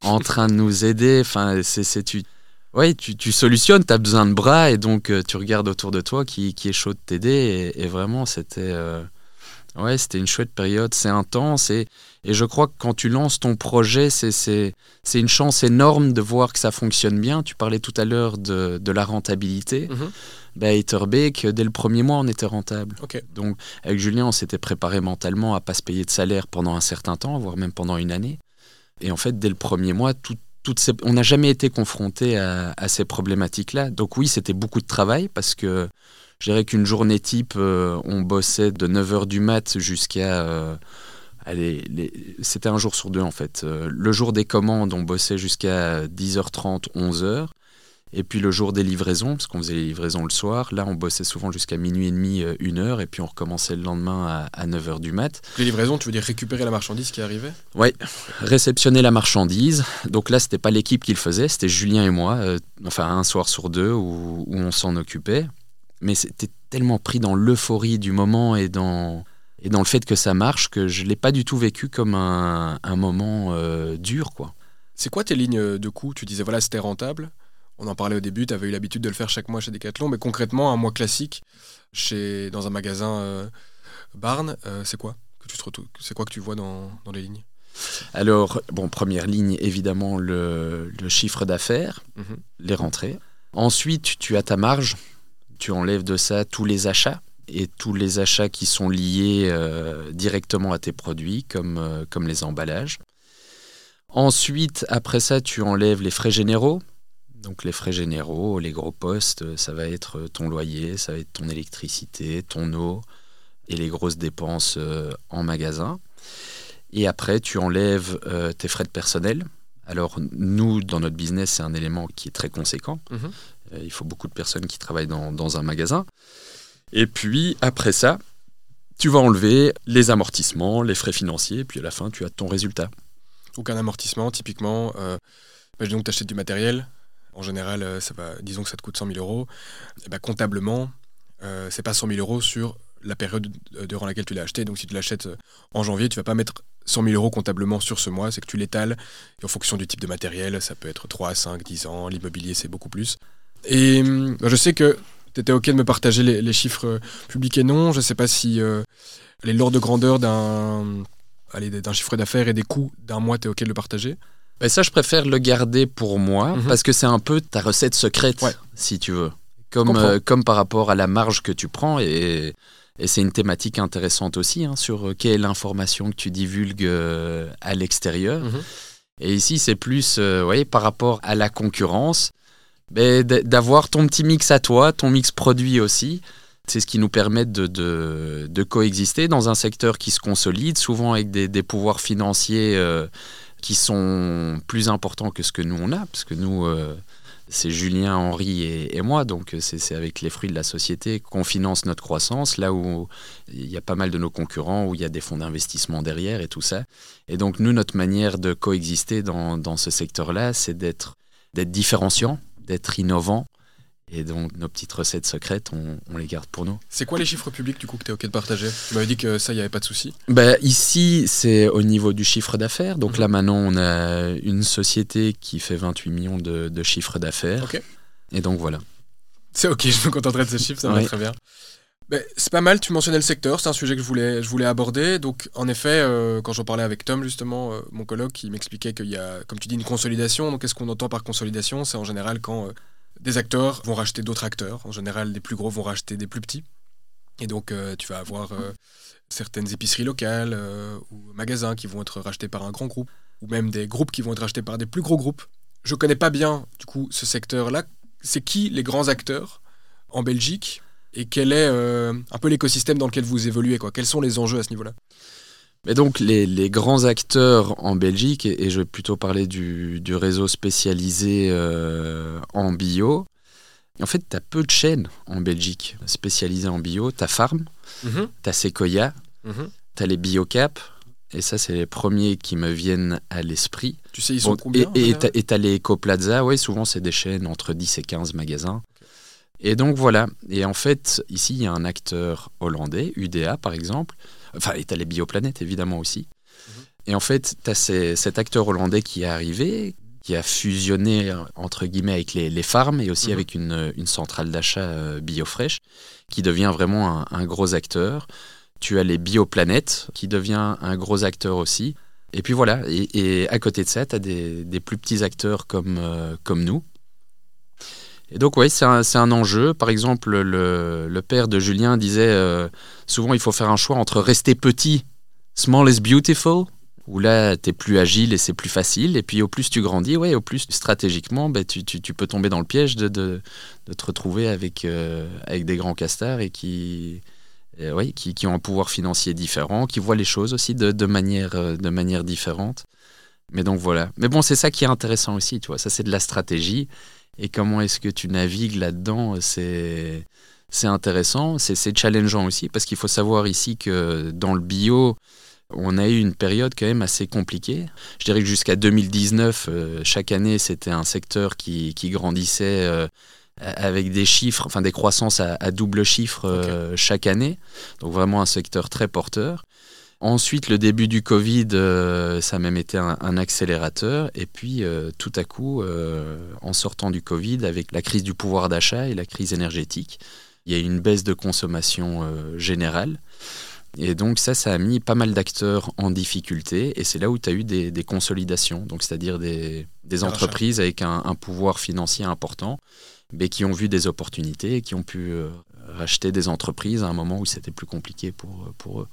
en train de nous aider. Enfin, c'est tu, ouais, tu, tu solutionnes, tu as besoin de bras et donc euh, tu regardes autour de toi qui, qui est chaud de t'aider. Et, vraiment, c'était euh, ouais, c'était une chouette période. C'est intense et, et je crois que quand tu lances ton projet, c'est une chance énorme de voir que ça fonctionne bien. Tu parlais tout à l'heure de, de, la rentabilité. Mm dès le premier mois, on était rentable. Donc, avec Julien, on s'était préparé mentalement à pas se payer de salaire pendant un certain temps, voire même pendant une année. Et en fait, dès le premier mois, on n'a jamais été confronté à, ces problématiques-là. Donc oui, c'était beaucoup de travail parce que je dirais qu'une journée type, euh, on bossait de 9h du mat jusqu'à... Euh, c'était un jour sur deux en fait. Euh, le jour des commandes, on bossait jusqu'à 10h30, 11h. Et puis le jour des livraisons, parce qu'on faisait les livraisons le soir, là on bossait souvent jusqu'à minuit et demi, euh, une heure, et puis on recommençait le lendemain à, 9h du mat. Les livraisons, tu veux dire récupérer la marchandise qui arrivait? Oui, réceptionner la marchandise. Donc là, c'était pas l'équipe qui le faisait, c'était Julien et moi, euh, enfin un soir sur deux où, on s'en occupait. Mais c'était tellement pris dans l'euphorie du moment et dans, et dans le fait que ça marche que je l'ai pas du tout vécu comme un, moment euh, dur. quoi. C'est quoi tes lignes de coût Tu disais voilà, c'était rentable on en parlait au début, tu avais eu l'habitude de le faire chaque mois chez Decathlon, mais concrètement, un mois classique chez, dans un magasin euh, Barn, euh, c'est quoi que tu C'est quoi que tu vois dans, les lignes? Alors, bon, première ligne, évidemment, le, chiffre d'affaires, mhm. les rentrées. Ensuite, tu as ta marge, tu enlèves de ça tous les achats et tous les achats qui sont liés euh, directement à tes produits, comme, comme les emballages. Ensuite, après ça, tu enlèves les frais généraux, donc les frais généraux, les gros postes, ça va être ton loyer, ça va être ton électricité, ton eau et les grosses dépenses euh, en magasin. Et après, tu enlèves euh, tes frais de personnel. Alors nous, dans notre business, c'est un élément qui est très conséquent. Mhm. Euh, il faut beaucoup de personnes qui travaillent dans, dans, un magasin. Et puis, après ça, tu vas enlever les amortissements, les frais financiers, et puis à la fin, tu as ton résultat. Donc un amortissement, typiquement, euh, imaginons que tu achètes du matériel, en général, euh, ça va, disons que ça te coûte 100 000 euros, et eh ben, comptablement, euh, c'est pas 100 000 euros sur la période euh, durant laquelle tu l'as acheté. Donc si tu l'achètes en janvier, tu vas pas mettre 100 000 euros comptablement sur ce mois, c'est que tu l'étales. Et en fonction du type de matériel, ça peut être 3, 5, 10 ans. L'immobilier, c'est beaucoup plus. Et je sais que tu étais OK de me partager les, chiffres publics et non. Je sais pas si les l'ordre de grandeur d'un d'un chiffre d'affaires et des coûts d'un mois, tu es OK de le partager ben Ça, je préfère le garder pour moi, mhm. parce que c'est un peu ta recette secrète, si tu veux. Comme, euh, comme par rapport à la marge que tu prends. Et, et c'est une thématique intéressante aussi, hein, sur quelle est l'information que tu divulgues euh, à l'extérieur. Mhm. Et ici, c'est plus euh, par rapport à la concurrence, ben, d'avoir ton petit mix à toi, ton mix produit aussi. C'est ce qui nous permet de, de, coexister dans un secteur qui se consolide, souvent avec des, des pouvoirs financiers euh, qui sont plus importants que ce que nous on a, parce que nous, euh, c'est Julien, Henri et, moi, donc c'est avec les fruits de la société qu'on finance notre croissance, là où il y a pas mal de nos concurrents, où il y a des fonds d'investissement derrière et tout ça. Et donc nous, notre manière de coexister dans, dans ce secteur-là, c'est d'être différenciant, d'être innovant, et donc nos petites recettes secrètes, on, les garde pour nous. C'est quoi les chiffres publics du coup que tu es OK de partager? Tu m'avais dit que ça, il n'y avait pas de souci. Ben, ici, c'est au niveau du chiffre d'affaires. Donc mhm. là maintenant, on a une société qui fait 28 millions de, de chiffre d'affaires. Ok. Et donc voilà. C'est OK, je me contenterai de ces chiffres, ça va très bien. Ben, c'est pas mal, tu mentionnais le secteur, c'est un sujet que je voulais, je voulais aborder. Donc, en effet, euh, quand j'en parlais avec Tom, justement, euh, mon colloque, il m'expliquait qu'il y a, comme tu dis, une consolidation. Donc, qu'est-ce qu'on entend par consolidation? C'est en général quand euh, des acteurs vont racheter d'autres acteurs. En général, les plus gros vont racheter des plus petits. Et donc, euh, tu vas avoir euh, certaines épiceries locales euh, ou magasins qui vont être rachetés par un grand groupe, ou même des groupes qui vont être rachetés par des plus gros groupes. Je connais pas bien, du coup, ce secteur-là. C'est qui les grands acteurs en Belgique? Et quel est un peu l'écosystème dans lequel vous évoluez quoi? Quels sont les enjeux à ce niveau-là? Mais donc les, grands acteurs en Belgique, et, je vais plutôt parler du, réseau spécialisé euh, en bio, en fait, tu as peu de chaînes en Belgique spécialisées en bio. Tu as Farm, mhm. tu as Sequoia, mhm. tu as les Biocap, et ça, c'est les premiers qui me viennent à l'esprit. Tu sais, ils sont combien Et tu as les Ecoplaza, oui, souvent c'est des chaînes entre 10 et 15 magasins. Et donc voilà. Et en fait, ici, il y a un acteur hollandais, UDA par exemple, Enfin, et t'as les bioplanètes évidemment aussi. Mhm. Et en fait, tu as cet acteur hollandais qui est arrivé, qui a fusionné entre guillemets avec les, les farms et aussi mhm. avec une, une centrale d'achat euh, biofresh, qui devient vraiment un, gros acteur. Tu as les bioplanètes, qui devient un gros acteur aussi. Et puis voilà, et, à côté de ça, tu as des, des, plus petits acteurs comme, euh, comme nous. Et donc oui, c'est un, un, enjeu. Par exemple, le, le, père de Julien disait euh, souvent il faut faire un choix entre rester petit, small is beautiful, où là tu es plus agile et c'est plus facile, et puis au plus tu grandis, ouais, au plus stratégiquement, bah, tu, tu, peux tomber dans le piège de, de, de te retrouver avec, euh, avec des grands castars et qui, euh, qui, qui, ont un pouvoir financier différent, qui voient les choses aussi de, de manière, de manière différente. Mais donc voilà. Mais bon, c'est ça qui est intéressant aussi, tu vois. Ça, c'est de la stratégie. Et comment est-ce que tu navigues là-dedans C'est c'est intéressant, c'est challengeant aussi, parce qu'il faut savoir ici que dans le bio, on a eu une période quand même assez compliquée. Je dirais que jusqu'à 2019, euh, chaque année, c'était un secteur qui, qui grandissait euh, avec des chiffres, enfin des croissances à, double chiffre euh, chaque année. Donc vraiment un secteur très porteur. Ensuite, le début du Covid, ça a même été un, un accélérateur. Et puis, tout à coup, en sortant du Covid, avec la crise du pouvoir d'achat et la crise énergétique, il y a une baisse de consommation euh, générale. Et donc ça, ça a mis pas mal d'acteurs en difficulté. Et c'est là où tu as eu des, consolidations, donc c'est-à-dire des, entreprises avec un, pouvoir financier important, mais qui ont vu des opportunités et qui ont pu euh, racheter des entreprises à un moment où c'était plus compliqué pour, pour eux.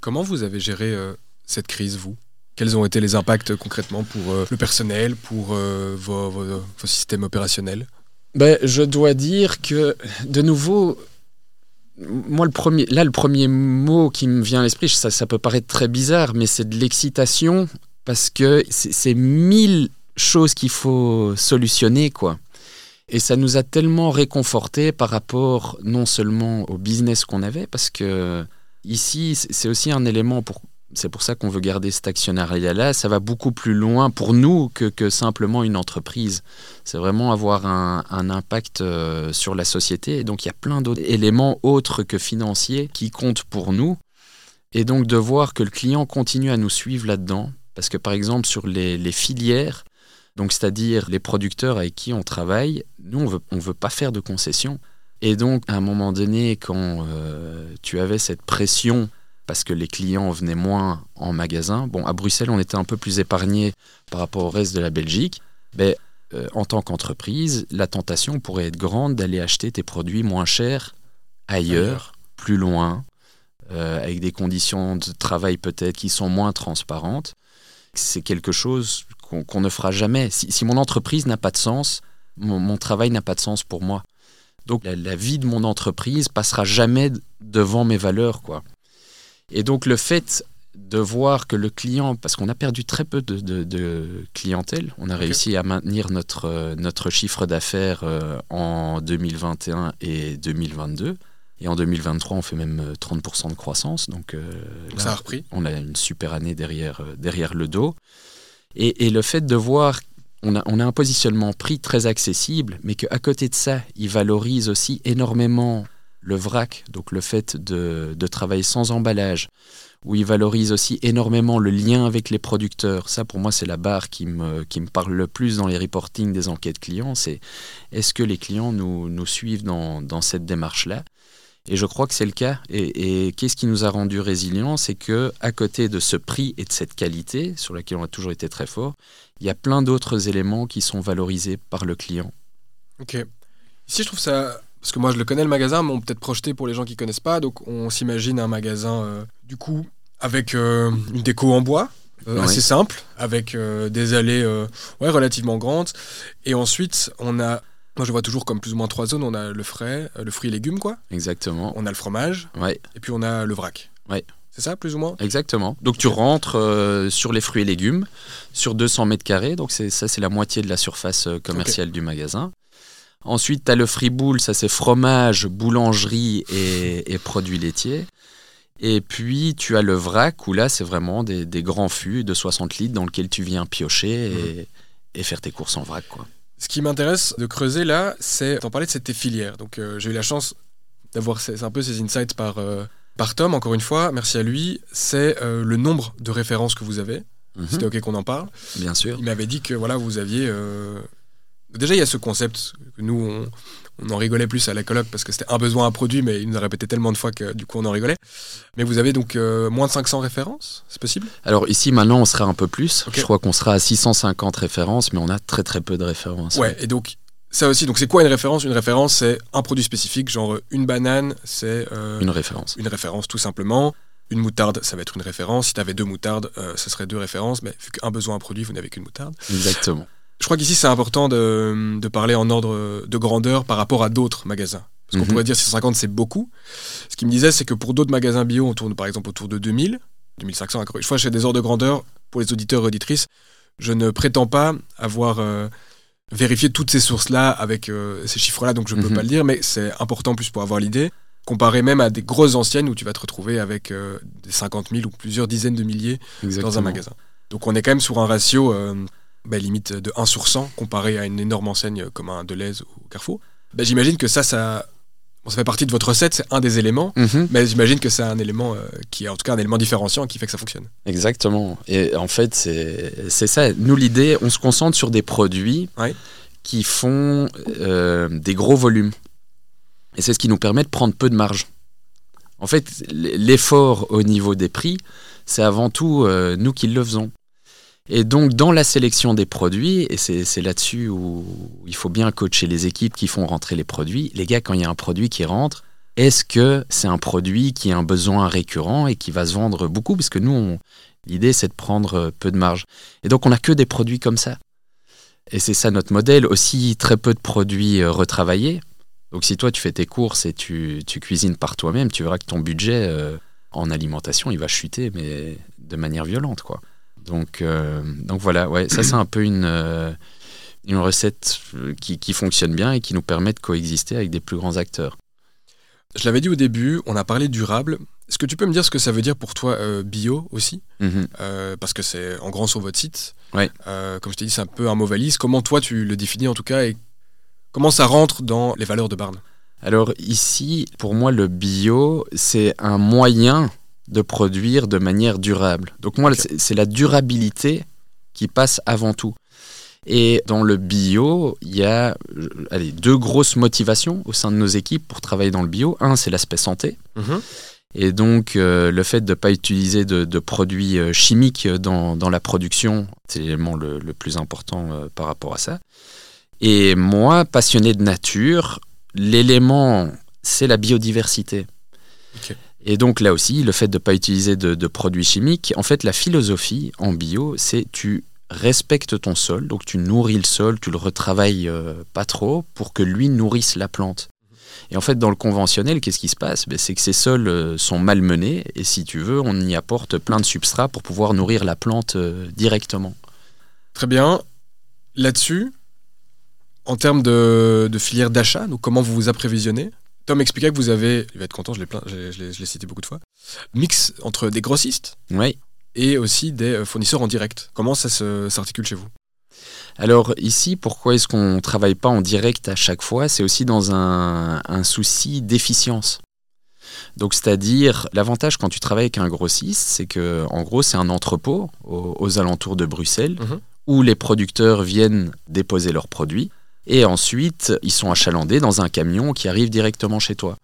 Comment vous avez géré euh, cette crise, vous? Quels ont été les impacts concrètement pour le personnel, pour vos, vos, systèmes opérationnels? Ben, Je dois dire que, de nouveau, moi, le premier, là, le premier mot qui me vient à l'esprit, ça, peut paraître très bizarre, mais c'est de l'excitation, parce que c'est mille choses qu'il faut solutionner, quoi. Et ça nous a tellement réconforté par rapport non seulement au business qu'on avait, parce que ici, c'est aussi un élément pour c'est pour ça qu'on veut garder cet actionnariat-là. Ça va beaucoup plus loin pour nous que, que simplement une entreprise. C'est vraiment avoir un, impact euh, sur la société. Et donc il y a plein d'autres éléments autres que financiers qui comptent pour nous. Et donc de voir que le client continue à nous suivre là-dedans. Parce que par exemple sur les, filières, donc c'est-à-dire les producteurs avec qui on travaille, nous on veut, on veut pas faire de concessions. Et donc à un moment donné, quand euh, tu avais cette pression parce que les clients venaient moins en magasin. Bon, à Bruxelles, on était un peu plus épargné par rapport au reste de la Belgique. Mais euh, en tant qu'entreprise, la tentation pourrait être grande d'aller acheter tes produits moins chers ailleurs, plus loin, euh, avec des conditions de travail peut-être qui sont moins transparentes. C'est quelque chose qu'on ne fera jamais. Si, mon entreprise n'a pas de sens, mon, travail n'a pas de sens pour moi. Donc la, la, vie de mon entreprise passera jamais devant mes valeurs, quoi. Et donc le fait de voir que le client, parce qu'on a perdu très peu de, clientèle, on a réussi à maintenir notre, euh, notre chiffre d'affaires euh, en 2021 et 2022. Et en 2023, on fait même 30% euh, de croissance. Donc, ça a repris. On a une super année derrière, derrière le dos. Et, le fait de voir on a, un positionnement prix très accessible, mais qu'à côté de ça, il valorise aussi énormément le vrac, donc le fait de, travailler sans emballage, où il valorise aussi énormément le lien avec les producteurs. Ça, pour moi, c'est la barre qui me, parle le plus dans les reportings des enquêtes clients. C'est est-ce que les clients nous, suivent dans cette démarche-là? Et je crois que c'est le cas. Et, et qu'est-ce qui nous a rendu résilients C'est que à côté de ce prix et de cette qualité, sur laquelle on a toujours été très fort, il y a plein d'autres éléments qui sont valorisés par le client. Ok. Ici, je trouve ça parce que moi je le connais le magasin, mais on peut-être projeté pour les gens qui connaissent pas. Donc on s'imagine un magasin euh, du coup avec euh, une déco en bois. Euh, assez simple, avec des allées ouais, relativement grandes. Et ensuite, on a moi, je vois toujours comme plus ou moins trois zones. On a le frais, le fruit et légumes, quoi. Exactement. On a le fromage. Ouais. Et puis on a le vrac. Ouais. C'est ça, plus ou moins? Exactement. Donc tu rentres sur les fruits et légumes, sur 200 mètres carrés. Donc ça, c'est la moitié de la surface commerciale du magasin. Ensuite, tu as le friboule, ça c'est fromage, boulangerie et, produits laitiers. Et puis, tu as le vrac, où là, c'est vraiment des, grands fûts de 60 litres dans lesquels tu viens piocher et, faire tes courses en vrac. Quoi. Ce qui m'intéresse de creuser là, c'est d'en parler de cette filière. Donc, euh, j'ai eu la chance d'avoir un peu ces insights par, euh, par Tom, encore une fois, merci à lui. C'est euh, le nombre de références que vous avez. Mhm. C'était OK qu'on en parle. Bien sûr. Il m'avait dit que voilà, vous aviez Déjà, il y a ce concept que nous, on, en rigolait plus à la colloque parce que c'était un besoin, un produit, mais il nous a répété tellement de fois que du coup, on en rigolait. Mais vous avez donc euh, moins de 500 références, c'est possible? Alors ici, maintenant, on sera un peu plus. Je crois qu'on sera à 650 références, mais on a très très peu de références. Ouais, et donc ça aussi, donc c'est quoi une référence? Une référence, c'est un produit spécifique, genre une banane, c'est... Euh, une référence. Une référence, tout simplement. Une moutarde, ça va être une référence. Si tu avais deux moutardes, euh, ce serait deux références, mais vu qu'un besoin, un produit, vous n'avez qu'une moutarde. Exactement. Je crois qu'ici, c'est important de, parler en ordre de grandeur par rapport à d'autres magasins. Parce qu'on mhm. pourrait dire 650, c'est beaucoup. Ce qu'il me disait, c'est que pour d'autres magasins bio, on tourne par exemple autour de 2000, 2500. Je crois que j'ai des ordres de grandeur pour les auditeurs et auditrices. Je ne prétends pas avoir euh, vérifié toutes ces sources-là avec euh, ces chiffres-là, donc je ne peux mhm. pas le dire, mais c'est important plus pour avoir l'idée. Comparé même à des grosses anciennes où tu vas te retrouver avec euh, des 50 000 ou plusieurs dizaines de milliers dans un magasin. Donc on est quand même sur un ratio bah, limite de 1 sur 100 comparé à une énorme enseigne comme un Deleuze ou Carrefour. Bah, j'imagine que ça, ça, ça fait partie de votre recette, c'est un des éléments, mhm. mais j'imagine que c'est un élément euh, qui est en tout cas un élément différenciant qui fait que ça fonctionne. Exactement. Et en fait, c'est ça. Nous, l'idée, on se concentre sur des produits qui font euh, des gros volumes. Et c'est ce qui nous permet de prendre peu de marge. En fait, l'effort au niveau des prix, c'est avant tout euh, nous qui le faisons. Et donc, dans la sélection des produits, et c'est là-dessus où il faut bien coacher les équipes qui font rentrer les produits, les gars, quand il y a un produit qui rentre, est-ce que c'est un produit qui a un besoin récurrent et qui va se vendre beaucoup? Parce que nous, l'idée, c'est de prendre peu de marge. Et donc, on n'a que des produits comme ça. Et c'est ça notre modèle. Aussi, très peu de produits euh, retravaillés. Donc, si toi, tu fais tes courses et tu, tu cuisines par toi-même, tu verras que ton budget euh, en alimentation, il va chuter, mais de manière violente, quoi. Donc, euh, donc voilà, ouais, ça c'est un peu une, euh, une recette qui, qui, fonctionne bien et qui nous permet de coexister avec des plus grands acteurs. Je l'avais dit au début, on a parlé durable. Est-ce que tu peux me dire ce que ça veut dire pour toi euh, bio aussi? Mhm. Parce que c'est en grand sur votre site. Ouais. comme je t'ai dit, c'est un peu un mot valise. Comment toi tu le définis en tout cas et comment ça rentre dans les valeurs de Barn? Alors ici, pour moi, le bio, c'est un moyen de produire de manière durable. Donc moi, c'est la durabilité qui passe avant tout. Et dans le bio, il y a allez, deux grosses motivations au sein de nos équipes pour travailler dans le bio. Un, c'est l'aspect santé. Mhm. Et donc, euh, le fait de ne pas utiliser de, produits euh, chimiques dans, la production, c'est l'élément le, plus important euh, par rapport à ça. Et moi, passionné de nature, l'élément, c'est la biodiversité. Et donc là aussi, le fait de ne pas utiliser de, de, produits chimiques, en fait, la philosophie en bio, c'est tu respectes ton sol, donc tu nourris le sol, tu le retravailles pas trop pour que lui nourrisse la plante. Et en fait, dans le conventionnel, qu'est-ce qui se passe? Ben, C'est que ces sols euh, sont malmenés et si tu veux, on y apporte plein de substrats pour pouvoir nourrir la plante euh, directement. Très bien. Là-dessus, en termes de, filière d'achat, comment vous vous apprévisionnez? Tom expliquait que vous avez, il va être content, je l'ai cité beaucoup de fois, mix entre des grossistes oui. et aussi des euh, fournisseurs en direct. Comment ça s'articule chez vous? Alors ici, pourquoi est-ce qu'on ne travaille pas en direct à chaque fois? C'est aussi dans un, souci d'efficience. Donc c'est-à-dire, l'avantage quand tu travailles avec un grossiste, c'est que en gros c'est un entrepôt aux, alentours de Bruxelles mhm. où les producteurs viennent déposer leurs produits et ensuite ils sont achalandés dans un camion qui arrive directement chez toi.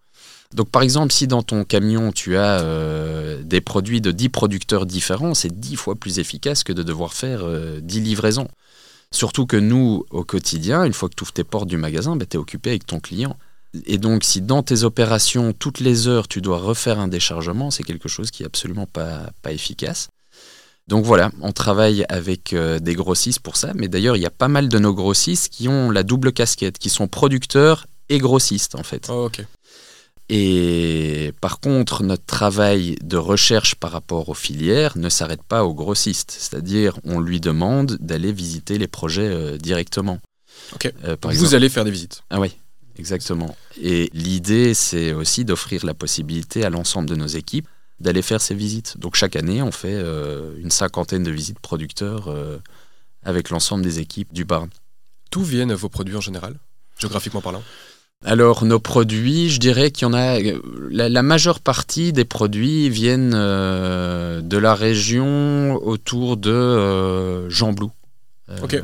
Donc par exemple, si dans ton camion tu as euh, des produits de 10 producteurs différents, c'est 10 fois plus efficace que de devoir faire 10 euh, livraisons. Surtout que nous, au quotidien, une fois que tu ouvres tes portes du magasin, ben, tu es occupé avec ton client. Et donc, si dans tes opérations, toutes les heures, tu dois refaire un déchargement, c'est quelque chose qui est absolument pas, pas efficace. Donc voilà, on travaille avec euh, des grossistes pour ça. Mais d'ailleurs, il y a pas mal de nos grossistes qui ont la double casquette, qui sont producteurs et grossistes en fait. Oh, ok. Et par contre, notre travail de recherche par rapport aux filières ne s'arrête pas aux grossistes. C'est-à-dire, on lui demande d'aller visiter les projets euh, directement. Ok. Euh, vous allez faire des visites. Ah oui, exactement. Et l'idée, c'est aussi d'offrir la possibilité à l'ensemble de nos équipes d'aller faire ces visites. Donc chaque année, on fait euh, une cinquantaine de visites producteurs avec l'ensemble des équipes du Barn. D'où viennent vos produits en général, géographiquement parlant? Alors nos produits, je dirais qu'il y en a. La, majeure partie des produits viennent euh, de la région autour de euh, Jean Blou. Euh,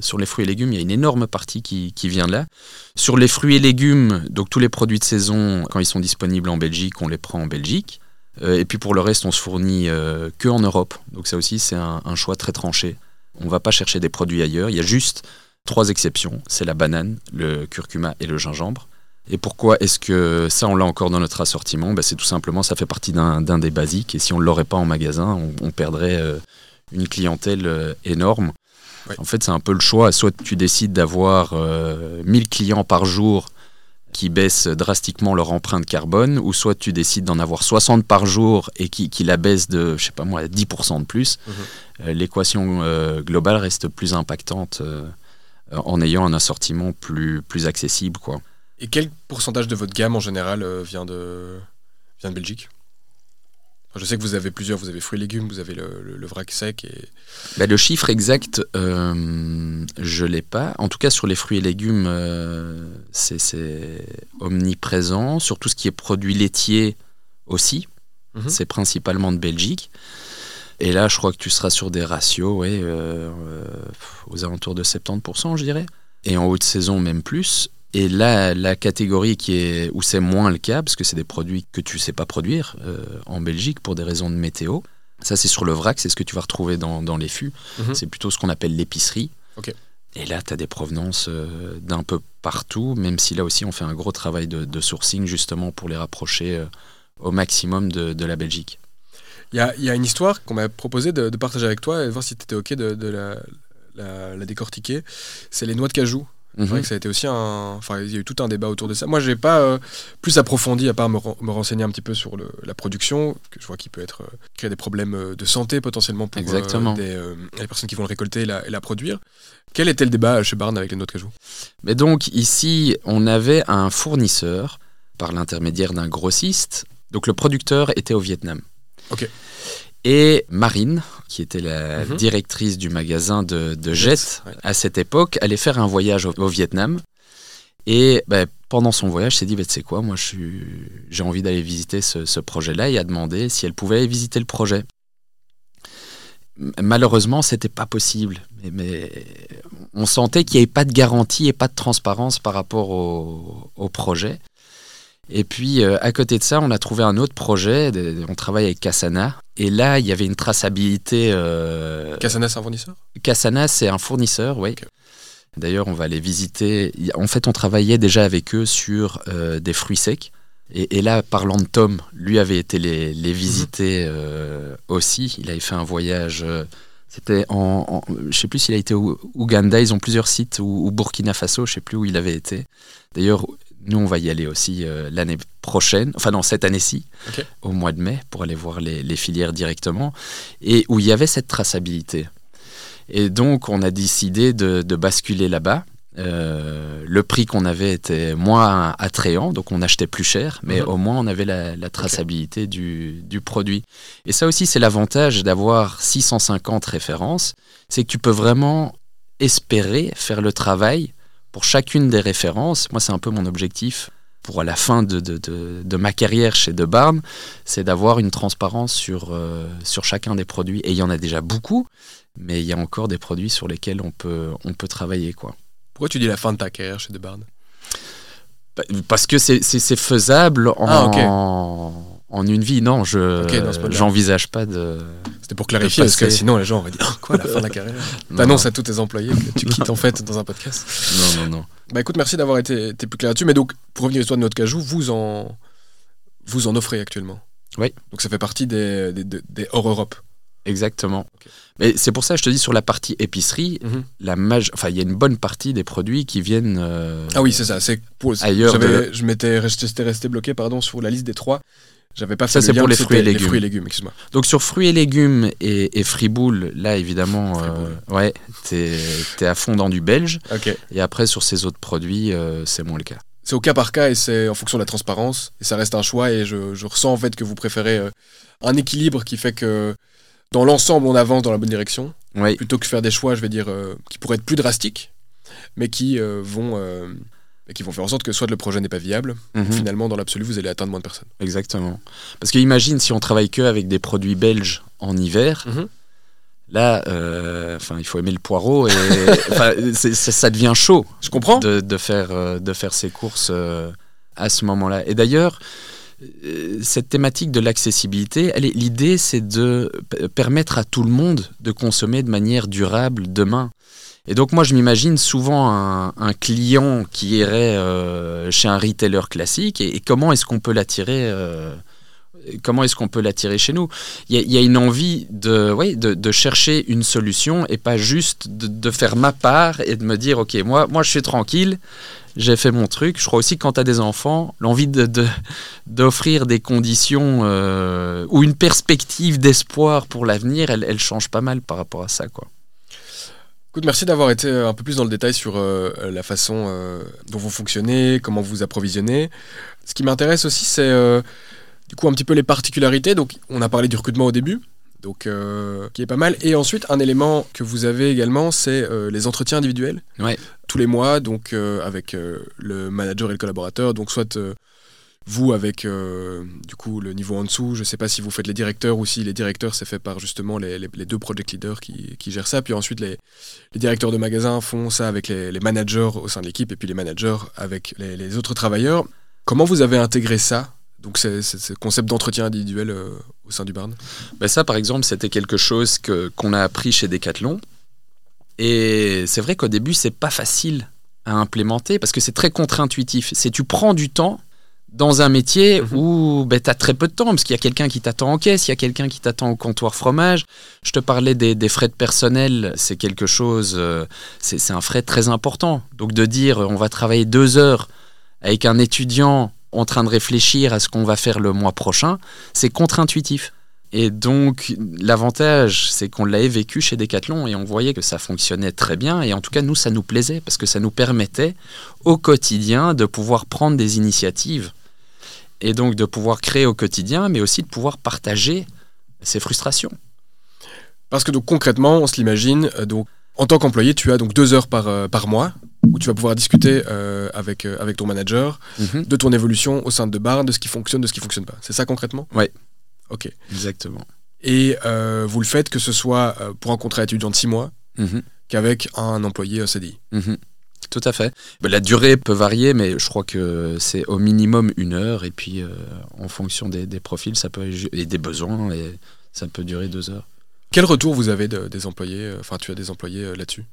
sur les fruits et légumes, il y a une énorme partie qui, vient de là. Sur les fruits et légumes, donc tous les produits de saison, quand ils sont disponibles en Belgique, on les prend en Belgique. Et puis pour le reste, on se fournit que en Europe. Donc ça aussi, c'est un, un choix très tranché. On ne va pas chercher des produits ailleurs. Il y a juste Trois exceptions, c'est la banane, le curcuma et le gingembre. Et pourquoi est-ce que ça, on l'a encore dans notre assortiment? Ben, C'est tout simplement, ça fait partie d'un des basiques. Et si on ne l'aurait pas en magasin, on, perdrait euh, une clientèle euh, énorme. En fait, c'est un peu le choix. Soit tu décides d'avoir 1000 euh, clients par jour qui baissent drastiquement leur empreinte carbone, ou soit tu décides d'en avoir 60 par jour et qui, la baissent de, je sais pas moi, 10% de plus. Mhm. L'équation globale reste plus impactante euh, en ayant un assortiment plus, plus accessible. Quoi. Et quel pourcentage de votre gamme en général euh, vient, de, vient de Belgique? Je sais que vous avez plusieurs, vous avez fruits et légumes, vous avez le, vrac sec. Et... Ben, le chiffre exact, euh, je ne l'ai pas. En tout cas, sur les fruits et légumes, c'est omniprésent. Sur tout ce qui est produits laitiers aussi, mhm. c'est principalement de Belgique. Et là, je crois que tu seras sur des ratios ouais, euh, euh, aux alentours de 70%, je dirais. Et en haute saison, même plus. Et là, la catégorie qui est, où c'est moins le cas, parce que c'est des produits que tu ne sais pas produire euh, en Belgique pour des raisons de météo. Ça, c'est sur le vrac, c'est ce que tu vas retrouver dans, dans les fûts. Mhm. C'est plutôt ce qu'on appelle l'épicerie. Et là, tu as des provenances d'un peu partout, même si là aussi, on fait un gros travail de, sourcing justement pour les rapprocher au maximum de, de la Belgique. Il y a, une histoire qu'on m'a proposé de, partager avec toi et voir si tu étais OK de, la, décortiquer. C'est les noix de cajou. C'est vrai mhm. que ça a été aussi un. Enfin, il y a eu tout un débat autour de ça. Moi, je n'ai pas euh, plus approfondi, à part me, renseigner un petit peu sur la production, que je vois qu'il peut être euh, créer des problèmes euh, de santé potentiellement pour les personnes qui vont le récolter et la, la, produire. Quel était le débat chez Barn avec les noix de cajou? Mais donc, ici, on avait un fournisseur par l'intermédiaire d'un grossiste. Donc, le producteur était au Vietnam. Et Marine, qui était la mhm. directrice du magasin de, Jet à cette époque, allait faire un voyage au, Vietnam. Et ben, pendant son voyage, s'est dit, ben, tu sais quoi, moi j'ai envie d'aller visiter ce, projet-là et a demandé si elle pouvait aller visiter le projet. Malheureusement, c'était pas possible. Mais, on sentait qu'il n'y avait pas de garantie et pas de transparence par rapport au projet. Et puis, euh, à côté de ça, on a trouvé un autre projet. on travaille avec Cassana. Et là, il y avait une traçabilité. euh, Cassana, c'est un fournisseur? Cassana, c'est un fournisseur, oui. D'ailleurs, on va les visiter. En fait, on travaillait déjà avec eux sur euh, des fruits secs. Et, et là, parlant de Tom, lui avait été les, les visiter euh, aussi. Il avait fait un voyage. euh, C'était en, en- je sais plus s'il a été au Ouganda. Ils ont plusieurs sites ou, ou Burkina Faso. Je sais plus où il avait été. D'ailleurs, nous, on va y aller aussi euh, l'année prochaine. Enfin, non, cette année-ci, au mois de mai, pour aller voir les, les filières directement. Et où il y avait cette traçabilité. Et donc, on a décidé de, de basculer là-bas. Euh, le prix qu'on avait était moins attrayant, donc on achetait plus cher, mais Mhm. au moins on avait la, la traçabilité du, du produit. Et ça aussi, c'est l'avantage d'avoir 650 références, c'est que tu peux vraiment espérer faire le travail pour chacune des références. Moi, c'est un peu mon objectif pour la fin de, de- de- de ma carrière chez De Barn, c'est d'avoir une transparence sur, euh, sur chacun des produits. Et il y en a déjà beaucoup, mais il y a encore des produits sur lesquels on peut, on peut travailler. Quoi. Pourquoi tu dis la fin de ta carrière chez De Barn Pa- Parce que c'est- faisable en, Ah, ok. En une vie. Non, je Ok, dans ce mode-là. j'envisage pas de. C'était pour clarifier, parce que sinon les gens auraient dit Ah, Quoi, la fin de la carrière Non, T'annonces à tous tes employés que tu quittes en fait dans un podcast. non, non, non. Bah écoute, merci d'avoir été, été plus clair là-dessus. Mais donc, pour revenir à l'histoire de notre cajou, vous en, vous en offrez actuellement Oui. Donc ça fait partie des, des, des- des hors Europe. Exactement. Mais c'est pour ça que je te dis sur la partie épicerie, la maj... enfin il y a une bonne partie des produits qui viennent. euh, Ah oui, c'est ça. C'est pour, Ailleurs de- Je m'étais resté, resté bloqué pardon, sur la liste des trois. J'avais pas fait Ça, c'est pour les fruits et légumes. fruits et légumes, excuse-moi. Donc sur fruits et légumes et, et friboule, là évidemment, euh, ouais, t'es es à fond dans du belge. Et après sur ces autres produits, euh, c'est moins le cas. C'est au cas par cas et c'est en fonction de la transparence. Et ça reste un choix. Et je, je ressens en fait que vous préférez euh, un équilibre qui fait que dans l'ensemble, on avance dans la bonne direction. Oui, Plutôt que faire des choix, je vais dire, qui pourraient être plus drastiques, mais qui, vont, qui vont faire en sorte que soit le projet n'est pas viable, mhm, finalement, dans l'absolu, vous allez atteindre moins de personnes. exactement. Parce que imagine si on travaille que avec des produits belges en hiver. Mhm. Là, euh, enfin, il faut aimer le poireau et ça devient chaud. Je comprends. de, de faire, euh, de faire ses courses euh, à ce moment-là. Et d'ailleurs, euh, cette thématique de l'accessibilité, l'idée, c'est de permettre à tout le monde de consommer de manière durable demain. Et donc moi, je m'imagine souvent un, client qui irait euh, chez un retailer classique et, comment est-ce qu'on peut l'attirer euh, Comment est-ce qu'on peut l'attirer chez nous? Il y, a, une envie de, ouais, de, de chercher une solution et pas juste de, de faire ma part et de me dire, ok, moi, moi je suis tranquille, j'ai fait mon truc. Je crois aussi que quand tu as des enfants, l'envie de, de- d'offrir des conditions euh, ou une perspective d'espoir pour l'avenir, elle, elle change pas mal par rapport à ça. Quoi. Écoute, merci d'avoir été euh, un peu plus dans le détail sur euh, la façon euh, dont vous fonctionnez, comment vous vous approvisionnez. Ce qui m'intéresse aussi, c'est euh, du coup un petit peu les particularités. Donc, on a parlé du recrutement au début, donc euh, qui est pas mal. Et ensuite, un élément que vous avez également, c'est euh, les entretiens individuels. Ouais. Tous les mois, donc euh, avec euh, le manager et le collaborateur. Donc, soit euh, vous avec euh, du coup le niveau en dessous, je sais pas si vous faites les directeurs ou si les directeurs c'est fait par justement les, deux project leaders qui, gèrent ça. Puis ensuite les, directeurs de magasins font ça avec les, managers au sein de l'équipe et puis les managers avec les, autres travailleurs. Comment vous avez intégré ça? Donc ce concept d'entretien individuel euh, au sein du Barn Ben ça, par exemple, c'était quelque chose qu'on a appris chez Decathlon. Et c'est vrai qu'au début, c'est pas facile à implémenter parce que c'est très contre-intuitif. C'est tu prends du temps dans un métier Mhm. où ben, tu as très peu de temps parce qu'il y a quelqu'un qui t'attend en caisse, il y a quelqu'un qui t'attend au comptoir fromage. Je te parlais des, des frais de personnel, c'est quelque chose, euh, c'est, c'est un frais très important. Donc de dire on va travailler deux heures avec un étudiant en train de réfléchir à ce qu'on va faire le mois prochain, c'est contre-intuitif. Et donc, l'avantage, c'est qu'on l'avait vécu chez Decathlon et on voyait que ça fonctionnait très bien. Et en tout cas, nous, ça nous plaisait parce que ça nous permettait au quotidien de pouvoir prendre des initiatives et donc de pouvoir créer au quotidien, mais aussi de pouvoir partager ses frustrations. Parce que donc concrètement, on se l'imagine, euh, donc en tant qu'employé, tu as donc deux heures par, euh, par mois où tu vas pouvoir discuter euh, avec, avec ton manager de ton évolution au sein de Barn, de ce qui fonctionne, de ce qui fonctionne pas. C'est ça concrètement? Ouais. Ok. Exactement. Et vous le faites que ce soit pour un contrat étudiant de six mois Mhm. qu'avec un employé CDI. Mhm. Tout à fait. Bah, la durée peut varier, mais je crois que c'est au minimum une heure. Et puis, euh, en fonction des, profils ça peut, et des besoins, et ça peut durer deux heures. Quel retour vous avez des employés euh, Enfin, tu as des employés euh, là-dessus?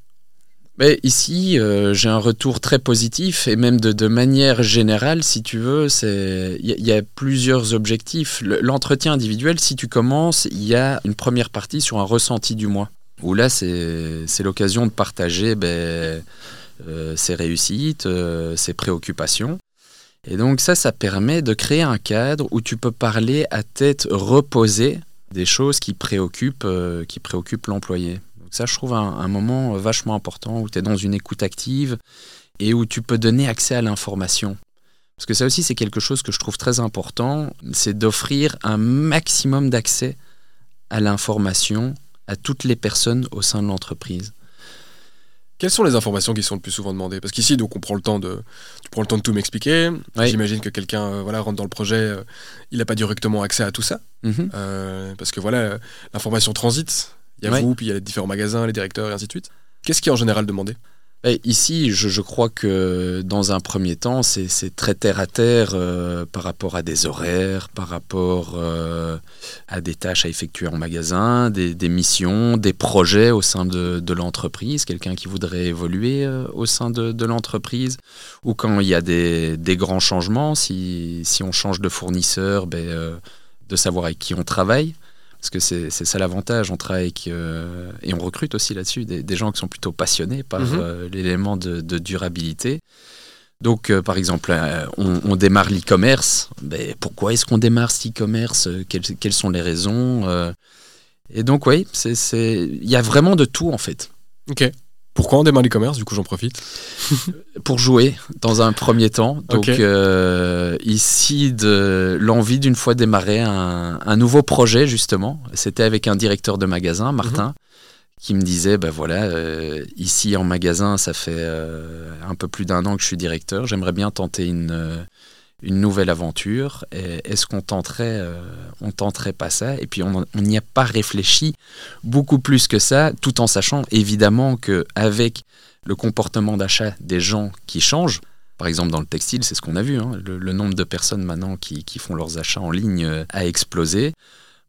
Mais ici, j'ai un retour très positif et même de, manière générale, si tu veux, il y, a plusieurs objectifs. L'entretien individuel, si tu commences, il y a une première partie sur un ressenti du mois où là, c'est l'occasion de partager ben, ses réussites, euh, ses préoccupations. Et donc ça, ça permet de créer un cadre où tu peux parler à tête reposée des choses qui préoccupent, euh, qui préoccupent l'employé. Donc ça, je trouve un, moment vachement important où tu es dans une écoute active et où tu peux donner accès à l'information. Parce que ça aussi, c'est quelque chose que je trouve très important, c'est d'offrir un maximum d'accès à l'information à toutes les personnes au sein de l'entreprise. Quelles sont les informations qui sont le plus souvent demandées? Parce qu'ici, donc, on prend le temps de, tu prends le temps de tout m'expliquer. J'imagine que quelqu'un, euh, voilà, rentre dans le projet, euh, il n'a pas directement accès à tout ça, mhm. euh, parce que voilà, l'information transite. Il y a vous, puis il y a les différents magasins, les directeurs, et ainsi de suite. Qu'est-ce qui est en général demandé? Ici, je, crois que dans un premier temps, c'est très terre à terre euh, par rapport à des horaires, par rapport euh, à des tâches à effectuer en magasin, des, missions, des projets au sein de, l'entreprise, quelqu'un qui voudrait évoluer euh, au sein de, l'entreprise, ou quand il y a des, grands changements, si, on change de fournisseur, ben, de savoir avec qui on travaille. Parce que c'est ça l'avantage, on travaille avec, euh, et on recrute aussi là-dessus des, gens qui sont plutôt passionnés par mhm. euh, l'élément de, durabilité. Donc, euh, par exemple, on, démarre l'e-commerce. Ben, pourquoi est-ce qu'on démarre cet e-commerce? Quelles, quelles, sont les raisons Et donc, oui, il y a vraiment de tout en fait. Ok. Pourquoi on démarre l'e-commerce Du coup, j'en profite? Pour jouer dans un premier temps. Donc, euh, ici, de l'envie d'une fois démarrer un, nouveau projet, justement. C'était avec un directeur de magasin, Martin. Mhm. qui me disait, ben voilà, euh, ici en magasin, ça fait euh, un peu plus d'un an que je suis directeur, j'aimerais bien tenter une, une nouvelle aventure. Est-ce qu'on tenterait, euh, on tenterait pas ça? Et puis on n'y a pas réfléchi beaucoup plus que ça, tout en sachant évidemment que avec le comportement d'achat des gens qui change, par exemple dans le textile, c'est ce qu'on a vu, hein, le, nombre de personnes maintenant qui, font leurs achats en ligne euh, a explosé.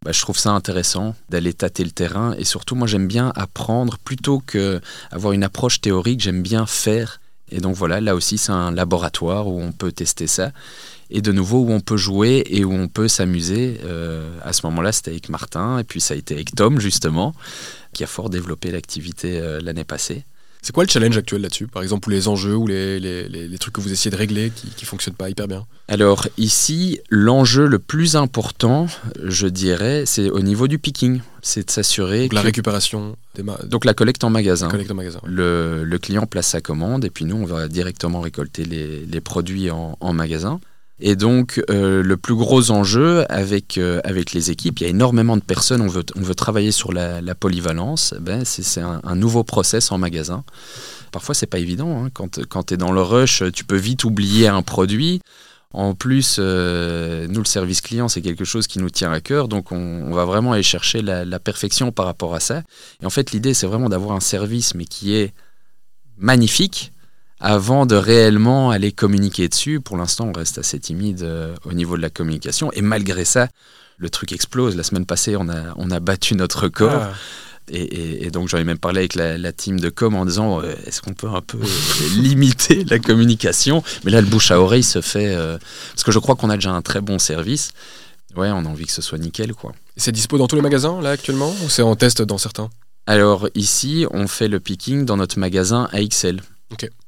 Bah, je trouve ça intéressant d'aller tâter le terrain et surtout moi j'aime bien apprendre plutôt que avoir une approche théorique, j'aime bien faire et donc voilà, là aussi c'est un laboratoire où on peut tester ça. Et de nouveau où on peut jouer et où on peut s'amuser. Euh, à ce moment-là, c'était avec Martin et puis ça a été avec Tom justement, qui a fort développé l'activité euh, l'année passée. C'est quoi le challenge actuel là-dessus Par exemple, ou les enjeux ou les, les, les, trucs que vous essayez de régler qui ne fonctionnent pas hyper bien? Alors ici, l'enjeu le plus important, je dirais, c'est au niveau du picking. C'est de s'assurer... que... la récupération des Donc la collecte en magasin. collecte en magasin le, le, client place sa commande et puis nous, on va directement récolter les, produits en, en magasin. Et donc, euh, le plus gros enjeu avec, euh, avec les équipes, il y a énormément de personnes, on veut, on veut travailler sur la, polyvalence, ben, c'est un, nouveau process en magasin. Parfois, c'est pas évident. Hein. Quand, quand tu es dans le rush, tu peux vite oublier un produit. En plus, euh, nous, le service client, c'est quelque chose qui nous tient à cœur, donc on, va vraiment aller chercher la, perfection par rapport à ça. Et en fait, l'idée, c'est vraiment d'avoir un service, mais qui est magnifique, avant de réellement aller communiquer dessus. Pour l'instant, on reste assez timide euh, au niveau de la communication. Et malgré ça, le truc explose. La semaine passée, on a, on a battu notre record. Ah. Et, donc j'en ai même parlé avec la, team de com en disant euh, est-ce qu'on peut un peu limiter la communication? Mais là, le bouche à oreille se fait euh, parce que je crois qu'on a déjà un très bon service. Ouais, on a envie que ce soit nickel, quoi. C'est dispo dans tous les magasins là actuellement? Ou c'est en test dans certains? Alors ici, on fait le picking dans notre magasin AXL.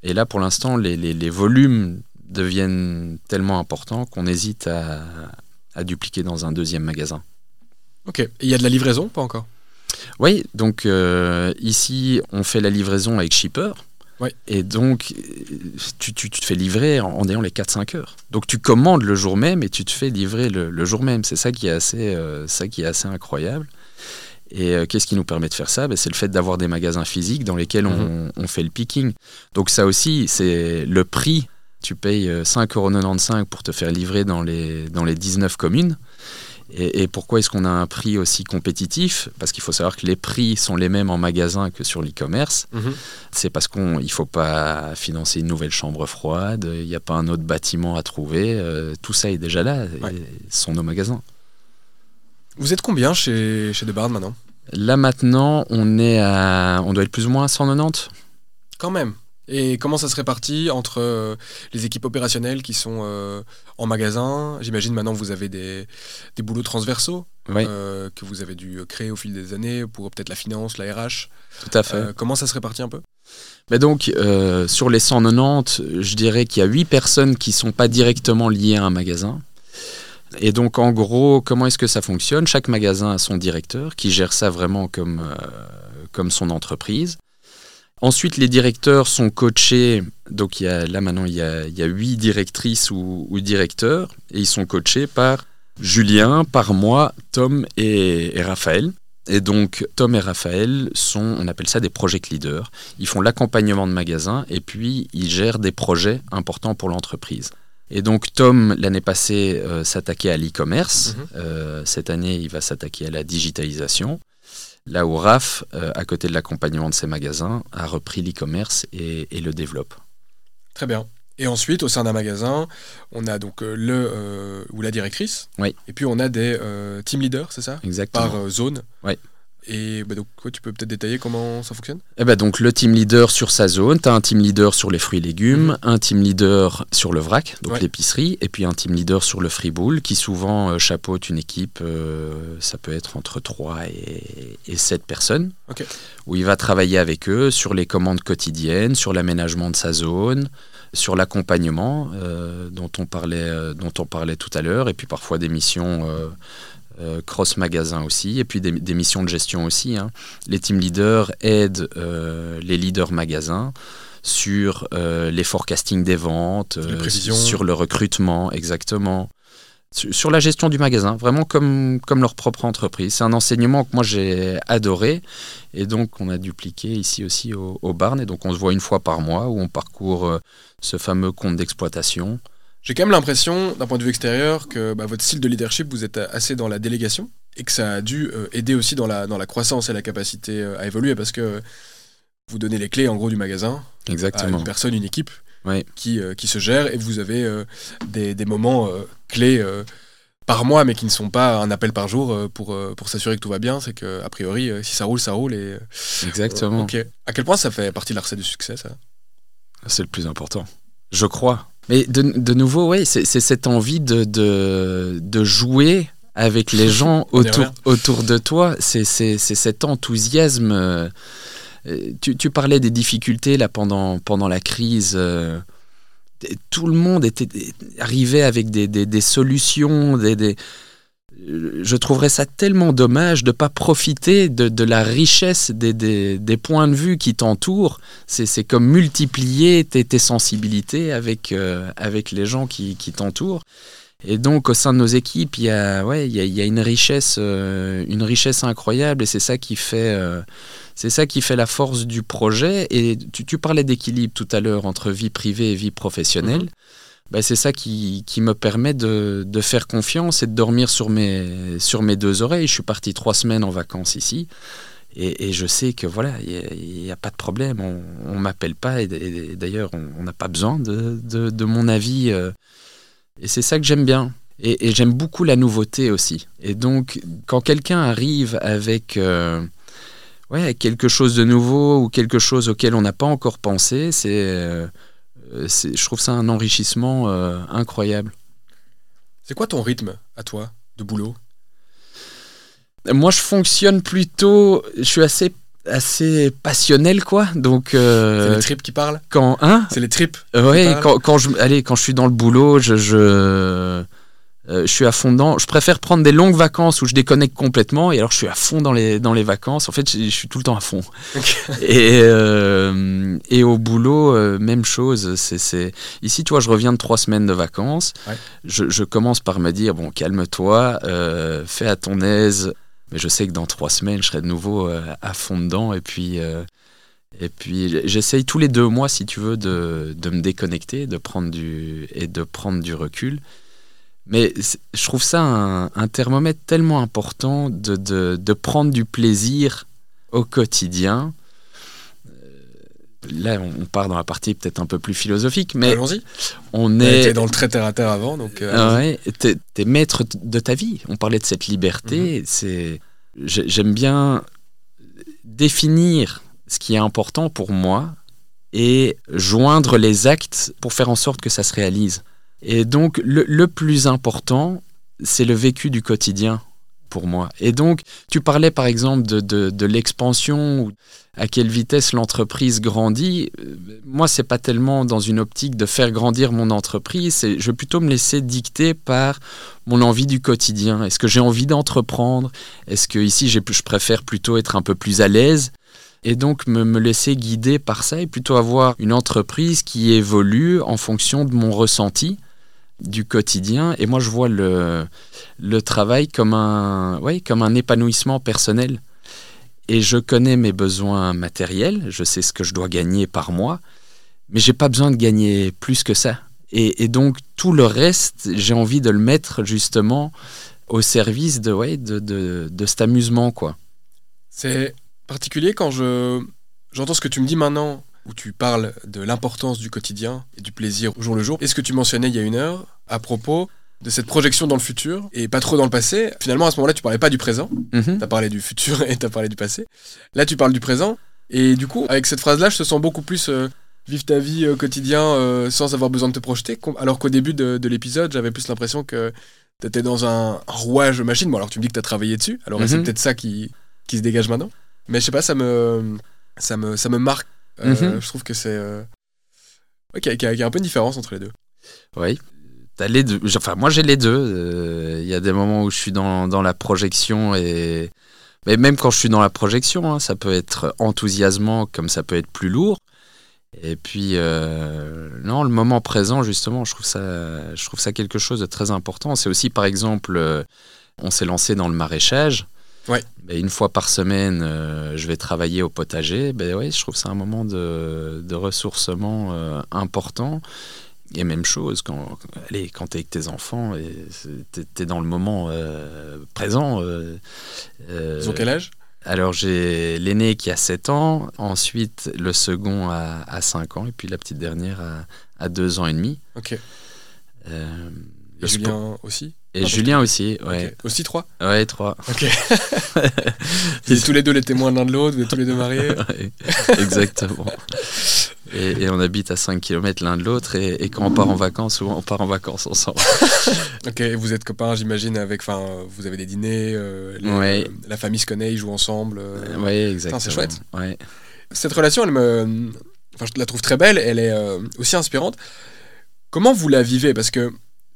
Et là, pour l'instant, les, les, volumes deviennent tellement importants qu'on hésite à, à, dupliquer dans un deuxième magasin. Ok. Il y a de la livraison, pas encore? Oui, donc euh, ici, on fait la livraison avec shipper. Et donc, tu, tu, te fais livrer en, ayant les 4-5 heures. Donc, tu commandes le jour même et tu te fais livrer le, le jour même. C'est ça qui est assez, euh, ça qui est assez incroyable. Et euh, qu'est-ce qui nous permet de faire ça? Ben, C'est le fait d'avoir des magasins physiques dans lesquels on, mhm. fait le picking. Donc ça aussi, c'est le prix. Tu payes 5,95€ euh, pour te faire livrer dans les, dans les 19 communes. Et, pourquoi est-ce qu'on a un prix aussi compétitif? Parce qu'il faut savoir que les prix sont les mêmes en magasin que sur l'e-commerce. Mhm. C'est parce qu'il ne faut pas financer une nouvelle chambre froide, il n'y a pas un autre bâtiment à trouver. euh, tout ça est déjà là, Ouais. et sont nos magasins. Vous êtes combien chez, chez Debarn maintenant? Là maintenant, on est à, on doit être plus ou moins à 190. Quand même. Et comment ça se répartit entre euh, les équipes opérationnelles qui sont euh, en magasin? J'imagine maintenant vous avez des, des boulots transversaux Oui, euh, que vous avez dû créer au fil des années pour peut-être la finance, la RH. tout à fait. Comment ça se répartit un peu? Mais donc, euh, sur les 190, je dirais qu'il y a 8 personnes qui sont pas directement liées à un magasin. Et donc, en gros, comment est-ce que ça fonctionne? Chaque magasin a son directeur qui gère ça vraiment comme, euh, comme son entreprise. Ensuite, les directeurs sont coachés. Donc, il y a, là maintenant, il y a, 8 directrices ou, ou directeurs. Et ils sont coachés par Julien, par moi, Tom et, et Raphaël. Et donc, Tom et Raphaël sont, on appelle ça des project leaders. Ils font l'accompagnement de magasins et puis ils gèrent des projets importants pour l'entreprise. Et donc Tom, l'année passée, euh, s'attaquait à l'e-commerce. Mhm. Euh, cette année, il va s'attaquer à la digitalisation. Là où Raph, euh, à côté de l'accompagnement de ses magasins, a repris l'e-commerce et, et le développe. Très bien. Et ensuite, au sein d'un magasin, on a donc le euh, ou la directrice. Oui. Et puis on a des euh, team leaders, c'est ça? Exactement. Par euh, zone. Oui. Et bah, donc, quoi, tu peux peut-être détailler comment ça fonctionne? Eh ben donc le team leader sur sa zone, tu as un team leader sur les fruits et légumes, un team leader sur le vrac, donc Ouais. l'épicerie, et puis un team leader sur le freeboule qui souvent euh, chapeaute une équipe, euh, ça peut être entre 3 et, et 7 personnes, où il va travailler avec eux sur les commandes quotidiennes, sur l'aménagement de sa zone, sur l'accompagnement euh, dont, on parlait, dont on parlait tout à l'heure, et puis parfois des missions euh, euh, cross-magasin aussi, et puis des, des missions de gestion aussi. hein. Les team leaders aident euh, les leaders magasins sur euh, les forecasting des ventes, sur le recrutement, exactement. Sur sur la gestion du magasin, vraiment comme, comme leur propre entreprise. C'est un enseignement que moi j'ai adoré et donc on a dupliqué ici aussi au, au Barn. Et donc on se voit une fois par mois où on parcourt ce fameux compte d'exploitation. J'ai quand même l'impression, d'un point de vue extérieur, que bah, votre style de leadership, vous êtes assez dans la délégation et que ça a dû euh, aider aussi dans la, dans la croissance et la capacité euh, à évoluer parce que vous donnez les clés en gros du magasin à Exactement. une personne, une équipe Oui. qui, euh, qui se gère et vous avez des, des moments clés par mois mais qui ne sont pas un appel par jour pour, pour s'assurer que tout va bien. C'est que a priori, si ça roule, ça roule. Et, Exactement. À quel point ça fait partie de la recette du succès ça? C'est le plus important. Je crois. Mais de, de nouveau, oui, c'est cette envie de, de, de jouer avec les gens autour, autour de toi. C'est cet enthousiasme. euh, Tu, tu parlais des difficultés là pendant, pendant la crise. euh, tout le monde était arrivé avec des, des, des solutions, des, des- je trouverais ça tellement dommage de ne pas profiter de, la richesse des, des, points de vue qui t'entourent. C'est comme multiplier tes, sensibilités avec, euh, avec les gens qui, t'entourent. Et donc, au sein de nos équipes, il y a, ouais, y a, y a une, richesse, euh, une richesse incroyable et c'est ça qui fait. euh, c'est ça qui fait la force du projet. Et tu, tu parlais d'équilibre tout à l'heure entre vie privée et vie professionnelle. Ben, c'est ça qui, me permet de, faire confiance et de dormir sur mes, deux oreilles. Je suis parti trois semaines en vacances ici. Et, je sais que voilà, il n'y a, pas de problème. On ne m'appelle pas. Et, d'ailleurs, on n'a pas besoin de, mon avis. euh. et c'est ça que j'aime bien. Et, j'aime beaucoup la nouveauté aussi. Et donc, quand quelqu'un arrive avec euh, ouais, quelque chose de nouveau ou quelque chose auquel on n'a pas encore pensé, c'est, euh, je trouve ça un enrichissement euh, incroyable. C'est quoi ton rythme à toi de boulot? Moi, je fonctionne plutôt. Je suis assez, assez passionnel, quoi. Donc, C'est euh, les tripes qui parlent? quand. Hein? C'est les tripes Ouais, quand, quand je, allez, quand je suis dans le boulot, je, je, euh, je suis à fond dedans. Je préfère prendre des longues vacances où je déconnecte complètement et alors je suis à fond dans les, dans les vacances. En fait, je, je suis tout le temps à fond. Et, euh, et au boulot, euh, même chose. C'est. Ici, tu vois, je reviens de trois semaines de vacances. Ouais. Je, je commence par me dire, bon, calme-toi, fais à ton aise. Mais je sais que dans trois semaines, je serai de nouveau à fond dedans. Et puis, et puis j'essaye tous les deux mois, si tu veux, de, de me déconnecter de prendre du, et de prendre du recul. Mais je trouve ça un, thermomètre tellement important de, de, prendre du plaisir au quotidien. Euh, là, on part dans la partie peut-être un peu plus philosophique, mais Allons-y. on est dans le très terre à terre avant, donc. Euh, ouais, t'es, maître de ta vie. On parlait de cette liberté. Mhm. C'est, j'aime bien définir ce qui est important pour moi et joindre les actes pour faire en sorte que ça se réalise. Et donc, le, plus important, c'est le vécu du quotidien pour moi. Et donc, tu parlais par exemple de, de, l'expansion, à quelle vitesse l'entreprise grandit. Euh, moi, c'est pas tellement dans une optique de faire grandir mon entreprise, je vais plutôt me laisser dicter par mon envie du quotidien. Est-ce que j'ai envie d'entreprendre? Est-ce que ici, je préfère plutôt être un peu plus à l'aise? Et donc me, laisser guider par ça et plutôt avoir une entreprise qui évolue en fonction de mon ressenti du quotidien. Et moi, je vois le, le travail comme un, ouais, comme un épanouissement personnel. Et je connais mes besoins matériels, je sais ce que je dois gagner par mois, mais j'ai pas besoin de gagner plus que ça. Et, donc tout le reste, j'ai envie de le mettre justement au service de, ouais, de, de, de cet amusement. quoi. C'est particulier quand je j'entends ce que tu me dis maintenant où tu parles de l'importance du quotidien et du plaisir au jour le jour. Et ce que tu mentionnais il y a une heure à propos de cette projection dans le futur et pas trop dans le passé. Finalement, à ce moment-là, tu parlais pas du présent. Mhm. Tu as parlé du futur et tu as parlé du passé. Là, tu parles du présent. Et du coup, avec cette phrase-là, je te sens beaucoup plus euh, vivre ta vie au quotidien euh, sans avoir besoin de te projeter. Alors qu'au début de, l'épisode, j'avais plus l'impression que tu étais dans un, rouage machine. Bon, alors tu me dis que tu as travaillé dessus. Alors c'est mhm. peut-être ça qui, qui se dégage maintenant. Mais je sais pas, ça me, ça me, ça me marque euh, mhm. Je trouve que c'est. Euh... qu'il y, a un peu de différence entre les deux. Oui. As les deux. Enfin, moi j'ai les deux. Euh, il y a des moments où je suis dans, dans, la projection et. Mais même quand je suis dans la projection, hein, ça peut être enthousiasmant comme ça peut être plus lourd. Et puis, euh, non, le moment présent, justement, je trouve ça, je trouve ça quelque chose de très important. C'est aussi, par exemple, on s'est lancé dans le maraîchage. Ouais. une fois par semaine, euh, je vais travailler au potager. Ben ouais, je trouve que c'est un moment de, de ressourcement euh, important. Et même chose, quand, allez, quand tu es avec tes enfants, tu es, dans le moment euh, présent. Ils ont quel âge? alors j'ai l'aîné qui a 7 ans, ensuite le second à, à 5 ans, et puis la petite dernière à, à 2 ans et demi. Ok. et Julien aussi? Et Julien aussi, ouais. Aussi trois Ouais, trois. Ok. Vous êtes tous les deux les témoins l'un de l'autre, vous êtes tous les deux mariés Exactement. Et, on habite à 5 km l'un de l'autre, et, quand on part en vacances, souvent on part en vacances ensemble. ok, et vous êtes copains, j'imagine, avec. Enfin, vous avez des dîners, euh, euh, la famille se connaît, ils jouent ensemble. Euh... Oui, exactement. C'est chouette. Ouais. Cette relation, elle me. Enfin, je la trouve très belle, elle est euh, aussi inspirante. Comment vous la vivez? Parce que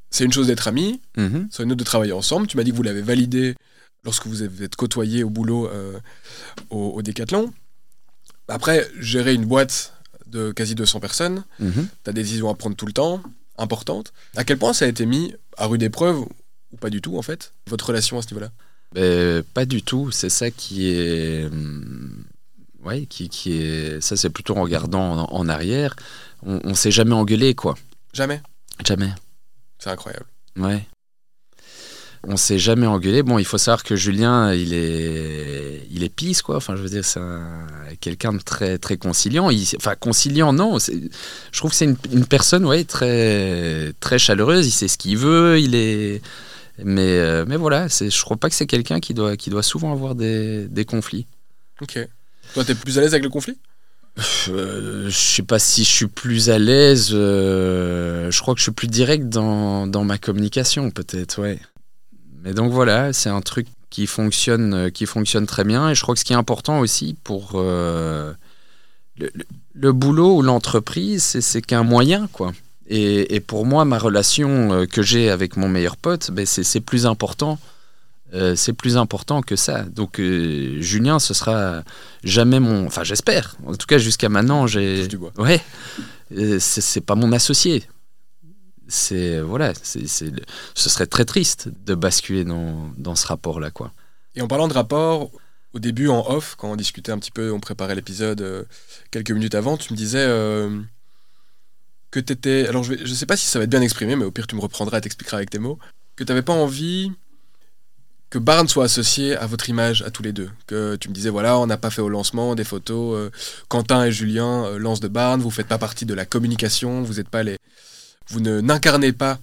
c'est une chose d'être amis, mhm. c'est une autre de travailler ensemble. Tu m'as dit que vous l'avez validé lorsque vous êtes côtoyé au boulot euh, au, Décathlon. Après, gérer une boîte de quasi 200 personnes, mhm. tu as des décisions à prendre tout le temps, importantes. À quel point ça a été mis à rude épreuve, ou pas du tout en fait, votre relation à ce niveau-là? Ben, Pas du tout, c'est ça qui est... Hum, ouais, qui, qui est... Ça c'est plutôt en regardant en, arrière. On, on s'est jamais engueulé quoi. Jamais? Jamais. C'est incroyable. Ouais. On s'est jamais engueulé. Bon, il faut savoir que Julien, il est, il est pisse, quoi. Enfin, je veux dire, c'est quelqu'un de très, très conciliant. enfin, conciliant, non. Je trouve que c'est une, personne, ouais, très, très chaleureuse. Il sait ce qu'il veut. Il est, mais, euh, mais voilà. C'est, je crois pas que c'est quelqu'un qui doit, qui doit souvent avoir des, des conflits. Ok. Toi, t'es plus à l'aise avec le conflit? Je sais pas si je suis plus à l'aise. Euh, je crois que je suis plus direct dans, dans ma communication, peut-être, ouais. Mais donc voilà, c'est un truc qui fonctionne, euh, qui fonctionne très bien. Et je crois que ce qui est important aussi pour le, le, boulot ou l'entreprise, c'est qu'un moyen, quoi. Et, et, pour moi, ma relation que j'ai avec mon meilleur pote, ben c'est plus important euh, c'est plus important que ça. Donc euh, Julien, ce sera jamais mon. Enfin, j'espère. En tout cas, jusqu'à maintenant, j'ai. Ouais. Euh, c'est pas mon associé. C'est voilà. C'est ce serait très triste de basculer dans, dans ce rapport-là, quoi. Et en parlant de rapport, au début en off, quand on discutait un petit peu, on préparait l'épisode quelques minutes avant, tu me disais que tu étais. Alors je, vais, je sais pas si ça va être bien exprimé, mais au pire tu me reprendras et t'expliqueras avec tes mots que tu n'avais pas envie que Barn soit associé à votre image à tous les deux. Que tu me disais, voilà, on n'a pas fait au lancement des photos. euh, Quentin et Julien euh, lancent de Barn, vous faites pas partie de la communication, vous êtes pas les, vous ne n'incarnez pas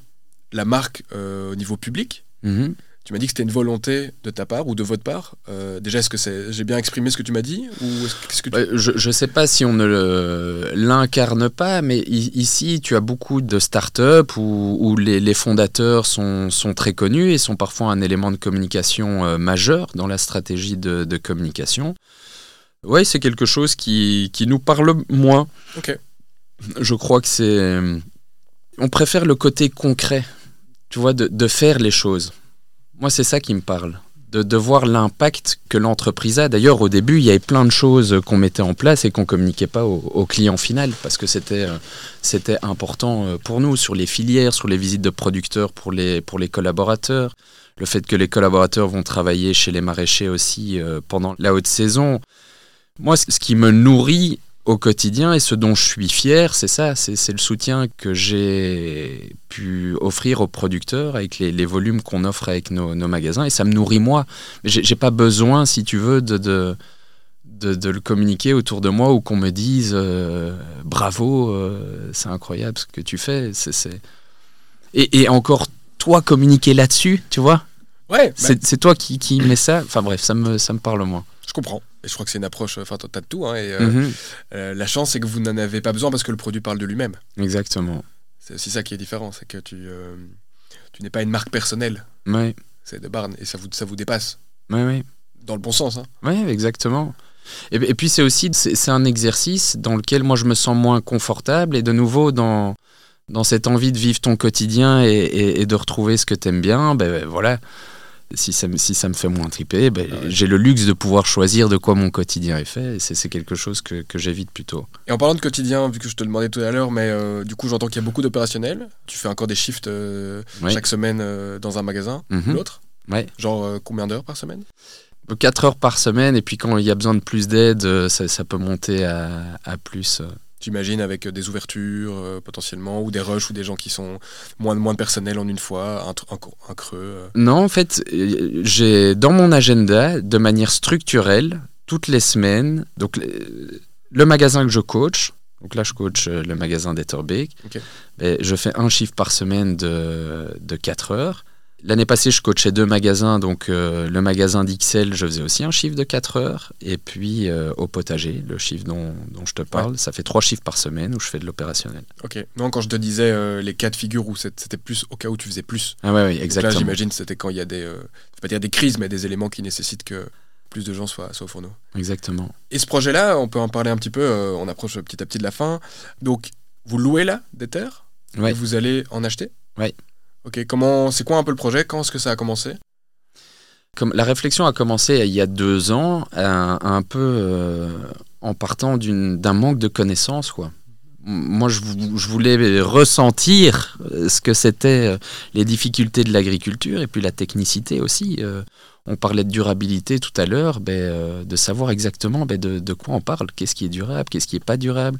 la marque euh, au niveau public. Mhm. Tu m'as dit que c'était une volonté de ta part ou de votre part. Euh, déjà, est-ce que c'est, j'ai bien exprimé ce que tu m'as dit ou est-ce que- tu- Ouais, Je ne sais pas si on ne l'incarne pas, mais ici, tu as beaucoup de startups où, où les, les fondateurs sont, sont très connus et sont parfois un élément de communication euh, majeur dans la stratégie de, de communication. Oui, c'est quelque chose qui, qui nous parle moins. Ok. Je crois que c'est... On préfère le côté concret, tu vois, de, de faire les choses. Moi, c'est ça qui me parle de, voir l'impact que l'entreprise a. D'ailleurs, au début, il y avait plein de choses qu'on mettait en place et qu'on communiquait pas au, au client final parce que c'était euh, c'était important euh, pour nous sur les filières, sur les visites de producteurs pour les pour les collaborateurs, le fait que les collaborateurs vont travailler chez les maraîchers aussi euh, pendant la haute saison. Moi, ce qui me nourrit au quotidien et ce dont je suis fier, c'est ça, c'est c'est le soutien que j'ai pu offrir aux producteurs avec les, les volumes qu'on offre avec nos, nos magasins et ça me nourrit moi. J'ai pas besoin, si tu veux, de, de, de, de le communiquer autour de moi ou qu'on me dise euh, bravo, euh, c'est incroyable ce que tu fais. c'est Et, et encore, toi communiquer là-dessus, tu vois, Ouais, bah, c'est c'est toi qui, qui mets ça? Enfin bref, ça me, ça me parle moins. je comprends. Et je crois que c'est une approche. Enfin, t'as de tout. hein, et, euh, Mhm. euh, la chance, c'est que vous n'en avez pas besoin parce que le produit parle de lui-même. Exactement. C'est aussi ça qui est différent, c'est que tu, euh, tu n'es pas une marque personnelle. Ouais, C'est de Barn et ça vous, ça vous dépasse ouais, ouais. dans le bon sens. Hein. Oui, exactement. Et, et puis c'est aussi c'est un exercice dans lequel moi je me sens moins confortable et de nouveau dans, dans cette envie de vivre ton quotidien et, et- et de retrouver ce que tu aimes bien, ben voilà. Si ça, me- si ça me fait moins triper, ben, Ah ouais. j'ai le luxe de pouvoir choisir de quoi mon quotidien est fait et c'est quelque chose que, que j'évite plutôt. Et en parlant de quotidien, vu que je te demandais tout à l'heure, mais euh, du coup j'entends qu'il y a beaucoup d'opérationnels. Tu fais encore des shifts euh, Oui. chaque semaine euh, dans un magasin ou Mhm. l'autre. Ouais. Genre combien d'heures par semaine? 4 heures par semaine et puis quand il y a besoin de plus d'aide, ça, ça peut monter à, à plus. J'imagine avec des ouvertures euh, potentiellement ou des rushs ou des gens qui sont moins, moins de personnel en une fois, un, creux. euh. Non, en fait, euh, j'ai dans mon agenda, de manière structurelle, toutes les semaines, donc le, magasin que je coach, donc là je coach le magasin d'Etterbeek, Ok. ben, je fais un chiffre par semaine de, de 4 heures. L'année passée, je coachais deux magasins, donc euh, le magasin d'XL, je faisais aussi un chiffre de 4 heures, et puis euh, au potager, le chiffre dont, dont je te parle, ça fait trois chiffres par semaine où je fais de l'opérationnel. Ok. Non, quand je te disais euh, les cas de figure où c'était plus au cas où tu faisais plus. Ah ouais, oui, Donc Là, exactement. j'imagine c'était quand il y a des, pas dire des crises, mais des éléments qui nécessitent que plus de gens soient, soient au fourneau. exactement. Et ce projet-là, on peut en parler un petit peu, on approche petit à petit de la fin. Donc, vous louez là des terres? Ouais. et vous allez en acheter? Ouais. Ok, comment, c'est quoi un peu le projet? Quand est-ce que ça a commencé? Comme la réflexion a commencé il y a deux ans, un, un peu euh, en partant d'un manque de connaissances. Quoi. Moi, je, vou- je voulais ressentir euh, ce que c'était euh, les difficultés de l'agriculture et puis la technicité aussi. euh. on parlait de durabilité tout à l'heure, ben, euh, de savoir exactement ben, de quoi on parle, qu'est-ce qui est durable, qu'est-ce qui n'est pas durable.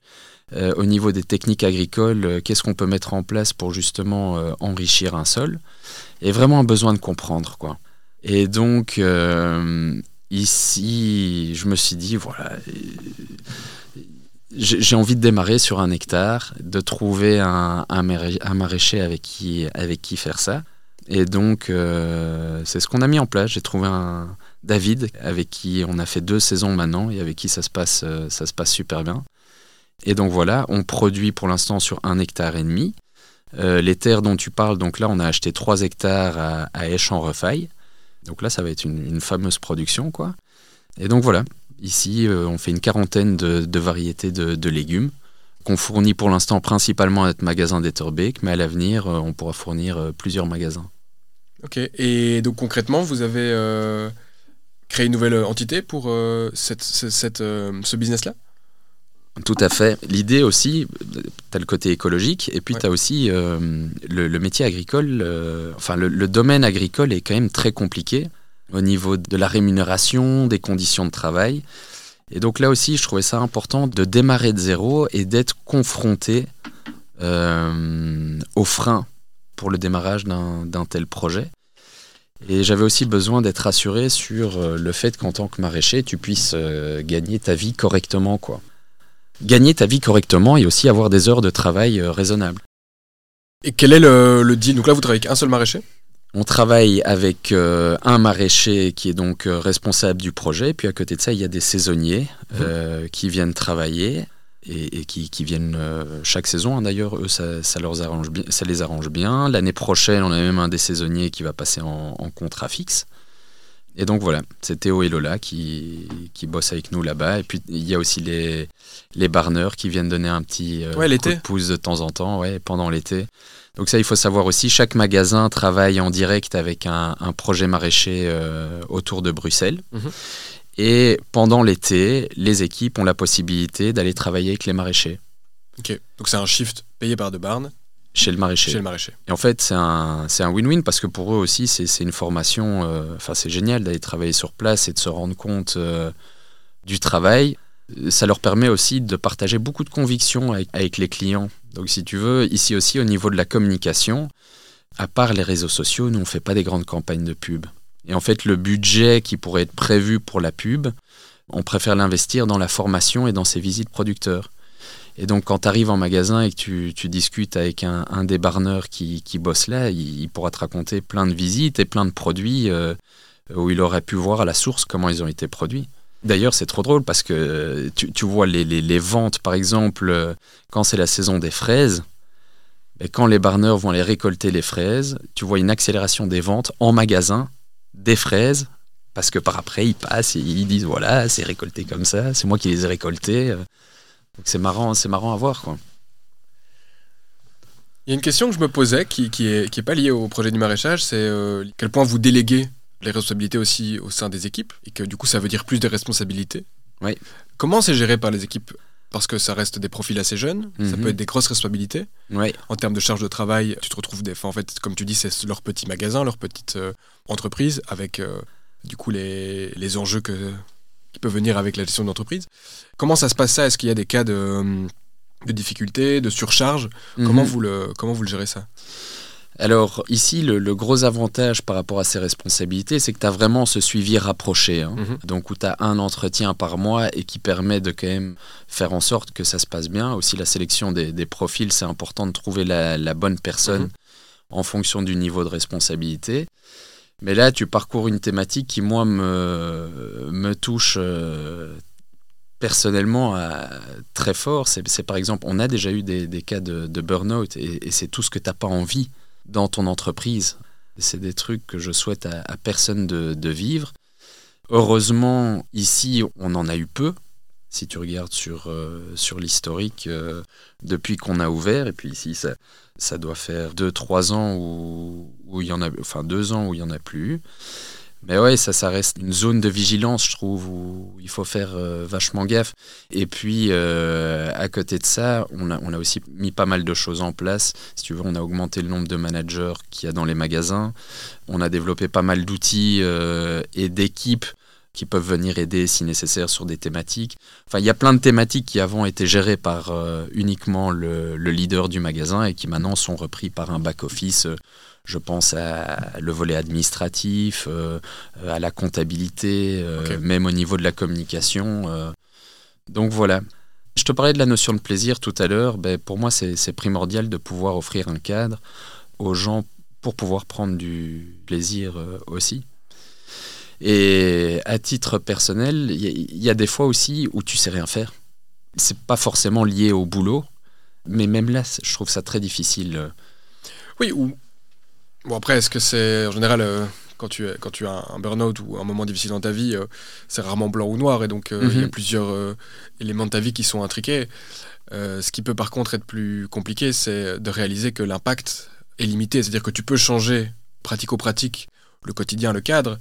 Euh, au niveau des techniques agricoles, euh, qu'est-ce qu'on peut mettre en place pour justement euh, enrichir un sol Et vraiment un besoin de comprendre. quoi. Et donc, ici, je me suis dit, voilà, j'ai envie de démarrer sur un hectare, de trouver un, un, un maraîcher avec qui, avec qui faire ça. Et donc, c'est ce qu'on a mis en place. J'ai trouvé un David avec qui on a fait deux saisons maintenant et avec qui ça se passe, ça se passe super bien. Et donc voilà, on produit pour l'instant sur un hectare et demi. Euh, les terres dont tu parles, donc là, on a acheté 3 hectares à, à Esch-en-Refaille. Donc là, ça va être une, fameuse production, quoi. Et donc voilà, ici, euh, on fait une quarantaine de, variétés de, légumes qu'on fournit pour l'instant principalement à notre magasin d'Etterbeek, mais à l'avenir, euh, on pourra fournir plusieurs magasins. Ok, et donc concrètement, vous avez créé une nouvelle entité pour ce business-là? Tout à fait. L'idée aussi, tu as le côté écologique, et puis Ouais. tu as aussi euh, le, le métier agricole, euh, enfin le, le domaine agricole est quand même très compliqué au niveau de la rémunération, des conditions de travail. Et donc là aussi, je trouvais ça important de démarrer de zéro et d'être confronté euh, aux freins pour le démarrage d'un tel projet. Et j'avais aussi besoin d'être assuré sur euh, le fait qu'en tant que maraîcher, tu puisses gagner ta vie correctement. quoi. Gagner ta vie correctement et aussi avoir des heures de travail euh, raisonnables. Et quel est le, le deal? Donc là, vous travaillez avec un seul maraîcher? On travaille avec un maraîcher qui est donc responsable du projet, puis à côté de ça, il y a des saisonniers mmh. qui viennent travailler et, qui, viennent euh, chaque saison. Hein, d'ailleurs, eux, ça, leur arrange bien, ça les arrange bien. L'année prochaine, on a même un des saisonniers qui va passer en, contrat fixe. Et donc voilà, c'est Théo et Lola qui, qui bossent avec nous là-bas. Et puis il y a aussi les, les barneurs qui viennent donner un petit euh, coup de pouce de temps en temps ouais, pendant l'été. Donc ça, il faut savoir aussi, chaque magasin travaille en direct avec un, projet maraîcher euh, autour de Bruxelles. Mhm. Et pendant l'été, les équipes ont la possibilité d'aller travailler avec les maraîchers. Ok, donc c'est un shift payé par De Barn chez le maraîcher. Chez le maraîcher. Et en fait, c'est un, un win-win parce que pour eux aussi, c'est une formation. Euh, enfin, c'est génial d'aller travailler sur place et de se rendre compte euh, du travail. Ça leur permet aussi de partager beaucoup de convictions avec, avec, les clients. Donc, si tu veux, ici aussi, au niveau de la communication, à part les réseaux sociaux, nous, on ne fait pas des grandes campagnes de pub. Et en fait, le budget qui pourrait être prévu pour la pub, on préfère l'investir dans la formation et dans ces visites producteurs. Et donc, quand tu arrives en magasin et que tu, discutes avec un, des barneurs qui, bosse là, il, pourra te raconter plein de visites et plein de produits euh, où il aurait pu voir à la source comment ils ont été produits. D'ailleurs, c'est trop drôle parce que tu, vois les, ventes, par exemple, euh, quand c'est la saison des fraises, et quand les barneurs vont aller récolter les fraises, tu vois une accélération des ventes en magasin des fraises, parce que par après, ils passent et ils disent voilà, c'est récolté comme ça, c'est moi qui les ai récoltés. C'est marrant, c'est marrant à voir. Quoi. Il y a une question que je me posais qui, qui, est, qui est pas liée au projet du maraîchage, c'est euh, quel point vous déléguez les responsabilités aussi au sein des équipes et que du coup ça veut dire plus de responsabilités. Oui. Comment c'est géré par les équipes? Parce que ça reste des profils assez jeunes, ça mhm. peut être des grosses responsabilités. En termes de charge de travail, tu te retrouves des fois, en fait, comme tu dis, c'est leur petit magasin, leur petite euh, entreprise, avec euh, du coup les, les enjeux que, qui peuvent venir avec la gestion d'entreprise. Comment ça se passe ça? Est-ce qu'il y a des cas de, de difficultés, de surcharge? Comment, mhm. vous le, comment vous le gérez ça? Alors ici, le, gros avantage par rapport à ces responsabilités, c'est que tu as vraiment ce suivi rapproché. Hein. Mhm. Donc où tu as un entretien par mois et qui permet de quand même faire en sorte que ça se passe bien. Aussi la sélection des, profils, c'est important de trouver la, bonne personne mhm. en fonction du niveau de responsabilité. Mais là, tu parcours une thématique qui, moi, me, touche euh, personnellement très fort. C'est par exemple, on a déjà eu des, cas de, burn-out et, et c'est tout ce que tu n'as pas envie dans ton entreprise. C'est des trucs que je souhaite à, personne de, vivre. Heureusement, ici, on en a eu peu. Si tu regardes sur, euh, l'historique, euh, depuis qu'on a ouvert, et puis ici, ça, ça doit faire 2-3 ans où, il y en a, enfin 2 ans où il n'y en a plus. Mais ouais, ça, ça reste une zone de vigilance, je trouve, où il faut faire euh, vachement gaffe. Et puis, à côté de ça, on a, aussi mis pas mal de choses en place. Si tu veux, on a augmenté le nombre de managers qu'il y a dans les magasins. On a développé pas mal d'outils et d'équipes qui peuvent venir aider si nécessaire sur des thématiques. Enfin, il y a plein de thématiques qui avant étaient gérées par uniquement le, le, leader du magasin et qui maintenant sont repris par un back-office je pense à le volet administratif, euh, à la comptabilité, euh, même au niveau de la communication. Euh. Donc voilà. Je te parlais de la notion de plaisir tout à l'heure. Ben, pour moi, c'est primordial de pouvoir offrir un cadre aux gens pour pouvoir prendre du plaisir aussi. Et à titre personnel, il y, a des fois aussi où tu sais rien faire. C'est pas forcément lié au boulot, mais même là, je trouve ça très difficile. Oui, ou Bon, après, est-ce que c'est en général. Euh, quand tu, quand tu as un burn-out ou un moment difficile dans ta vie, euh, c'est rarement blanc ou noir et donc euh, il y a mhm. plusieurs éléments de ta vie qui sont intriqués. ce qui peut par contre être plus compliqué, c'est de réaliser que l'impact est limité. C'est-à-dire que tu peux changer pratico-pratique le quotidien, le cadre,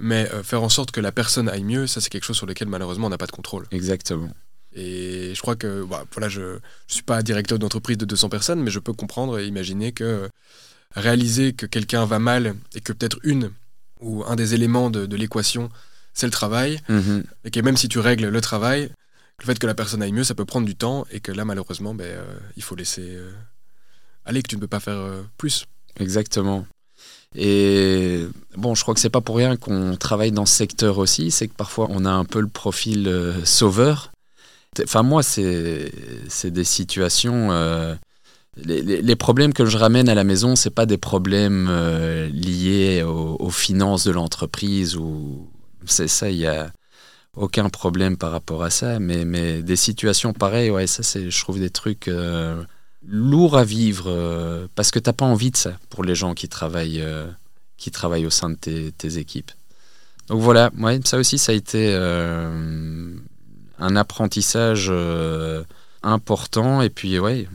mais faire en sorte que la personne aille mieux, ça c'est quelque chose sur lequel malheureusement on n'a pas de contrôle. Exactement. Et je crois que, bah, voilà, je ne suis pas directeur d'entreprise de 200 personnes, mais je peux comprendre et imaginer que réaliser que quelqu'un va mal et que peut-être une ou un des éléments de, l'équation, c'est le travail, mhm. et que même si tu règles le travail, le fait que la personne aille mieux, ça peut prendre du temps, et que là, malheureusement, ben, euh, il faut laisser euh, aller, que tu ne peux pas faire euh, plus. exactement. Et bon, je crois que c'est pas pour rien qu'on travaille dans ce secteur aussi, c'est que parfois on a un peu le profil euh, sauveur. Enfin, moi, c'est des situations. Euh, les, les, problèmes que je ramène à la maison, c'est pas des problèmes euh, liés aux, aux, finances de l'entreprise ou c'est ça, il y a aucun problème par rapport à ça. Mais, mais des situations pareilles, ouais, ça, je trouve des trucs lourd à vivre euh, parce que t'as pas envie de ça pour les gens qui travaillent, euh, qui travaillent au sein de tes, équipes. Donc voilà, ouais, ça aussi, ça a été euh, un apprentissage important. Et puis, ouais,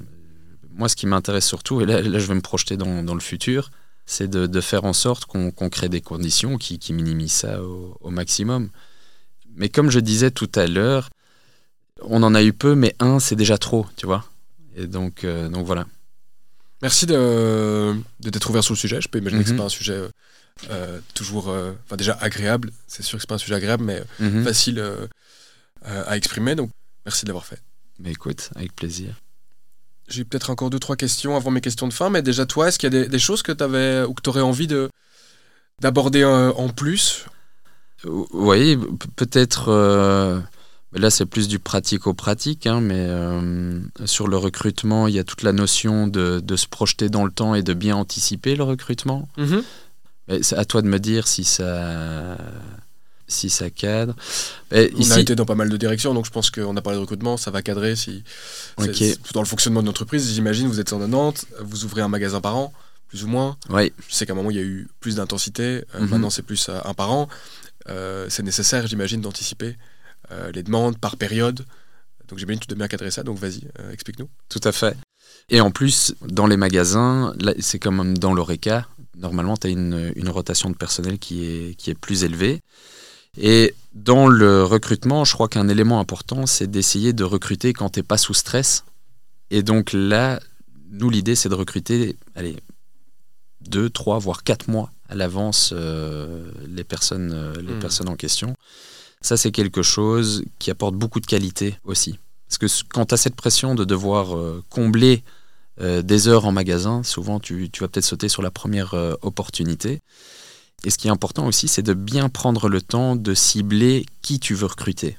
moi, ce qui m'intéresse surtout, et là, je vais me projeter dans, le futur, c'est de, faire en sorte qu'on crée des conditions qui, minimisent ça au, maximum. Mais comme je disais tout à l'heure, on en a eu peu, mais un, c'est déjà trop, tu vois. Et donc, euh, donc voilà. Merci de, de t'être ouvert sur le sujet. Je peux imaginer que c'est mhm. pas un sujet euh, euh, toujours, enfin déjà agréable. C'est sûr que c'est pas un sujet agréable, mais mhm. facile à exprimer. Donc merci de l'avoir fait. Mais écoute, avec plaisir. J'ai peut-être encore deux trois questions avant mes questions de fin, mais déjà toi, est-ce qu'il y a des, des choses que tu avais ou que tu aurais envie de d'aborder en plus? Oui, peut-être Là, c'est plus du pratico-pratique, hein, mais euh, sur le recrutement, il y a toute la notion de, se projeter dans le temps et de bien anticiper le recrutement. Mhm. C'est à toi de me dire si ça, si ça cadre. on a été dans pas mal de directions, donc je pense qu'on a parlé de recrutement, ça va cadrer. Si, Dans le fonctionnement de l'entreprise, j'imagine, vous êtes 190, vous ouvrez un magasin par an, plus ou moins. Oui. Je sais qu'à un moment, il y a eu plus d'intensité, euh, mhm. maintenant c'est plus euh, un par an. c'est nécessaire, j'imagine, d'anticiper les demandes par période. Donc j'imagine que tu dois bien cadrer ça, donc vas-y, euh, explique-nous. Tout à fait. Et en plus, dans les magasins, c'est comme dans l'ORECA, normalement tu as une, une, rotation de personnel qui est, qui est plus élevée. Et dans le recrutement, je crois qu'un élément important, c'est d'essayer de recruter quand tu n'es pas sous stress. Et donc là, nous, l'idée, c'est de recruter, allez, deux, trois, voire quatre mois à l'avance euh, les, personnes, les hmm. personnes en question. Ça, c'est quelque chose qui apporte beaucoup de qualité aussi. Parce que quand tu as cette pression de devoir euh, combler euh, des heures en magasin, souvent tu, vas peut-être sauter sur la première euh, opportunité. Et ce qui est important aussi, c'est de bien prendre le temps de cibler qui tu veux recruter.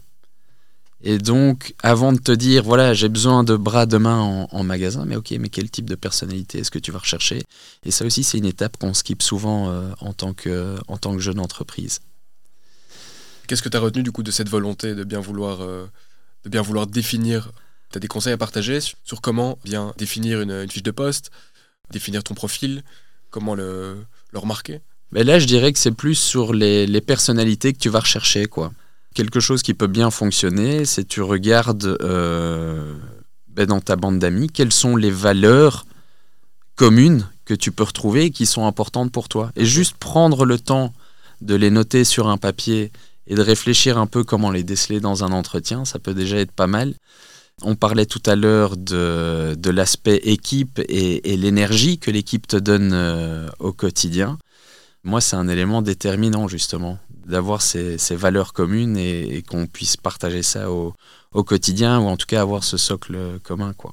Et donc, avant de te dire, voilà, j'ai besoin de bras demain en, en, magasin, mais ok, mais quel type de personnalité est-ce que tu vas rechercher? Et ça aussi, c'est une étape qu'on skip souvent en, tant que, en tant que jeune entreprise. Qu'est-ce que tu as retenu du coup de cette volonté de bien vouloir, euh, de bien vouloir définir? Tu as des conseils à partager sur, comment bien définir une, fiche de poste, définir ton profil, comment le, le remarquer? Mais Là, je dirais que c'est plus sur les, personnalités que tu vas rechercher. quoi. Quelque chose qui peut bien fonctionner, c'est tu regardes euh, ben, dans ta bande d'amis quelles sont les valeurs communes que tu peux retrouver et qui sont importantes pour toi. Et juste prendre le temps de les noter sur un papier et de réfléchir un peu comment les déceler dans un entretien, ça peut déjà être pas mal. On parlait tout à l'heure de, de l'aspect équipe et, l'énergie que l'équipe te donne euh, au quotidien. Moi, c'est un élément déterminant, justement, d'avoir ces, valeurs communes et, qu'on puisse partager ça au, quotidien, ou en tout cas avoir ce socle commun. Quoi.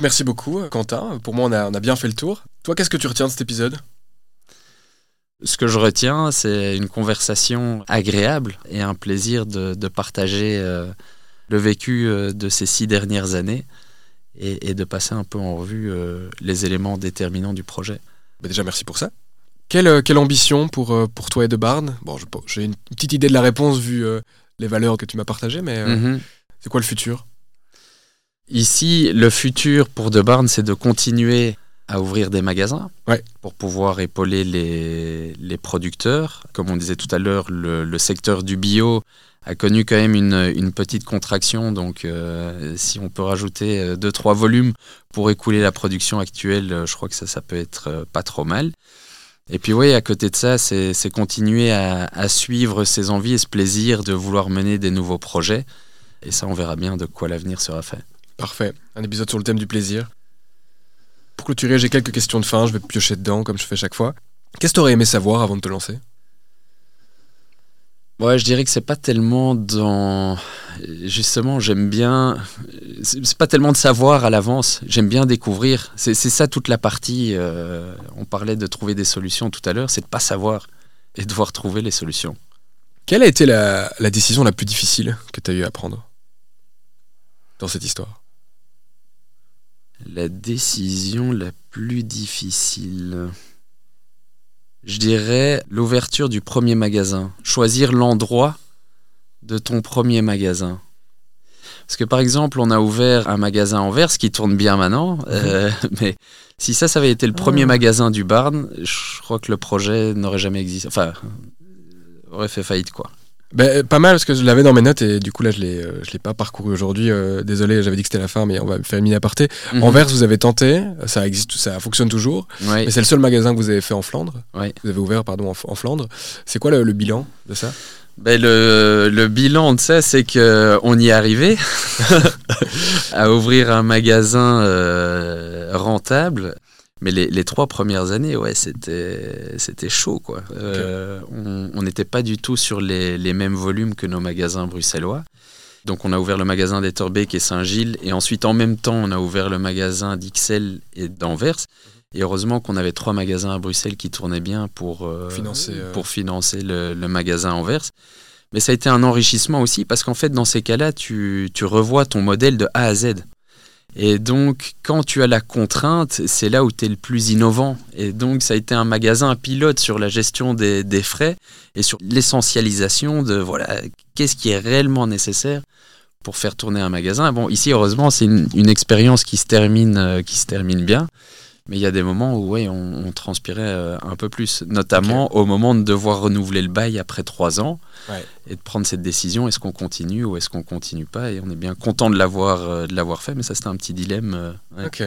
Merci beaucoup, Quentin. Pour moi, on on a bien fait le tour. Toi, qu'est-ce que tu retiens de cet épisode? Ce que je retiens, c'est une conversation agréable et un plaisir de, partager euh, le vécu euh, de ces six dernières années et, de passer un peu en revue euh, les éléments déterminants du projet. Bah, déjà, merci pour ça. Quelle, quelle ambition pour, pour toi et de Barn Bon, j'ai une petite idée de la réponse vu les valeurs que tu m'as partagées, mais mhm. c'est quoi le futur? Ici, le futur pour De Barn, c'est de continuer à ouvrir des magasins pour pouvoir épauler les, les, producteurs. Comme on disait tout à l'heure, le, secteur du bio a connu quand même une, une petite contraction. Donc, euh, si on peut rajouter 2-3 euh, volumes pour écouler la production actuelle, euh, je crois que ça, ça peut être pas trop mal. Et puis oui, à côté de ça, c'est continuer à, à, suivre ses envies et ce plaisir de vouloir mener des nouveaux projets. Et ça, on verra bien de quoi l'avenir sera fait. Parfait. Un épisode sur le thème du plaisir. Pour clôturer, j'ai quelques questions de fin, je vais piocher dedans comme je fais chaque fois. Qu'est-ce que tu aurais aimé savoir avant de te lancer? Ouais, je dirais que c'est pas tellement dans. Justement, j'aime bien. C'est pas tellement de savoir à l'avance. J'aime bien découvrir. C'est ça toute la partie. euh, on parlait de trouver des solutions tout à l'heure. C'est de pas savoir et devoir trouver les solutions. Quelle a été la, la décision la plus difficile que tu as eu à prendre dans cette histoire? La décision la plus difficile. Je dirais l'ouverture du premier magasin. Choisir l'endroit de ton premier magasin. Parce que par exemple, on a ouvert un magasin à Anvers qui tourne bien maintenant, euh, mais si ça, ça avait été le premier magasin du Barn, je crois que le projet n'aurait jamais existé. Enfin, aurait fait faillite quoi. Ben, Pas mal parce que je l'avais dans mes notes et du coup là je l'ai euh, je l'ai pas parcouru aujourd'hui. euh, désolé, j'avais dit que c'était la fin, mais on va faire une mini aparté. Mhm. Anvers, vous avez tenté, ça existe, ça fonctionne toujours. Ouais. Mais c'est le seul magasin que vous avez fait en Flandre. Ouais. Vous avez ouvert pardon en, en Flandre. C'est quoi le, le bilan de ça? Ben, le, le bilan de ça, c'est que on y est arrivé à ouvrir un magasin euh, rentable. Mais les, les trois premières années, ouais, c'était c'était chaud, quoi. Euh, on on n'était pas du tout sur les, les mêmes volumes que nos magasins bruxellois. Donc on a ouvert le magasin d'Etterbeek et Saint-Gilles, et ensuite en même temps on a ouvert le magasin d'Ixelles et d'Anvers. Et heureusement qu'on avait trois magasins à Bruxelles qui tournaient bien pour, euh, Financer, euh. pour financer le, le magasin Anvers. Mais ça a été un enrichissement aussi parce qu'en fait, dans ces cas-là, tu, tu revois ton modèle de A à Z. Et donc, quand tu as la contrainte, c'est là où tu es le plus innovant. Et donc, ça a été un magasin pilote sur la gestion des, frais et sur l'essentialisation de voilà, qu'est-ce qui est réellement nécessaire pour faire tourner un magasin. Bon, ici, heureusement, c'est une, une expérience qui se termine, euh, qui se termine bien. Mais il y a des moments où ouais, on, on transpirait euh, un peu plus, notamment au moment de devoir renouveler le bail après trois ans Ouais. et de prendre cette décision est-ce qu'on continue ou est-ce qu'on continue pas? Et on est bien content de l'avoir euh, de l'avoir fait, mais ça c'était un petit dilemme. euh, ouais. Ok.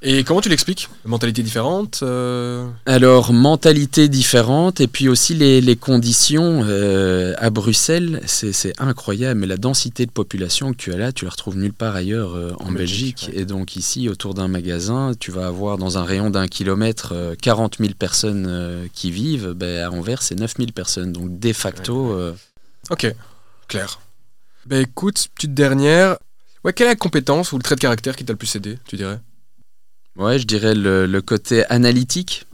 Et comment tu l'expliques? Mentalité différente euh, Alors, mentalité différente, et puis aussi les, les conditions euh, à Bruxelles, c'est incroyable, mais la densité de population que tu as là, tu la retrouves nulle part ailleurs euh, en, En Belgique, Belgique. Et donc ici, autour d'un magasin, tu vas avoir dans un rayon d'un kilomètre euh, 40 000 personnes qui vivent, ben, à Anvers, c'est 9 000 personnes. Donc de facto, Ok, clair. Ben écoute, petite dernière. Ouais, quelle est la compétence ou le trait de caractère qui t'a le plus aidé, tu dirais? Ouais, je dirais le, le côté analytique,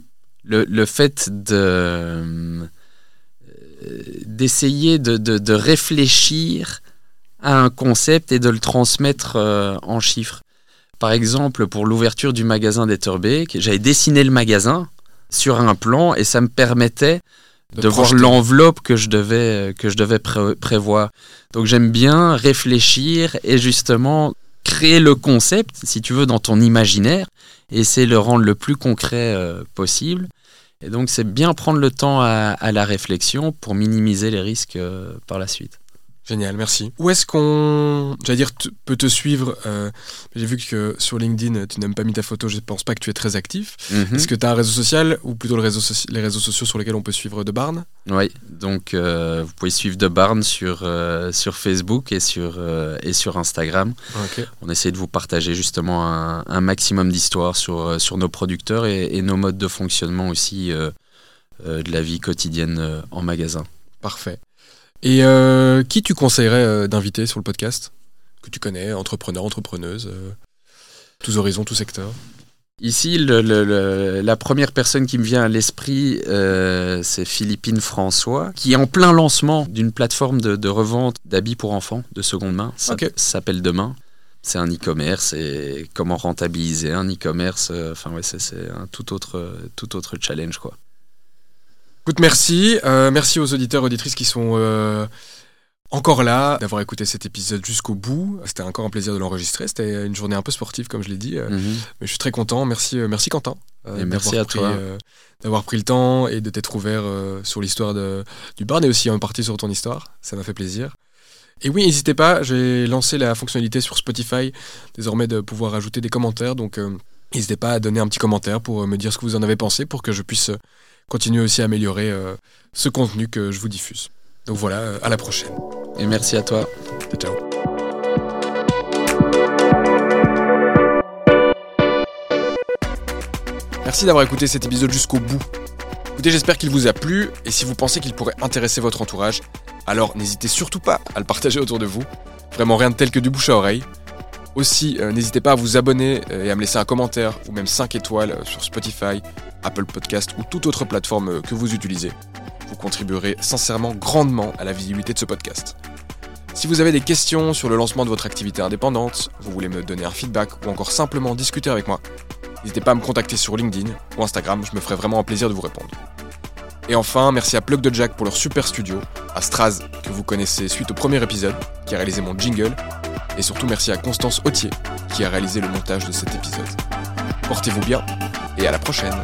le, le fait de euh, d'essayer de, de- de réfléchir à un concept et de le transmettre euh, en chiffres. Par exemple, pour l'ouverture du magasin d'Etterbeek, j'avais dessiné le magasin sur un plan et ça me permettait De de, voir l'enveloppe que je devais, que je devais pré- prévoir. Donc j'aime bien réfléchir et justement créer le concept, si tu veux, dans ton imaginaire et essayer de le rendre le plus concret euh, possible. Et donc c'est bien prendre le temps à, la réflexion pour minimiser les risques euh, par la suite. Génial, merci. Où est-ce qu'on, j'allais dire, peut te suivre euh, J'ai vu que sur LinkedIn, tu même pas mis ta photo. Je pense pas que tu es très actif. Mhm. Est-ce que tu as un réseau social ou plutôt le réseau soci- les réseaux sociaux sur lesquels on peut suivre De Barn Oui, donc euh, vous pouvez suivre De Barn sur, euh, sur Facebook et sur, et sur Instagram. On essaie de vous partager justement un, un maximum d'histoires sur, sur nos producteurs et, et nos modes de fonctionnement aussi de la vie quotidienne en magasin. Parfait. Et euh, qui tu conseillerais euh, d'inviter sur le podcast Que tu connais, entrepreneur, entrepreneuse, euh, tous horizons, tous secteurs? Ici, le- le- le- la première personne qui me vient à l'esprit, euh, c'est Philippine François, qui est en plein lancement d'une plateforme de, de revente d'habits pour enfants de seconde main. Ça s'appelle Demain. C'est un e-commerce et comment rentabiliser un e-commerce. euh, Enfin, ouais, c'est un tout autre, tout autre challenge, quoi. Écoute, merci. Euh, merci aux auditeurs et auditrices qui sont euh, encore là, d'avoir écouté cet épisode jusqu'au bout. C'était encore un plaisir de l'enregistrer. C'était une journée un peu sportive, comme je l'ai dit. euh, Mhm. Mais je suis très content. Merci, merci Quentin. euh, Et merci d'avoir à pris, toi. d'avoir pris le temps et de t'être ouvert sur l'histoire du Barn et aussi en partie sur ton histoire. Ça m'a fait plaisir. Et oui, n'hésitez pas, j'ai lancé la fonctionnalité sur Spotify désormais de pouvoir ajouter des commentaires. Donc n'hésitez pas à donner un petit commentaire pour me dire ce que vous en avez pensé pour que je puisse continuer aussi à améliorer euh, ce contenu que je vous diffuse. Donc voilà, euh, à la prochaine. Et merci à toi. Ciao. ciao. Merci d'avoir écouté cet épisode jusqu'au bout. Écoutez, j'espère qu'il vous a plu et si vous pensez qu'il pourrait intéresser votre entourage, Alors n'hésitez surtout pas à le partager autour de vous. Vraiment rien de tel que du bouche à oreille. Aussi, euh, n'hésitez pas à vous abonner euh, et à me laisser un commentaire ou même 5 étoiles euh, sur Spotify, Apple Podcast ou toute autre plateforme que vous utilisez. Vous contribuerez sincèrement grandement à la visibilité de ce podcast. Si vous avez des questions sur le lancement de votre activité indépendante, vous voulez me donner un feedback ou encore simplement discuter avec moi, n'hésitez pas à me contacter sur LinkedIn ou Instagram, je me ferai vraiment un plaisir de vous répondre. Et enfin, merci à Plug de Jack pour leur super studio, à Straz, que vous connaissez suite au premier épisode, qui a réalisé mon jingle, et surtout merci à Constance Autier, qui a réalisé le montage de cet épisode. Portez-vous bien, et à la prochaine